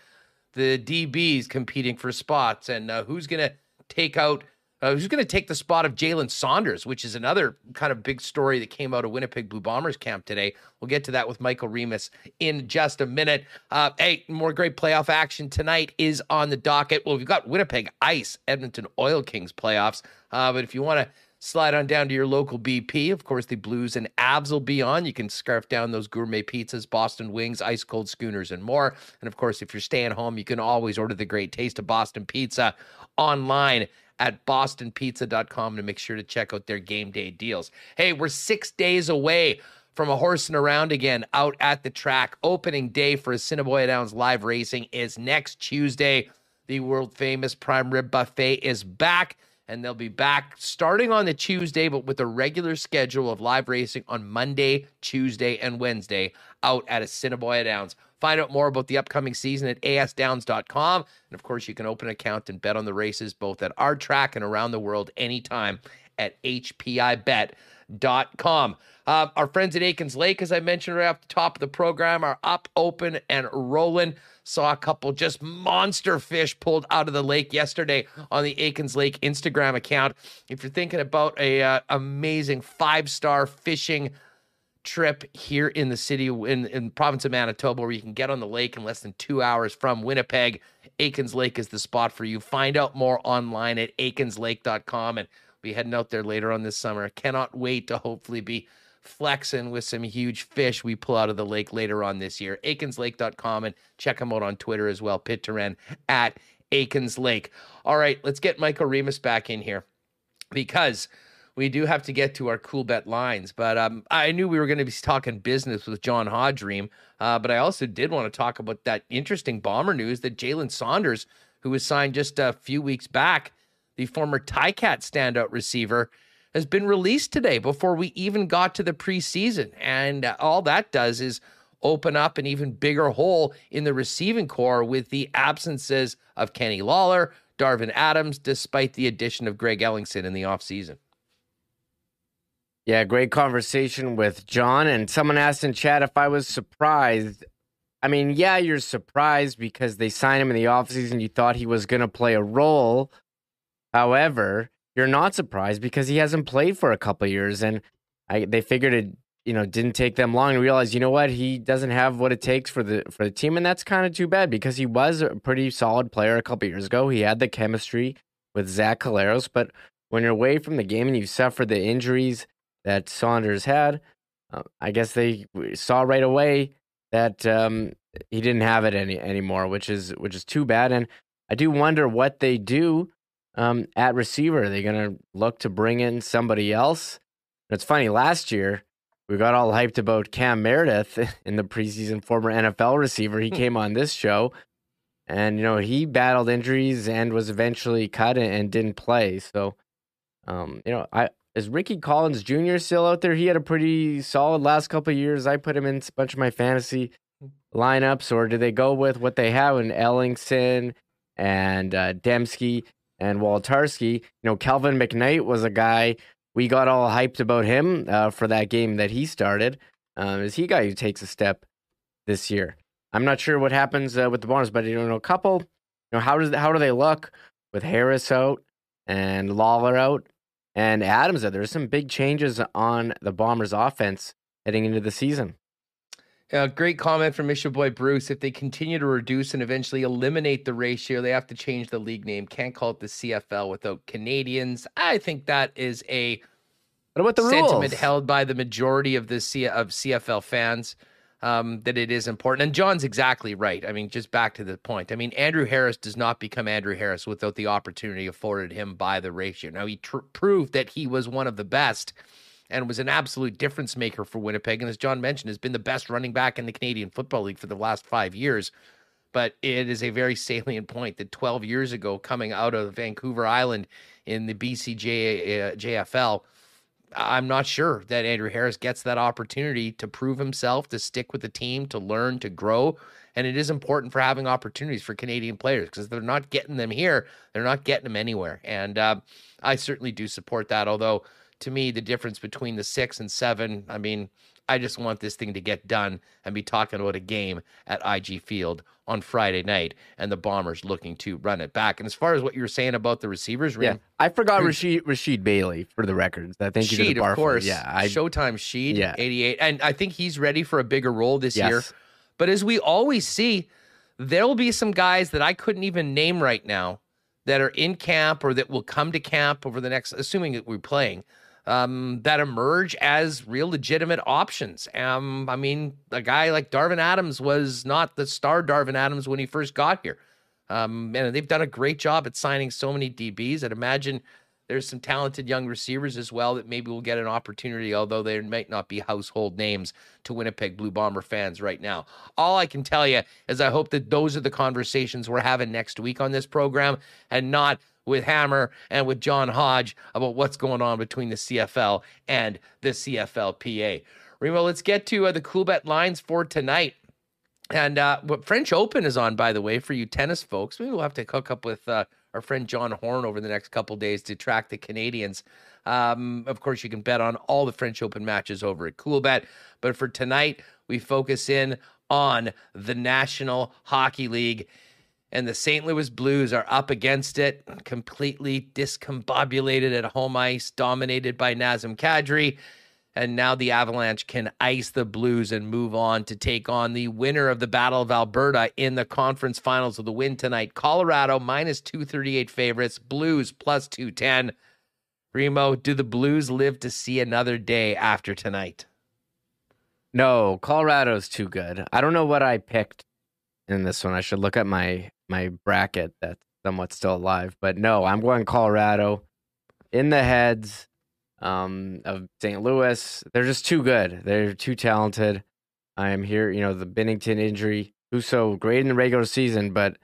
the DBs competing for spots and uh, who's going to take out uh, who's going to take the spot of Jalen Saunders, which is another kind of big story that came out of Winnipeg Blue Bombers camp today. We'll get to that with Michael Remis in just a minute. Uh, hey, more great playoff action tonight is on the docket. Well, we've got Winnipeg Ice, Edmonton Oil Kings playoffs. Uh, but if you want to slide on down to your local BP. Of course, the Blues and Avs will be on. You can scarf down those gourmet pizzas, Boston wings, ice cold schooners, and more. And of course, if you're staying home, you can always order the great taste of Boston pizza online at bostonpizza.com to make sure to check out their game day deals. Hey, we're six days away from a horsing around again out at the track. Opening day for Assiniboia Downs live racing is next Tuesday. The world famous prime rib buffet is back and they'll be back starting on the Tuesday, but with a regular schedule of live racing on Monday, Tuesday, and Wednesday out at Assiniboia Downs. Find out more about the upcoming season at asdowns.com. And of course, you can open an account and bet on the races both at our track and around the world anytime at hpibet.com. Uh, our friends at Aikens Lake, as I mentioned right off the top of the program, are up, open, and rolling. Saw a couple just monster fish pulled out of the lake yesterday on the Aikens Lake Instagram account. If you're thinking about a uh, amazing five star fishing trip here in the city in, in province of Manitoba where you can get on the lake in less than two hours from Winnipeg. Aikens Lake is the spot for you. Find out more online at aikenslake.com and be heading out there later on this summer. Cannot wait to hopefully be flexing with some huge fish we pull out of the lake later on this year. AikensLake.com and check them out on Twitter as well. Pit Terren at Aikens Lake. All right, let's get Michael Remis back in here because we do have to get to our Coolbet lines. But um, I knew we were going to be talking business with John Hodge, uh, but I also did want to talk about that interesting bomber news that Jalen Saunders, who was signed just a few weeks back, the former Ticat standout receiver, has been released today before we even got to the preseason. And all that does is open up an even bigger hole in the receiving corps with the absences of Kenny Lawler, Darvin Adams, despite the addition of Greg Ellingson in the offseason. Yeah, great conversation with John. And someone asked in chat if I was surprised. I mean, yeah, you're surprised because they signed him in the offseason. You thought he was going to play a role. However, you're not surprised because he hasn't played for a couple years, and I, they figured it you know, didn't take them long to realize, you know what, he doesn't have what it takes for the for the team, and that's kind of too bad because he was a pretty solid player a couple years ago. He had the chemistry with Zach Collaros, but when you're away from the game and you suffer the injuries that Saunders had, uh, I guess they saw right away that um, he didn't have it any anymore, which is which is too bad. And I do wonder what they do um, at receiver. Are they going to look to bring in somebody else? It's funny. Last year, we got all hyped about Cam Meredith in the preseason, former NFL receiver. He hmm. came on this show, and you know he battled injuries and was eventually cut and, didn't play. So, um, you know, I is Ricky Collins Jr. still out there? He had a pretty solid last couple years. I put him in a bunch of my fantasy lineups, or do they go with what they have in Ellingson and uh, Demski and Wolitarsky? You know, Calvin McKnight was a guy we got all hyped about him uh, for that game that he started. Um, is he guy who takes a step this year? I'm not sure what happens uh, with the Bombers, but you know, a couple. You know, how does how do they look with Harris out and Lawler out and Adams out? There's some big changes on the Bombers' offense heading into the season. Yeah, great comment from Mission Boy Bruce. If they continue to reduce and eventually eliminate the ratio, they have to change the league name. Can't call it the CFL without Canadians. I think that is a what about the sentiment rules? held by the majority of the C- of CFL fans um, that it is important. And John's exactly right. I mean, just back to the point. I mean, Andrew Harris does not become Andrew Harris without the opportunity afforded him by the ratio. Now he tr- proved that he was one of the best and was an absolute difference maker for Winnipeg. And as John mentioned, has been the best running back in the Canadian Football League for the last five years. But it is a very salient point that 12 years ago, coming out of Vancouver Island in the BCJ uh, JFL, I'm not sure that Andrew Harris gets that opportunity to prove himself, to stick with the team, to learn, to grow. And it is important for having opportunities for Canadian players because they're not getting them here. They're not getting them anywhere. And uh, I certainly do support that. Although to me, the difference between the six and seven, I mean, I just want this thing to get done and be talking about a game at IG Field on Friday night and the Bombers looking to run it back. And as far as what you were saying about the receivers, yeah, I forgot Rashid Rasheed Bailey for the records. I think Sheed, of course. Yeah, I, Showtime Sheed, yeah. 88. And I think he's ready for a bigger role this yes. year. But as we always see, there'll be some guys that I couldn't even name right now that are in camp or that will come to camp over the next, assuming that we're playing – um, that emerge as real legitimate options. Um, I mean, a guy like Darvin Adams was not the star Darvin Adams when he first got here. Um, and they've done a great job at signing so many DBs. I'd imagine there's some talented young receivers as well that maybe will get an opportunity, although they might not be household names to Winnipeg Blue Bomber fans right now. All I can tell you is I hope that those are the conversations we're having next week on this program and not with Hammer and with John Hodge about what's going on between the CFL and the CFLPA. Remo, let's get to uh, the Coolbet lines for tonight. And uh, what French Open is on, by the way, for you tennis folks. Maybe we'll have to hook up with uh, our friend John Horn over the next couple days to track the Canadians. Um, of course, you can bet on all the French Open matches over at Coolbet. But for tonight, we focus in on the National Hockey League and the St. Louis Blues are up against it, completely discombobulated at home ice, dominated by Nazem Kadri. And now the Avalanche can ice the Blues and move on to take on the winner of the Battle of Alberta in the conference finals of the win tonight. Colorado minus 238 favorites, Blues plus 210. Remo, do the Blues live to see another day after tonight? No, Colorado's too good. I don't know what I picked in this one. I should look at my my bracket that's somewhat still alive. But no, I'm going Colorado in the heads um, of St. Louis. They're just too good. They're too talented. I am here, you know, the Binnington injury, who's so great in the regular season, but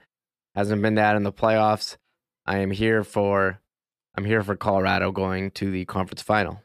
hasn't been that in the playoffs. I am here for I'm here for Colorado going to the conference final.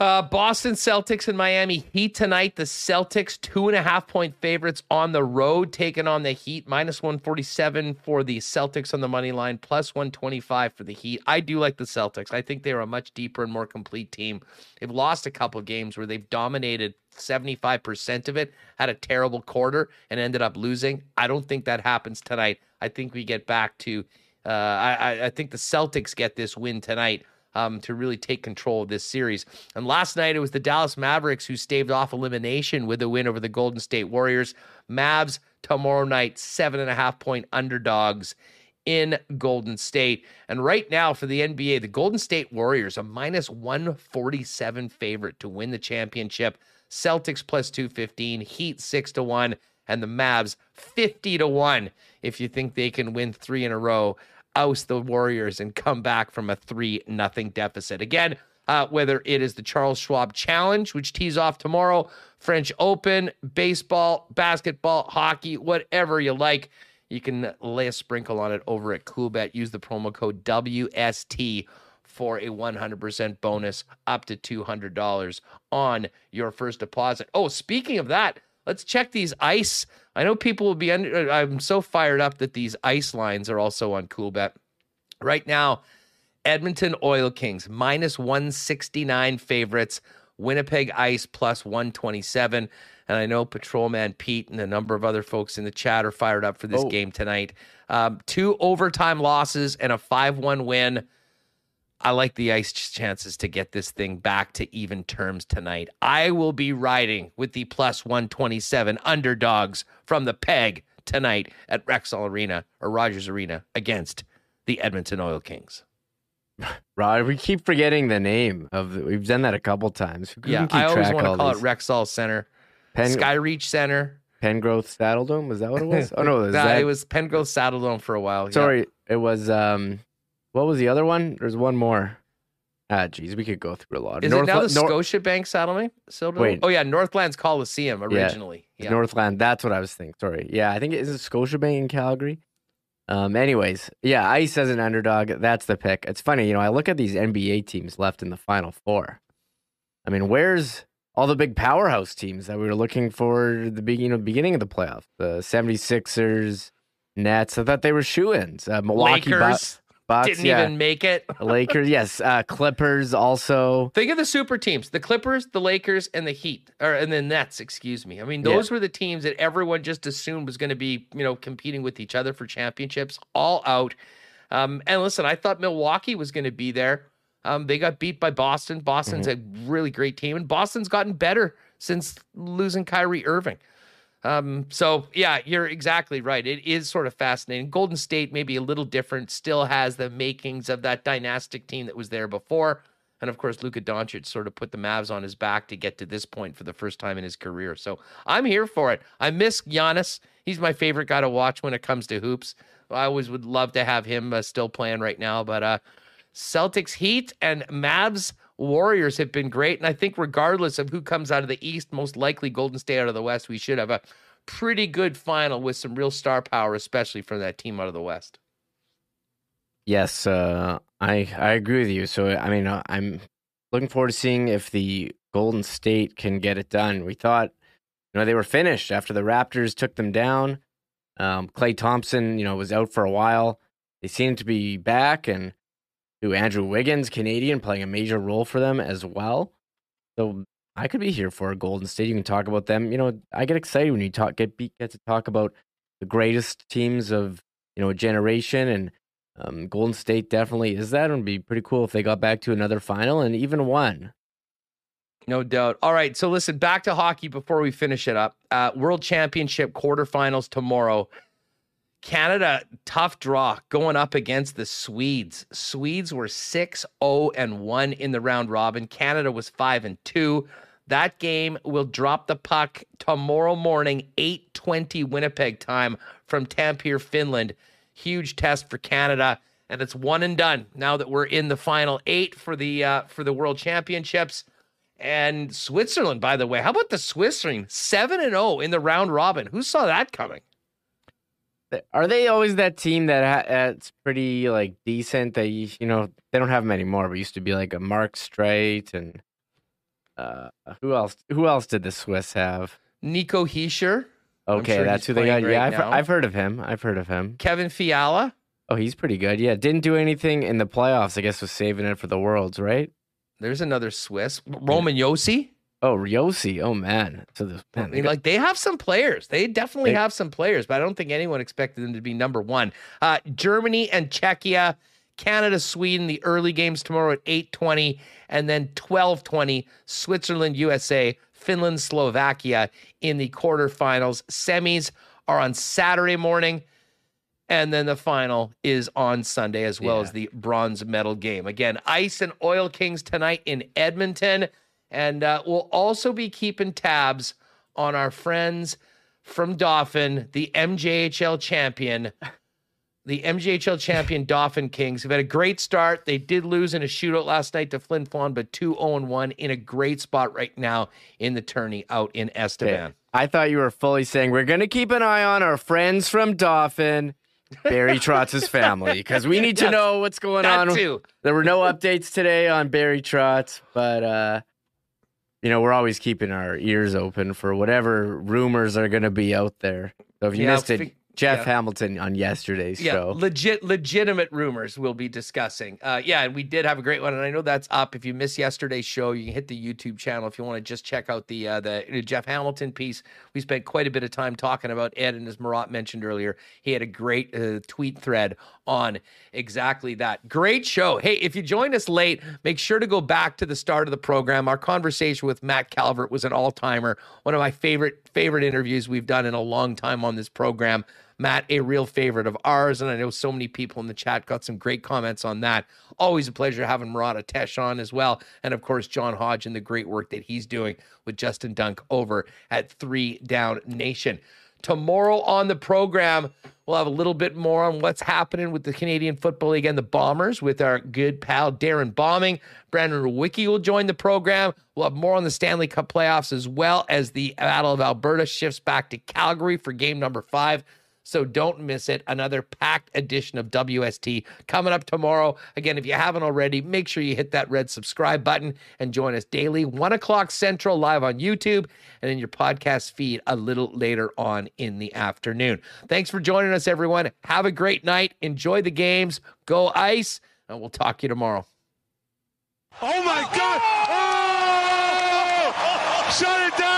Uh, Boston Celtics and Miami Heat tonight. The Celtics, two and a half point favorites on the road, taking on the Heat, minus 147 for the Celtics on the money line, plus 125 for the Heat. I do like the Celtics. I think they're a much deeper and more complete team. They've lost a couple games where they've dominated 75% of it, had a terrible quarter, and ended up losing. I don't think that happens tonight. I think we get back to, uh, I, I think the Celtics get this win tonight um, to really take control of this series. And last night it was the Dallas Mavericks who staved off elimination with a win over the Golden State Warriors. Mavs tomorrow night, seven and a half point underdogs in Golden State. And right now for the NBA, the Golden State Warriors, a minus 147 favorite to win the championship. Celtics plus 215, Heat 6 to 1, and the Mavs 50 to 1 if you think they can win three in a row, oust the Warriors and come back from a 3 nothing deficit. Again, uh, whether it is the Charles Schwab Challenge, which tees off tomorrow, French Open, baseball, basketball, hockey, whatever you like. You can lay a sprinkle on it over at Coolbet. Use the promo code WST for a 100% bonus up to $200 on your first deposit. Oh, speaking of that, let's check these ice. I know people will be under, I'm so fired up that these ice lines are also on Coolbet. Right now, Edmonton Oil Kings minus 169 favorites, Winnipeg Ice plus 127. And I know Patrolman Pete and a number of other folks in the chat are fired up for this Oh. game tonight. Um, two overtime losses and a 5 1 win. I like the ice chances to get this thing back to even terms tonight. I will be riding with the plus 127 underdogs from the peg tonight at Rexall Arena or Rogers Arena against the Edmonton Oil Kings. Rod, we keep forgetting the name of. The, we've done that a couple times. Can Yeah, I always want to call these? it Rexall Center, Pen, Skyreach Center. Pengrowth Saddle Dome. Was that what it was? Oh no, Nah, that, it was Pengrowth Saddle Dome for a while. yeah. Sorry, it was. Um, what was the other one? There's one more. Ah, geez, we could go through a lot. Is it now the Nor- Scotiabank Saddle Saddle Wait. Oh yeah, Northlands Coliseum originally. Yeah. Northland. That's what I was thinking. Sorry. Yeah, I think it is it Scotiabank in Calgary. Um. Anyways, yeah, Ice as an underdog. That's the pick. It's funny, you know. I look at these NBA teams left in the Final Four. I mean, where's all the big powerhouse teams that we were looking for at the beginning of beginning of the playoffs? The 76ers, Nets. I thought they were shoe-ins. Uh, Milwaukee Lakers Bucks. Didn't yeah. even make it. Lakers. Yes. Uh, Clippers also. Think of the super teams: the Clippers, the Lakers, and the Heat, or and the Nets. Excuse me. I mean, Yeah. those were the teams that everyone just assumed was going to be, you know, competing with each other for championships, all out. Um, and listen, I thought Milwaukee was going to be there. Um, they got beat by Boston. Boston's a really great team, and Boston's gotten better since losing Kyrie Irving. Um, so yeah, you're exactly right. It is sort of fascinating. Golden State maybe a little different, still has the makings of that dynastic team that was there before. And of course, Luka Doncic sort of put the Mavs on his back to get to this point for the first time in his career. So I'm here for it. I miss Giannis. He's my favorite guy to watch when it comes to hoops. I always would love to have him uh, still playing right now, but uh, Celtics Heat and Mavs Warriors have been great. And I think, regardless of who comes out of the East, most likely Golden State out of the West, we should have a pretty good final with some real star power, especially from that team out of the West. Yes, uh, I I agree with you. So I mean, uh, I'm looking forward to seeing if the Golden State can get it done. We thought, you know, they were finished after the Raptors took them down. Um, Klay Thompson, you know, was out for a while. They seem to be back, and to Andrew Wiggins, Canadian, playing a major role for them as well. So I could be here for Golden State. You can talk about them. You know, I get excited when you talk get get to talk about the greatest teams of you know a generation and um, Golden State definitely is that. It would be pretty cool if they got back to another final and even won. No doubt. All right. So listen, back to hockey before we finish it up. Uh, World Championship quarterfinals tomorrow. Canada, tough draw going up against the Swedes. Swedes were 6 0 and 1 in the round robin. Canada was 5 and 2. That game will drop the puck tomorrow morning, 8:20 Winnipeg time from Tampere, Finland. Huge test for Canada, and it's one and done now that we're in the final eight for the uh, for the World Championships. And Switzerland, by the way, how about the Swiss team? Seven and zero in the round robin. Who saw that coming? Are they always that team that ha- that's pretty like decent? That you, you know they don't have them anymore. But used to be like a Mark Streit and uh, who else? Who else did the Swiss have? Nico Hischier, Okay, sure that's who they got. playing yeah, I've. I've heard of him. I've heard of him. Kevin Fiala. Oh, he's pretty good. Yeah, didn't do anything in the playoffs. I guess was saving it for the Worlds, right? There's another Swiss. Roman Josi. Oh, Ryosi. Oh man. So the man, mean, got- like they have some players. They definitely They- have some players, but I don't think anyone expected them to be number one. Uh, Germany and Czechia. Canada, Sweden, the early games tomorrow at 8:20, and then 12:20, Switzerland, USA, Finland, Slovakia in the quarterfinals. Semis are on Saturday morning. And then the final is on Sunday, as well Yeah. as the bronze medal game. Again, Ice and Oil Kings tonight in Edmonton. And uh, we'll also be keeping tabs on our friends from Dauphin, the MJHL champion, the MJHL champion Dauphin Kings. Have had a great start. They did lose in a shootout last night to Flin Flon, but 2 0 1 in a great spot right now in the tourney out in Estevan. I thought you were fully saying we're going to keep an eye on our friends from Dauphin, Barry Trotz's family, because we need to Yes, know what's going on. too. There were no updates today on Barry Trotz, but uh, you know we're always keeping our ears open for whatever rumors are going to be out there. So if you Yeah, missed it, Jeff yeah. Hamilton on yesterday's yeah, show. legit, legitimate rumors we'll be discussing. Uh, yeah, and we did have a great one, and I know that's up. If you missed yesterday's show, you can hit the YouTube channel if you want to just check out the uh, the Jeff Hamilton piece. We spent quite a bit of time talking about Ed, and as Murat mentioned earlier, he had a great uh, tweet thread on exactly that. Great show. Hey, if you joined us late, make sure to go back to the start of the program. Our conversation with Matt Calvert was an all timer, one of my favorite favorite interviews we've done in a long time on this program. Matt, a real favorite of ours. And I know so many people in the chat got some great comments on that. Always a pleasure having Murat Ates on as well. And of course, John Hodge and the great work that he's doing with Justin Dunk over at Three Down Nation. Tomorrow on the program, we'll have a little bit more on what's happening with the Canadian Football League and the Bombers with our good pal Darren Bombing. Brandon Wiki will join the program. We'll have more on the Stanley Cup playoffs as well as the Battle of Alberta shifts back to Calgary for game number five. So don't miss it. Another packed edition of WST coming up tomorrow. Again, if you haven't already, make sure you hit that red subscribe button and join us daily, one o'clock central, live on YouTube and in your podcast feed a little later on in the afternoon. Thanks for joining us, everyone. Have a great night. Enjoy the games. Go ice, and we'll talk to you tomorrow. Oh my God! Oh! Shut it down!